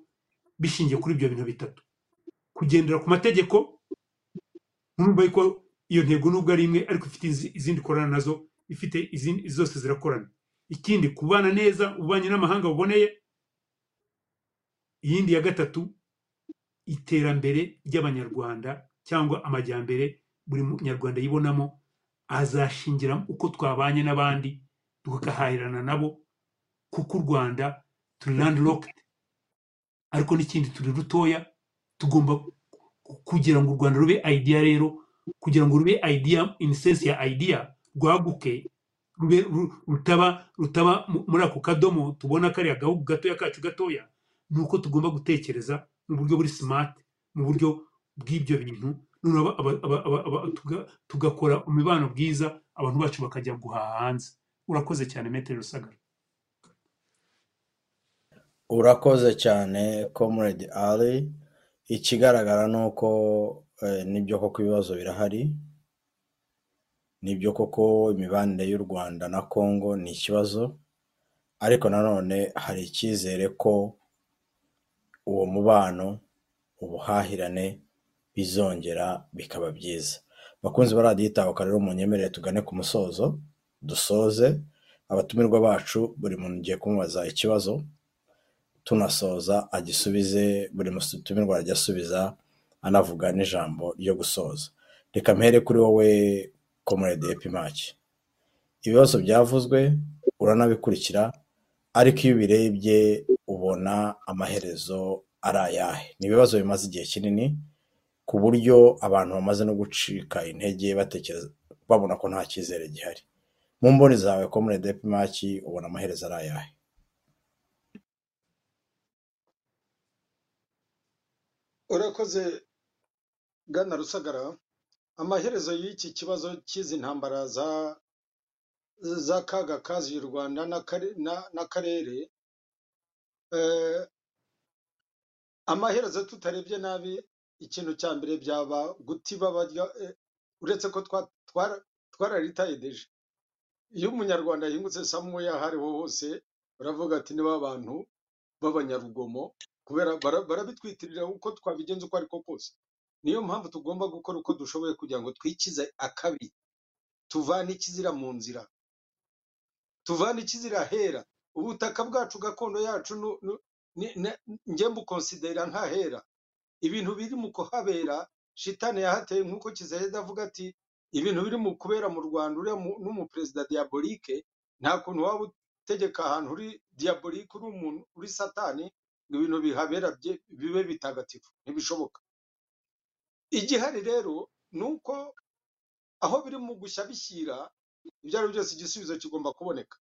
bishingiye kuri ibyo bintu bitatu. Kugendera ku mategeko nurumva yuko iyo ntego nubwo ari imwe ariko ifite izi- izindi ikorana na zo ifite izindi zose zirakorana. Ikindi kubana neza ububanyi n'amahanga buboneye iyindi ya gatatu iterambere ry'abanyarwanda cyangwa amajyambere buri munyarwanda yibonamo azashingira uko twabanye n'abandi tugahahirana nabo kuko u rwanda turi landlocked. Ariko n'ikindi turi rutoya tugomba ku- kugira ngo u rwanda rube idea rero kugira ngo rube idea in sense ya idea rwaguke rube ru- rutaba rutaba mu- muri ako kadomo tubona kariya gahugu gatoya kacu gatoya ni uko tugomba gutekereza mu buryo buri smart mu buryo bw'ibyo bintu tugakora umubano bwiza abantu bacu bakajya guhaha hanze. Urakoze cyane metero rusagara urakoze cyane comrade ali. Ikigaragara ni uko eh, ni byo koko ibibazo birahari ni byo koko imibanire y'u rwanda na congo ni ikibazo. Ariko nanone hari icyizere ko uwo mubano ubuhahirane bizongera bikaba byiza. Bakunzi baradiyitahuka rero munyemerere tugane ku musozo dusoze abatumirwa bacu buri muntu ugiye kumubaza ikibazo. Tunasoza agisubize buri mutumirwa arajya asubiza anavuga n'ijambo ryo gusoza. Reka mpere kuri wowe komurede epimaki ibibazo byavuzwe uranabikurikira ariko iyo ubirebye ubona amaherezo ari ayahe. Ni ibibazo bimaze igihe kinini ku buryo abantu bamaze no gucika intege batekereza babona ko nta cyizere gihari. Mu mboni zawe komurede epimaki ubona amaherezo ari ayahe? Urakoze bwana rusagara. Amaherezo y'iki kibazo cy'izi ntambara za z'akaga kaziye u rwanda n'akare- na- n'akarere eh, amaherezo tutarebye nabi ikintu cya mbere byaba gutiba eh, uretse ko twa- twara- twararitaye deje iyo umunyarwanda yahingutse samuya aho ariho hose baravuga ati niba abantu b'abanyarugomo. Kubera bara- barabitwitirira uko twabigenza uko ariko kose. Niyo mpamvu tugomba gukora uko dushoboye kugira ngo twikize akabi. Tuvane ikizira mu nzira. Tuvane ikizira hera. Ubutaka bwacu gakondo yacu njye mbukonsidera nk'ahera ibintu biri mu kuhabera shitani yahateye nk'uko kizaheda avuga ati ibintu biri mu kubera mu rwanda uriya mu- n'umuperezida diabolike nta kuntu waba utegeka ahantu uri diabolike uri umuntu uri satani ngo ibintu bihabera bye- bibe bitagatifu. Ntibishoboka. Igihari rero ni uko aho biri mu gushya bishyira ibyo ari byo byose igisubizo kigomba kuboneka.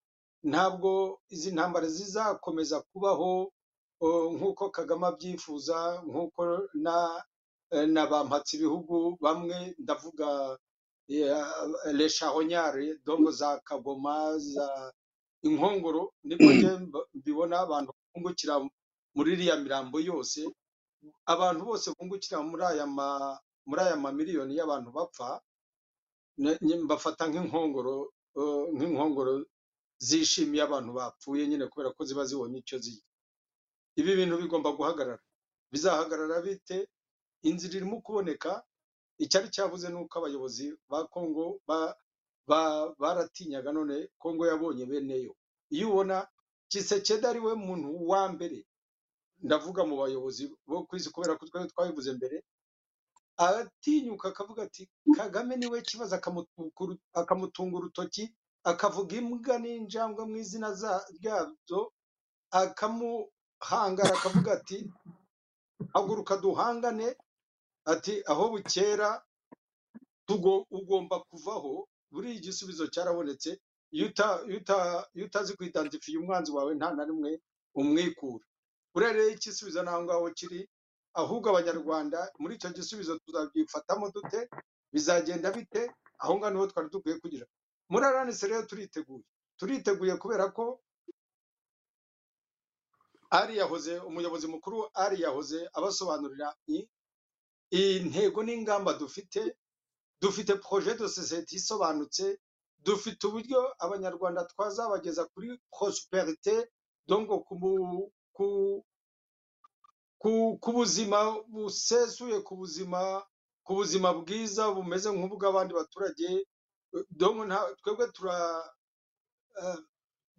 Ntabwo izi ntambara zizakomeza kubaho nk'uko kagame abyifuza nk'uko na na ba mpatsibihugu bamwe ndavuga leshahonyare dongo za kagoma za inkongoro niko (clears throat) mbibona abantu bungukira muri iriya mirambo yose abantu bose bungukira muri aya mamiliyoni y'abantu bapfa mbafata nk'inkongoro nk'inkongoro zishimiye abantu bapfuye nyine kubera ko ziba zibonye icyo zirya. Ibi bintu bigomba guhagarara. Bizahagarara bite? Inzira irimo kuboneka icyari cyabuze ni uko abayobozi ba ba, baratinyaga none kongo yabonye beneyo. Iyo ubona kisekedi ari we muntu wa mbere ndavuga mu bayobozi bo ku isi kubera ko twari twabivuze mbere aratinyuka akavuga ati kagame ni we kibazo akamutunga urutoki akavuga imbwa n'injangwe mu izina ryabyo akamuhangara akavuga ati haguruka duhangane ati aho bukera ugomba kuvaho buriya igisubizo cyarabonetse iyo utazi kwidantifiya umwanzi wawe nta na rimwe umwikura. Rero igisubizo naho ngaho kiri ahubwo abanyarwanda muri icyo gisubizo tuzabyifatamo dute? Bizagenda bite? Aho ngaho ni ho twari dukwiye kugira muri aranise rero turiteguye. Turiteguye kubera ko ari yahoze umuyobozi mukuru ari yahoze abasobanurira intego n'ingamba dufite dufite projet de societe isobanutse dufite uburyo abanyarwanda twazabageza kuri prosperite donc ku, ku, buzima busesuye ku buzima ku buzima bwiza bumeze nk'ubw'abandi baturage. Donc nta- twebwe tura uh,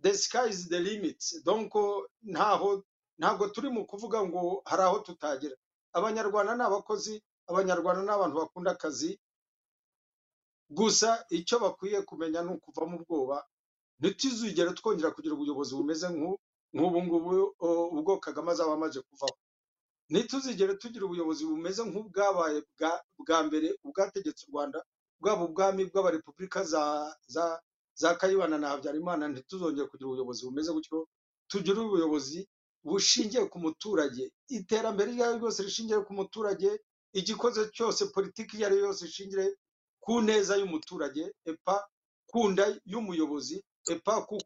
the sky is the limit. Donc ntaho ntabwo turi mu kuvuga ngo hari aho tutagera abanyarwanda ni abakozi abanyarwanda ni abantu bakunda akazi. Gusa icyo bakwiye kumenya ni ukuva mu bwoba ntituzigere twongera kugira ubuyobozi bumeze nk'u- nk'ubu ngubu ubwo kagame azaba amaze kuvaho. Ntituzigere tugira ubuyobozi bumeze nk'ubwabaye bwa mbere ubwategetse u rwanda bwaba ubwami bw'abarepubulika za za za kayibana na habyarimana. Ntituzongere kugira ubuyobozi bumeze gutyo. Tugire ubuyobozi bushingiye ku muturage. Iterambere iryo ari ryo ryose rishingiye ku muturage igikoze cyose politiki iyo ari yo yose ishingiye ku neza y'umuturage epa ku nda y'umuyobozi epa ku,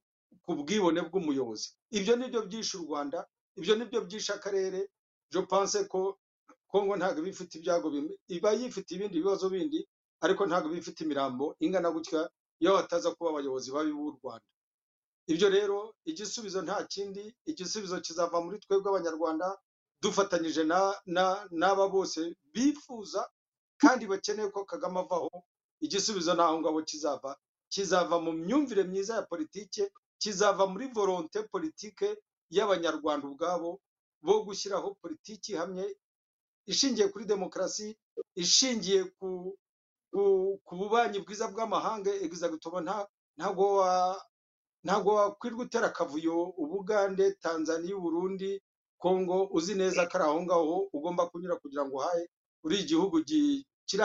ku bwibone bw'umuyobozi. Ibyo ni byo byishe u rwanda ibyo ni byo byishe akarere. Je pense ko kongo ntabwo iba ifite ibyago bimwe iba yifite ibindi bibazo bindi ariko ntabwo iba ifite imirambo ingana gutya iyo hataza kuba abayobozi babi b'u rwanda. Ibyo rero igisubizo nta kindi igisubizo kizava muri twebwe abanyarwanda dufatanyije na- n'aba bose bifuza kandi bakeneye ko kagame avaho igisubizo ntaho ngabo kizava kizava mu myumvire myiza ya politike kizava muri volonte politike y'abanyarwanda ubwabo bo gushyiraho politiki ihamye ishingiye kuri demokarasi ishingiye ku ku, bubanyi bwiza bw'amahanga. Egizagitoba nta ntabwo wa ntabwo wakwirwa utera akavuyo ubugande tanzania uburundi kongo uzi neza ko ari aho ngaho ugomba kunyura kugira ngo uhaye uri igihugu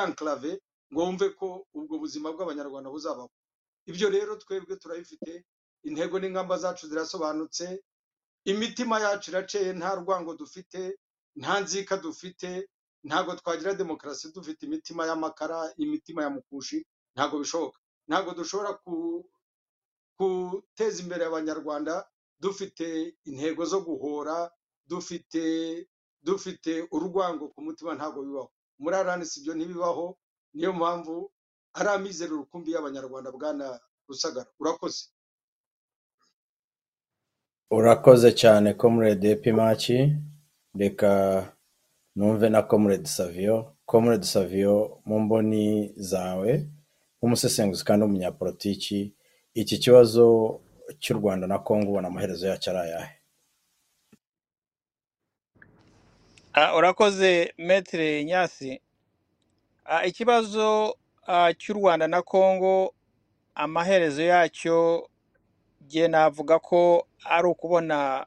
enclave ngo wumve ko ubwo buzima bw'abanyarwanda buzabaho. Ibyo rero twebwe turabifite intego n'ingamba zacu zirasobanutse imitima yacu iraceye nta rwango dufite nta nzika dufite ntabwo twagira demokarasi dufite imitima y'amakara imitima ya mukushi ntabwo bishoboka. Ntabwo dushobora guteza imbere abanyarwanda dufite intego zo guhora dufite dufite urwango ku mutima ntabwo bibaho. Muri aranisi ibyo ntibibaho niyo mpamvu ari amizero rukumbi y'abanyarwanda bwana rusagara. Urakoze. Urakoze cyane comrade epimaki reka numve na comrade savio. Comrade savio mu mboni zawe nk'umusesenguzi kandi w'umunyapolitiki iki kibazo cy'u rwanda na kongo ubona amaherezo yacyo ari ayahe? Ah, urakoze metere nyasi. Ah, ikibazo ah, cy'u rwanda na kongo amaherezo yacyo jye navuga ko ari ukubona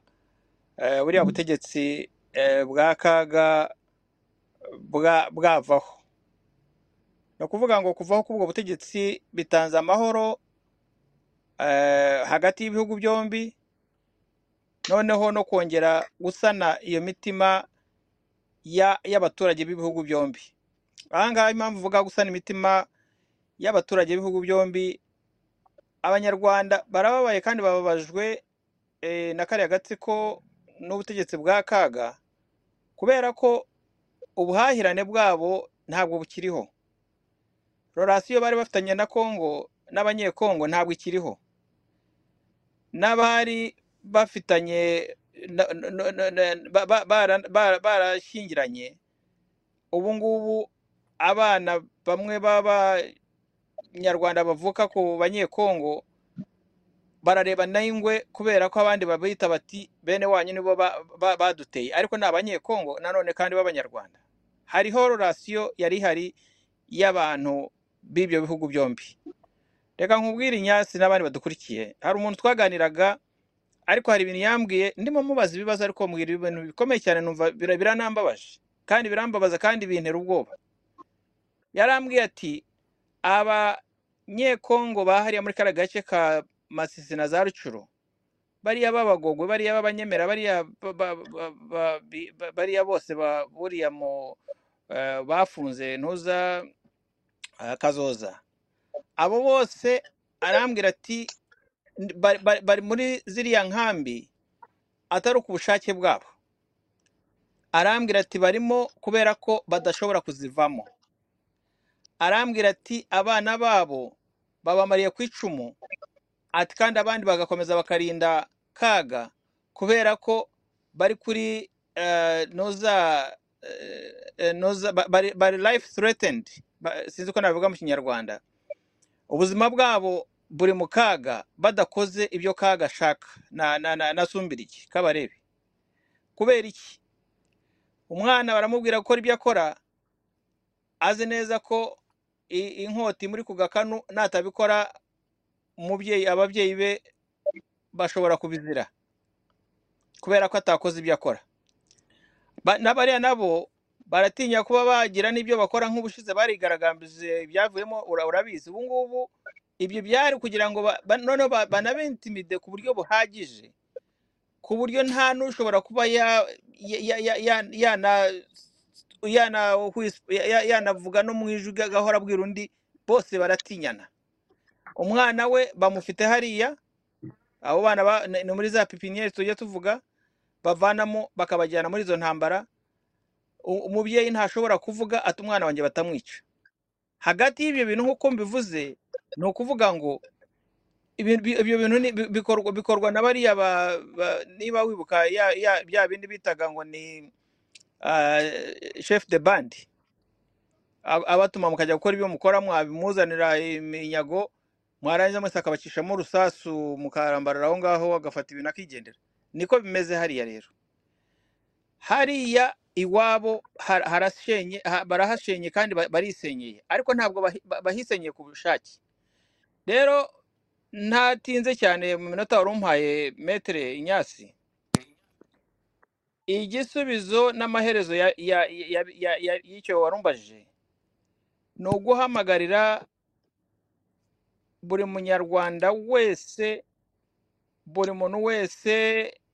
eh, buriya butegetsi eh, bwa kaga bwa- bwavaho. Ni ukuvuga ngo kuvaho k'ubwo butegetsi bitanze amahoro eh, hagati y'ibihugu byombi noneho no kongera gusana iyo mitima ya- y'abaturage b'ibihugu byombi. Aha ngaha impamvu uvuga gusana imitima y'abaturage b'ibihugu byombi abanyarwanda barababaye kandi bababajwe eh, na kariya gatsiko n'ubutegetsi bwa kaga kubera ko ubuhahirane bwabo ntabwo bukiriho. Rorasiyo bari bafitanye na kongo n'abanyekongo ntabwo ikiriho. N'abari bafitanye barashyingiranye ubu ngubu abana bamwe b'abanyarwanda bavuka ku banyekongo barareba n'ingwe kubera ko abandi babita bati bene wanyu nibo ba- ba- baduteye. Ariko ni abanyekongo nanone kandi b'abanyarwanda. Hariho rorasiyo yari ihari y'abantu b'ibyo bihugu byombi. Reka nkubwire inyasi n'abandi badukurikiye. Hari umuntu twaganiraga ariko hari ibintu yambwiye ndimo mubaza ibibazo ariko mbwira ibintu bikomeye cyane numva bira- biranambabaje kandi birambabaza kandi bintera ubwoba. Yarambwiye ati abanyekongo bahariye muri kariya gace ka masisi na za rucuru bariya b'abagogwe bariya b'abanyemera bariya bose buriya mu eh, bafunze ntuza eh, kazoza. Abo bose arambwira ati bari muri ziriya nkambi atari ku bushake bwabo. Arambwira ati barimo kubera ko badashobora kuzivamo. Arambwira ati abana babo babamariye ku icumu ati kandi abandi bagakomeza bakarinda kaga kubera ko bari kuri eh, noza eh, noza ba- bari, life threatened. Sinzi uko nabivuga mu kinyarwanda. Ubuzima bwabo buri mu kaga badakoze ibyo kaga ashaka na, na, na, na sumbiriki kabarebe. Kubera iki? Umwana baramubwira gukora ibyo akora azi neza ko inkota imuri ku gakanu natabikora umubyeyi ababyeyi be bashobora kubizira kubera ko atakoze ibyo akora Ba- n'abariya nabo baratinya kuba bagira n'ibyo bakora nk'ubushize barigaragambije ibyavuyemo ura- urabizi ubu ngubu ibyo byari kugira ngo noneho ba- banabentimide ku buryo buhagije ku buryo nta n'ushobora kuba yanavuga no mu ijwi gahora abwira undi bose baratinyana. Umwana we bamufite hariya abo bana ba- ni muri za pipiniyeri tujya tuvuga bavanamo bakabajyana muri izo ntambara umubyeyi ntashobora kuvuga ati umwana wanjye batamwica hagati y'ibyo bintu nk'uko mbivuze ni ukuvuga ngo ibyo bintu bikorwa na bariya ba- ba- niba wibuka ya ya bya bindi bitaga ngo ni ah, chef de band. Ab- abatuma mukajya gukora ibyo mukora mwabimuzanira iminyago mwarangiza mwese akabacishamo urusasu mukarambarara aho ngaho agafata ibintu akigendera. Niko bimeze hariya rero. Hariya iwabo har- harashenye ha- barahashenye kandi ba- barisenyeye. Ariko ntabwo bahi- ba- bahisenyeye ku bushake. Rero ntatinze cyane mu minota wari umpaye metere inyasi. Igisubizo n'amaherezo y'icyo warumbajije? Ni uguhamagarira buri munyarwanda wese buri muntu wese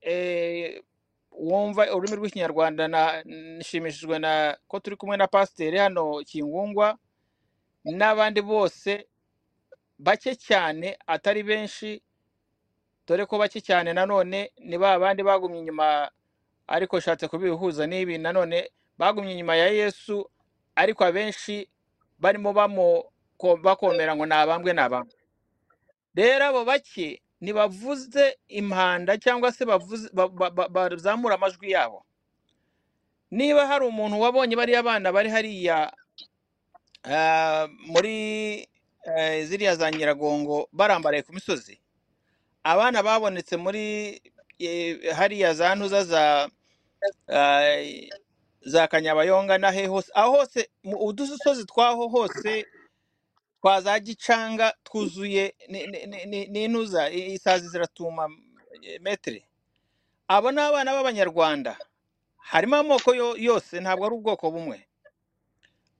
eh, wumva ururimi rw'ikinyarwanda nshimishijwe na ko turi kumwe na pasiteri hano kingungwa n'abandi bose bake cyane atari benshi dore ko bake cyane nanone ni ba bandi bagumye inyuma ariko nshatse kubihuza n'ibi nanone bagumye inyuma ya yesu ariko abenshi barimo bakomera ngo ni abambwe ni abambwe rero abo bake ntibavuze impanda cyangwa se bazamura amajwi yabo. Niba hari umuntu wabonye bariya bana bari hariya ah, muri eh, ziriya za nyiragongo barambaraye ku misozi abana babonetse muri eh, hariya za ntuza za za kanyabayonga n'ahe hose? Aho hose udusozi twaho hose twa za gicanga twuzuye ni- ni- ni- ni- n'intuza isazi ziratuma eh, metere abo ni abana b'abanyarwanda harimo amoko yo- yose ntabwo ari ubwoko bumwe.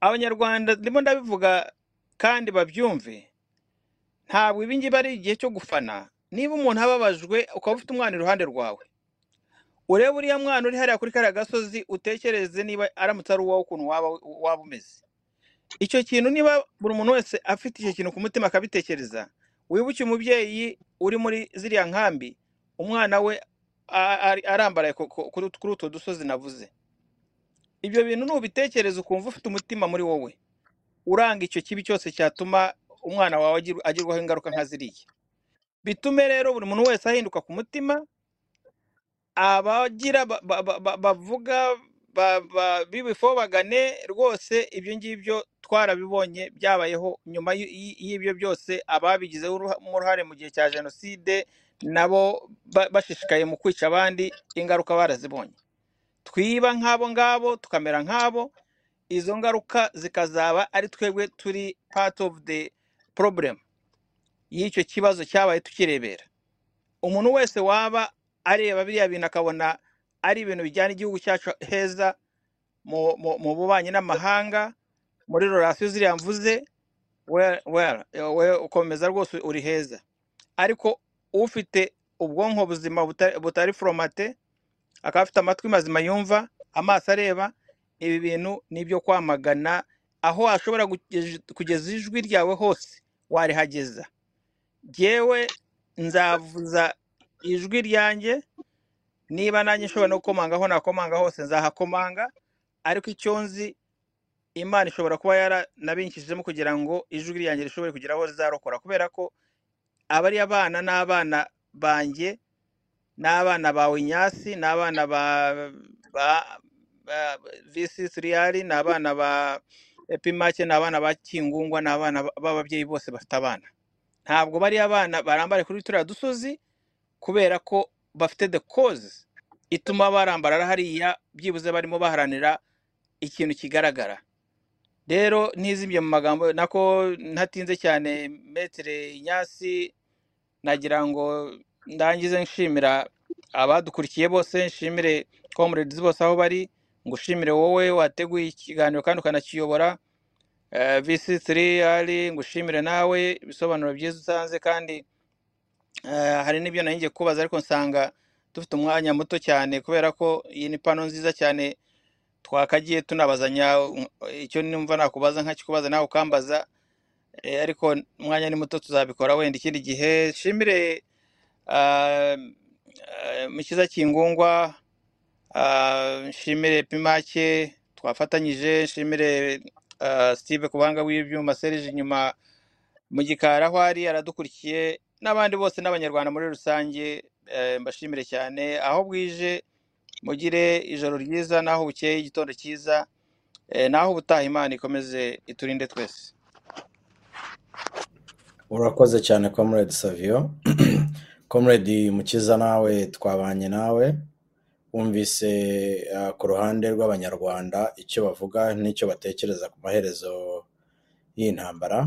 Abanyarwanda ndimo ndabivuga kandi babyumve ntabwo ibi ngibi ari igihe cyo gufana. Niba umuntu ababajwe ukaba ufite umwana iruhande rwawe. Urebe uriya mwana uri hariya kuri kariya gasozi utekereze niba aramutse ari uwawe ukuntu waba umeze. Icyo kintu niba buri muntu wese afite icyo kintu ku mutima akabitekereza wibuke umubyeyi uri muri ziriya nkambi umwana we arambaraye ku- ku- kuri utwo dusozi navuze. Ibyo bintu nubitekereza ukumva ufite umutima muri wowe. Uranga icyo kibi cyose cyatuma umwana wawe agir- agirwaho ingaruka nka ziriya. Bitume rero buri muntu wese ahinduka ku mutima abagira ba- ba- ba- ba- bavuga ba- ba- b'ibifobagane rwose ibyo ngibyo twarabibonye byabayeho nyuma y'ibyo byose ababigizeho uruha- uruhare mu gihe cya jenoside nabo ba- bashishikaye mu kwica abandi ingaruka barazibonye. Twiba nk'abo ngabo tukamera nk'abo izo ngaruka zikazaba ari twebwe turi part of the problem. Y'icyo kibazo cyabaye tukirebera. Umuntu wese waba areba biriya bintu akabona ari ibintu bijyana igihugu cyacu heza mu bubanyi n'amahanga. Muri rorasiyo ziriya mvuze we ukomeza rwose uri heza. Ariko ufite ubwonko buzima buta- butari foromate akaba afite amatwi mazima yumva amaso areba ibi bintu ni ibyo kwamagana aho washobora kugeza ijwi ryawe hose warihageza. Jyewe nzavuza ijwi ryanjye niba nanjye nshobora no gukomanga aho nakomanga hose nzahakomanga ariko icyo nzi imana ishobora kuba yaranabinkishijemo kugira ngo ijwi ryanjye rishobore kugira aho rizarokora. Kubera ko abariya bana n'abana banjye n'abana bawe nyasi n'abana ba visi siriyari ni abana ba epimake ni abana ba kingungwa ni abana b'ababyeyi bose bafite abana. Ntabwo bariya abana barambare kuri turiya dusozi kubera ko bafite the cause ituma barambara hariya byibuze barimo baharanira ikintu kigaragara. Rero ntizimye mu magambo nako ntatinze cyane metere inyasi nagira ngo ndangize nshimira abadukurikiye bose nshimire comrades bose aho bari ngushimire wowe wateguye ikiganiro kandi ukanakiyobora eh, visi tiri ari ngushimire nawe ibisobanuro byiza utanze kandi hari n'ibyo nari kubaza ariko nsanga dufite umwanya muto cyane kubera ko iyi ni pano nziza cyane twakagiye tunabazanya icyo numva nakubaza nkakikubaza nawe ukambaza eh, ariko umwanya ni muto tuzabikora wenda. Ikindi gihe nshimire ah, mukiza kingungwa nshimire pimake twafatanyije nshimire steve ku buhanga bw'ibyuma serije inyuma mu gikari aho ari aradukurikiye. N'abandi bose n'abanyarwanda muri rusange eh, mbashimire cyane. Aho bwije mugire ijoro ryiza n'aho bukeye igitondo cyiza eh, n'aho ubutaha imana ikomeze iturinde twese. Urakoze cyane comrade savio. (clears throat) Comrade mukiza nawe twabanye nawe. Wumvise uh, ku ruhande rw'abanyarwanda icyo bavuga n'icyo batekereza ku maherezo y'iyi ntambara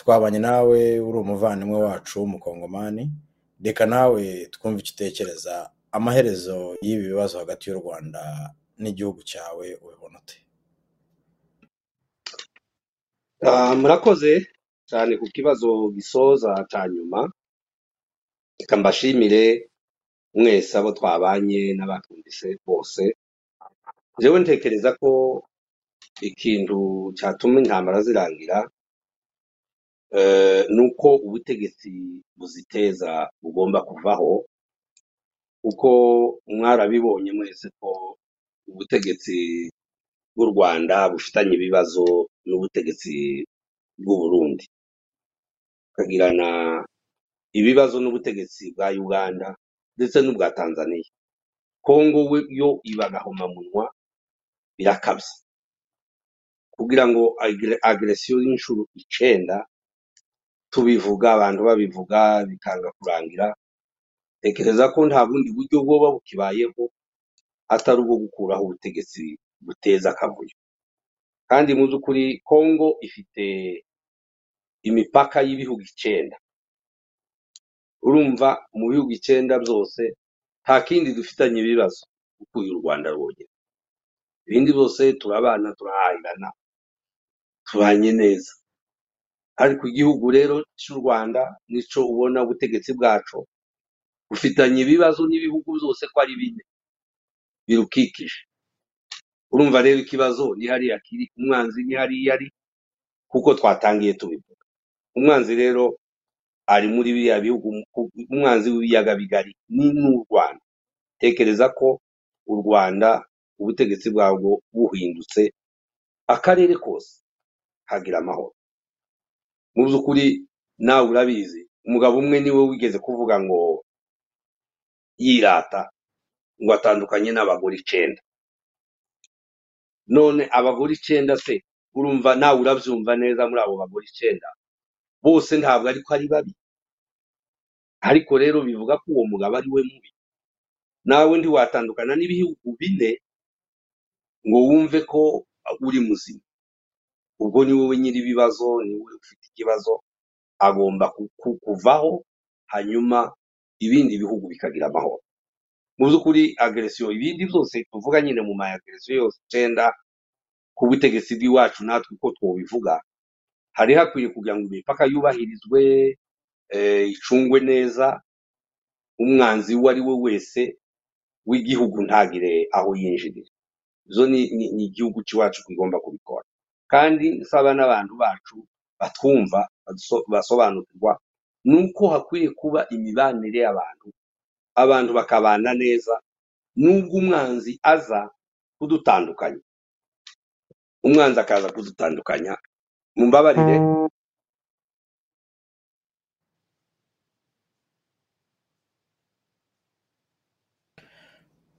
twabanye nawe uri umuvandimwe wacu w'umukongomani. Reka nawe twumve icyo utekereza amaherezo y'ibi bibazo hagati y'u rwanda n'igihugu cyawe ubibona ute? Ah, murakoze cyane ku kibazo gisoza cya nyuma. Reka mbashimire mwese abo twabanye n'abatumvise bose. Jewe ntekereza ko ikintu cyatuma intambara zirangira eh, ni uko ubutegetsi buziteza bugomba kuvaho kuko mwarabibonye mwese ko ubutegetsi bw'u rwanda bufitanye ibibazo n'ubutegetsi bw'u burundi. Bukagirana ibibazo n'ubutegetsi bwa uganda ndetse n'ubwa tanzania. Kongo yo iba agahomamunwa birakabye kugira ngo agresiyo y'inshuro icenda tubivuga abantu babivuga bikanga kurangira. Tekereza ko nta bundi buryo bwoba bukibayeho atari ubwo gukuraho ubutegetsi buteza akavuyo. Kandi mu by'ukuri kongo ifite imipaka y'ibihugu icenda urumva mu bihugu icenda byose nta kindi dufitanye ibibazo ukuye u rwanda rwogera. Ibindi byose turabana turahahirana tubanye neza. Ariko igihugu rero cy'u rwanda nico ubona ubutegetsi bwacu bufitanye ibibazo n'ibihugu byose ko ari bine birukikije. Urumva rero ikibazo ni hariya kiri umwanzi ni hariya ari kuko twatangiye tubivuga. Umwanzi rero ari muri biriya bihugu umwanzi w'ibiyaga bigari ni n'u rwanda. Tekereza ko u rwanda ubutegetsi bwabwo buhindutse akarere kose kagira amahoro. Mu by'ukuri nawe urabizi. Umugabo umwe ni we wigeze kuvuga ngo yirata ngo atandukanye n'abagore icenda none abagore icenda se urumva nawe urabyumva neza muri abo bagore icenda bose ntabwo ariko ari babi. Ariko rero bivuga ko uwo mugabo ari we mubi. Nawe ntiwatandukana n'ibihugu bine ngo wumve ko uri muzima. Ubwo ni wowe nyiri ibibazo ni wowe ufite ikibazo agomba ku- ku- kuvaho hanyuma ibindi bihugu bikagira amahoro. Mu by'ukuri agresiyo ibindi byose tuvuga nyine mu ma agresiyo yose icenda ku butegetsi bw'iwacu natwe uko twobivuga hari hakwiye kugira ngo imipaka yubahirizwe eh, icungwe neza umwanzi uwo ari we wese w'igihugu ntagire aho yinjirira. Izo ni igihugu cy'iwacu kigomba kubikora. Kandi nsaba n'abantu bacu batwumva basobanukirwa ni uko hakwiye kuba imibanire y'abantu abantu bakabana neza nubwo umwanzi aza kudutandukanya. Umwanzi akaza kudutandukanya. Mumbabarire.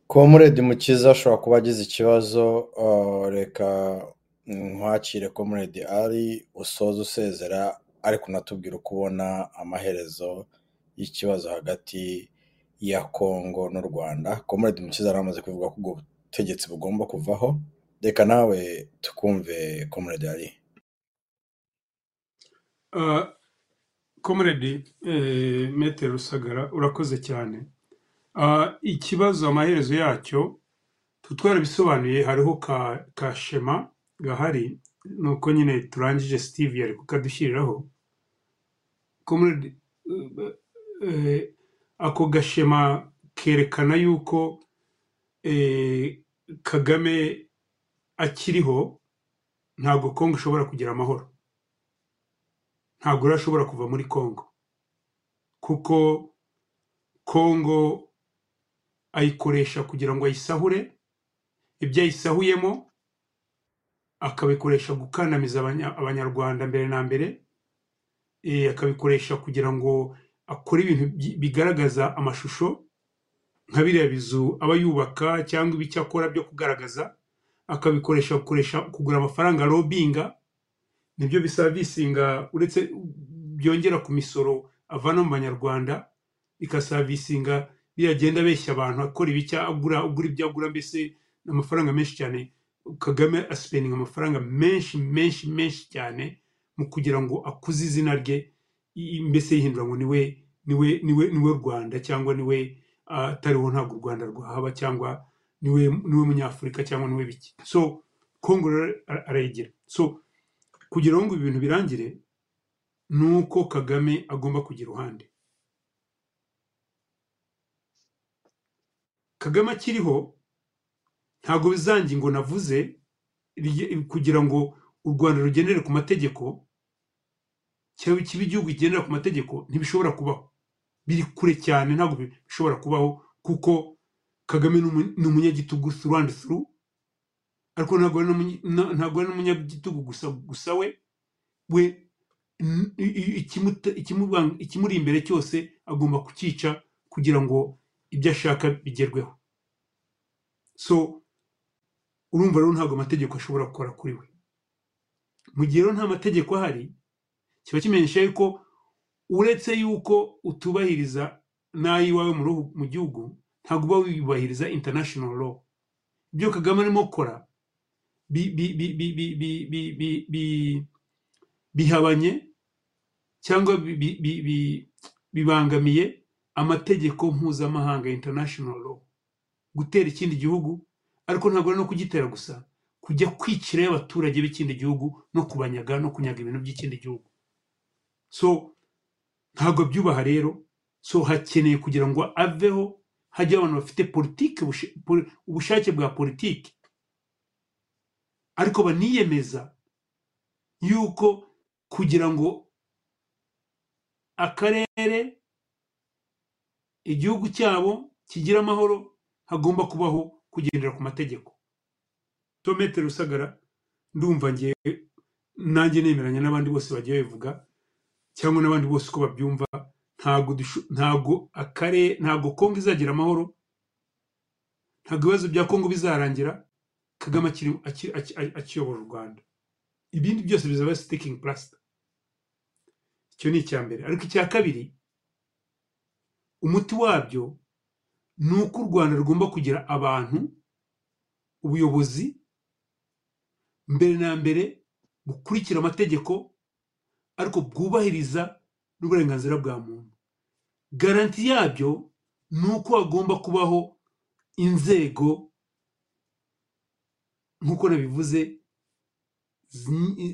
Comrade mukiza ashobora kuba agize ikibazo uh, reka nkwakire comrade ari usoze usezera ariko unatubwira uko ubona amaherezo y'ikibazo hagati ya kongo n'u rwanda. Comrade mukiza yari amaze kuvuga ko ubwo butegetsi bugomba kuvaho. Reka nawe tukumve comrade ari. Uh, comrade eh, Maitre Rusagara urakoze cyane. Uh, ikibazo amaherezo yacyo tu twarabisobanuye hariho ka shema. Gahari nuko nyine turangije Steve yari kukadushyiriraho uh, eh, ako gashema kerekana yuko eh, Kagame akiriho ntabwo Kongo ishobora kugira amahoro. Ntabwo rero ashobora kuva muri Kongo kuko Kongo ayikoresha kugira ngo ayisahure. Ibyo ayisahuyemo akabikoresha gukandamiza abanya- abanyarwanda mbere na mbere eh, akabikoresha kugira ngo akora ibintu bi- bigaragaza amashusho nka biriya bizu aba yubaka cyangwa ibyo akora byo kugaragaza akabikoresha gukoresha kugura amafaranga robinga ni byo bisavisinga uretse byongera ku misoro avana mu banyarwanda bikasavisinga biragenda abeshya abantu akora agura agura ibyo agura mbese ni amafaranga menshi cyane kagame asipendinga amafaranga menshi menshi menshi cyane mu kugira ngo akuze izina rye. Mbese yihindura ngo ni we ni we ni we ni we rwanda cyangwa ni we atariho ntabwo u rwanda rwahaba cyangwa ni we ni we munyafurika cyangwa ni we biki. So kongo arayigira. So kugira ngo ibi bintu birangire ni uko kagame agomba kugira uruhande. Kagame akiriho ntabwo bizangi ngo navuze kugira ngo u rwanda rugendere ku mategeko cyangwa kiba igihugu kigendera ku mategeko ntibishobora kubaho. Biri kure cyane ntabwo bishobora kubaho kuko kagame ni umu- ni umunyagitugu and through ariko ntabwo ari n'umunyagitugu gusa gusa we we ikimuri imbere cyose agomba kucyica kugira ngo ibyo ashaka bigerweho. So urumva rero ntabwo amategeko ashobora gukora kuri we mu gihe rero nta mategeko ahari kiba kimenyesha yuko uretse yuko utubahiriza n'ay'iwawe mu gihugu ntabwo uba wiyubahiriza international law ibyo kagame arimo gukora bihabanye cyangwa bibangamiye amategeko mpuzamahanga international law gutera ikindi gihugu ariko ntabwo ari no kugitera gusa kujya kwicirayo abaturage b'ikindi gihugu no kubanyaga no kunyaga ibintu by'ikindi gihugu. So ntabwo byubaha rero. So hakeneye kugira ngo aveho hajya abantu bafite politiki ubushake bwa politiki. Ariko baniyemeza yuko kugira ngo akarere igihugu cyabo kigira amahoro hagomba kubaho kugendera ku mategeko. Tomete rusagara ndumva ngewe nanjye nemeranya n'abandi bose bagiye babivuga cyangwa n'abandi bose uko babyumva ntabwo dusho- ntabwo akare ntabwo kongo izagira amahoro ntabwo ibibazo bya kongo bizarangira kagame akiri aki- aki- aki- akiyobora u rwanda. Ibindi byose bizaba sitikingi purasita icyo ni icya mbere. Ariko icya kabiri umuti wabyo ni uko u rwanda rugomba kugira abantu ubuyobozi mbere na mbere bukurikira amategeko ariko bwubahiriza n'uburenganzira bwa muntu. Garanti yabyo ni uko hagomba kubaho inzego nk'uko nabivuze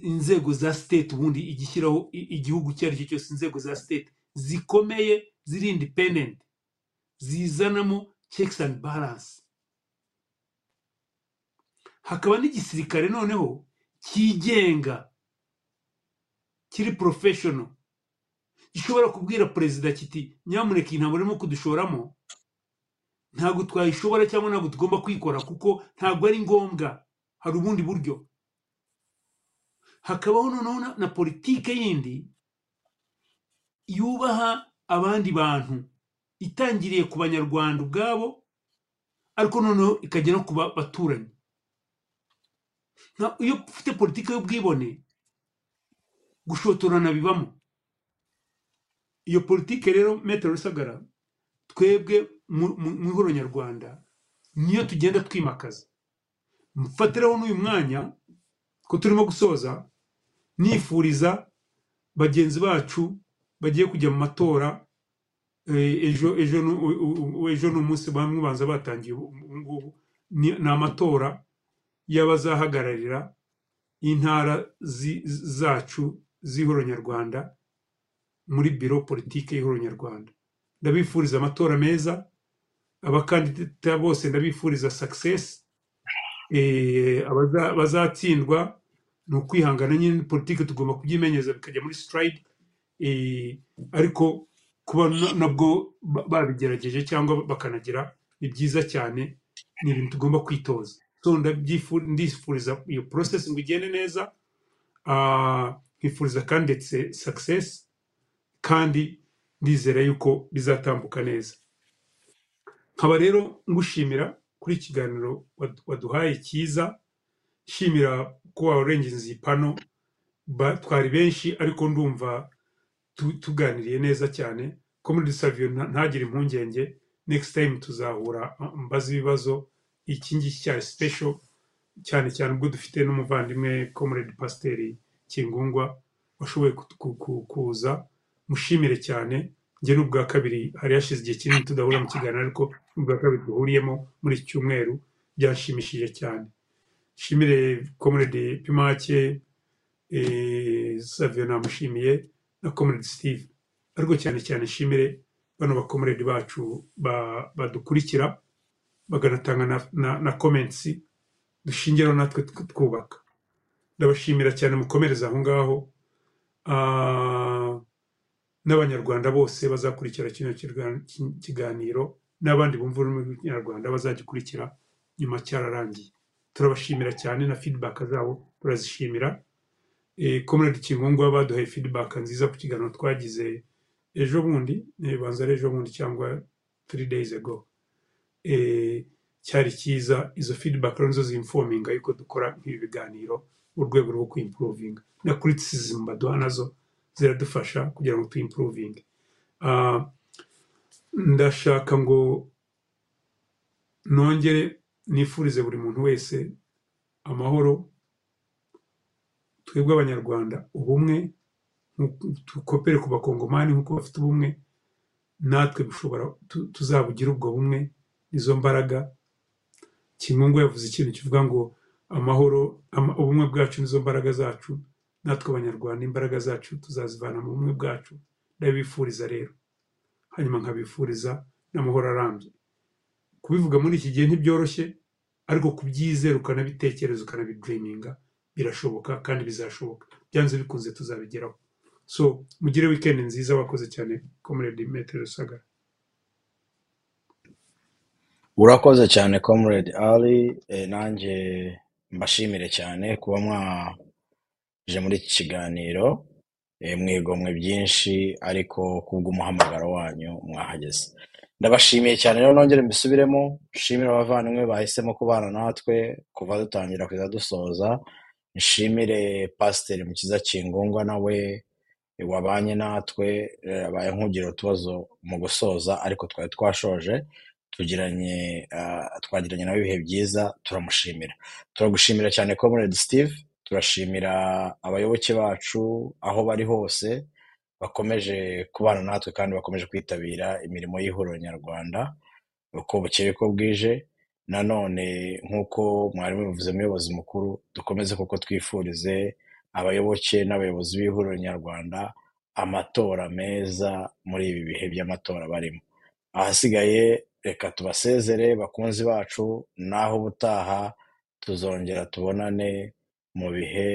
inzego za state ubundi igishyiraho igihugu icyo ari cyo cyose inzego za state zikomeye ziri independent. Zizanamo checks and balance hakaba n'igisirikare noneho cyigenga kiri professional. Gishobora kubwira perezida kiti nyamuneka iyi ntabwo kudushoramo ntabwo twayishobora cyangwa ntabwo tugomba kwikora kuko ntabwo ari ngombwa. Hari ubundi buryo. Hakabaho noneho na politike yindi yubaha abandi bantu. Itangiriye ku banyarwanda ubwabo ariko noneho ikagera no ku ba- baturanyi. Iyo ufite politike y'ubwibone gushotorana bibamo. Iyo politike rero metero rusagara twebwe mu ihuriro nyarwanda niyo tugenda twimakaza. Mfatiraho n'uyu mwanya ko turimo gusoza nifuriza bagenzi bacu bagiye kujya mu matora ejo ejo ejo ni umunsi bamwe banza batangiye ubu ubu ngubu ni amatora y'abazahagararira intara zacu z'ihuriro nyarwanda muri biro politike y'ihuriro nyarwanda. Ndabifuriza amatora meza abakandida bose ndabifuriza success. Eh, abaza- abazatsindwa ni ukwihangana nyine politiki tugomba kubyimenyeza bikajya muri stride. Eh, ariko kuba na- nabwo ba- babigerageje cyangwa bakanagira ni byiza cyane ni ibintu tugomba kwitoza. Ndifuriza iyo process ngo igende neza ah, nkifuriza kandi ndetse success kandi ndizera yuko bizatambuka neza. Nkaba rero ngushimira kuri iki kiganiro wad- waduhaye cyiza nshimira ko warengeje iyi pano twari benshi ariko ndumva tuganiriye neza cyane. Ko muri savio ntagire impungenge. Next time tuzahura mbaza ibibazo. Iki ngiki cyari special cyane cyane ubwo dufite n'umuvandimwe comrade pasiteri kingungwa washoboye ku- ku- ku- kuza. Mushimire cyane. Njye n'ubwa kabiri hari hashize igihe kinini tudahura mu kiganiro ariko n'ubwa kabiri duhuriyemo muri iki cyumweru byanshimishije cyane. Nshimire comrade pimake eh, savio namushimiye. Na comrade steve. Ariko cyane cyane nshimire bano bakomredi bacu ba- badukurikira bakanatanga na, comments. Dushingiraho natwe tw- twubaka. Ndabashimira cyane mukomereza aho ngaho Ah, n'abanyarwanda bose bazakurikira kino kiganiro n'abandi bumva ururimi rw'ikinyarwanda bazagikurikira nyuma cyararangiye. Turabashimira cyane na feedback zabo turazishimira. Eh, comrade kingungwa baduhaye feedback nziza ku kiganiro twagize ejo bundi eh, banza ari ejo bundi cyangwa three days ago. Eh, cyari cyiza izo rero nizo zinfominga yuko dukora nk'ibi biganiro mu rwego rwo kuimprovinga. Na criticism baduha na zo ziradufasha kugira ngo tuimprovinge. Ah, ndashaka ngo nongere nifurize buri muntu wese amahoro twebwe abanyarwanda ubumwe dukopere ku bakongomani nk'uko bafite ubumwe natwe dushobora tu- tuzabugira ubwo bumwe izo mbaraga. Kingungu yavuze ikintu kivuga ngo amahoro ama- ubumwe bwacu nizo mbaraga zacu natwe abanyarwanda imbaraga zacu tuzazivana mu bumwe bwacu. Ndabifuriza rero. Hanyuma nkabifuriza n'amahoro arambye. Kubivuga muri iki gihe ntibyoroshye ariko kubyizera ukanabitekereza ukanabidreaminga birashoboka kandi bizashoboka. Byanze bikunze tuzabigeraho. So mugire weekend nziza wakoze cyane comrade metere rusagara. Urakoze cyane comrade ali. Eh, nanjye mbashimire cyane kuba mwaje muri iki kiganiro. Eh, mwigomwe byinshi ariko kubw'umuhamagaro wanyu mwahageze. Ndabashimiye cyane rero nongere mbisubiremo. Nshimire abavandimwe bahisemo kubana natwe kuva dutangira kugeza dusoza. Nshimire pasiteri mukiza kingungwa nawe wabanye natwe eh, abaye nk'ugira utubazo mu gusoza ariko twari twashoje tugiranye ah, twagiranye nawe ibihe byiza turamushimira. Turagushimira cyane comrade steve turashimira abayoboke bacu aho bari hose bakomeje kubana natwe kandi bakomeje kwitabira imirimo y'ihuriro nyarwanda uko bukeye ko bwije. Nanone nk'uko mwarimu bivuze umuyobozi mukuru dukomeze kuko twifurize abayoboke n'abayobozi b'ihuriro nyarwanda amatora meza muri ibi bihe by'amatora barimo. Ahasigaye reka tubasezere bakunzi bacu naho ubutaha tuzongera tubonane mu bihe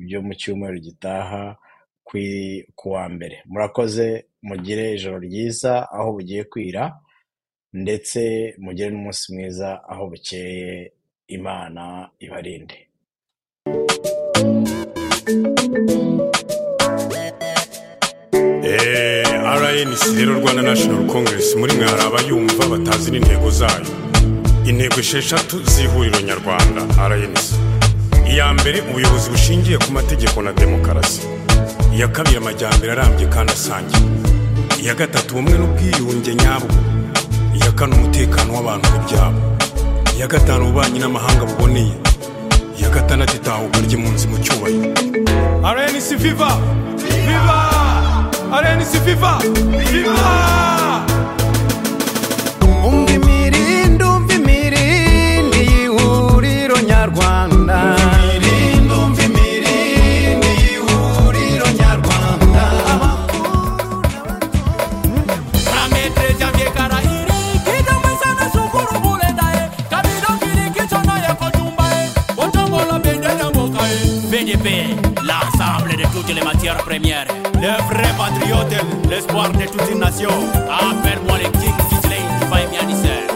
byo mu cyumweru gitaha ku wa mbere. Murakoze mugire ijoro ryiza aho bugiye kwira. Ndetse mugire n'umunsi mwiza aho bukeye imana ibarinde. Eh, RNC rero Rwanda National Congress muri mwe hari abayumva batazi n'intego zayo. Intego esheshatu z'ihuriro nyarwanda RNC iya mbere ubuyobozi bushingiye ku mategeko na demokarasi. Iya kabiri amajyambere arambye kandi asangiye iya gatatu ubumwe n'ubwiyunge nyabwo. Kane umutekano w'abantu n'ibyabo iya gatanu ububanyi n'amahanga buboneye iya gatandatu itahuka ry'impunzi mu cyubahiro RNC Viva! Viva! RNC Viva! Viva! umva imirindi umva imirindi y'ihuriro nyarwanda les matières premières, le vrai patriote, l'espoir de toute une nation. Appelle-moi le King Fisley, qui va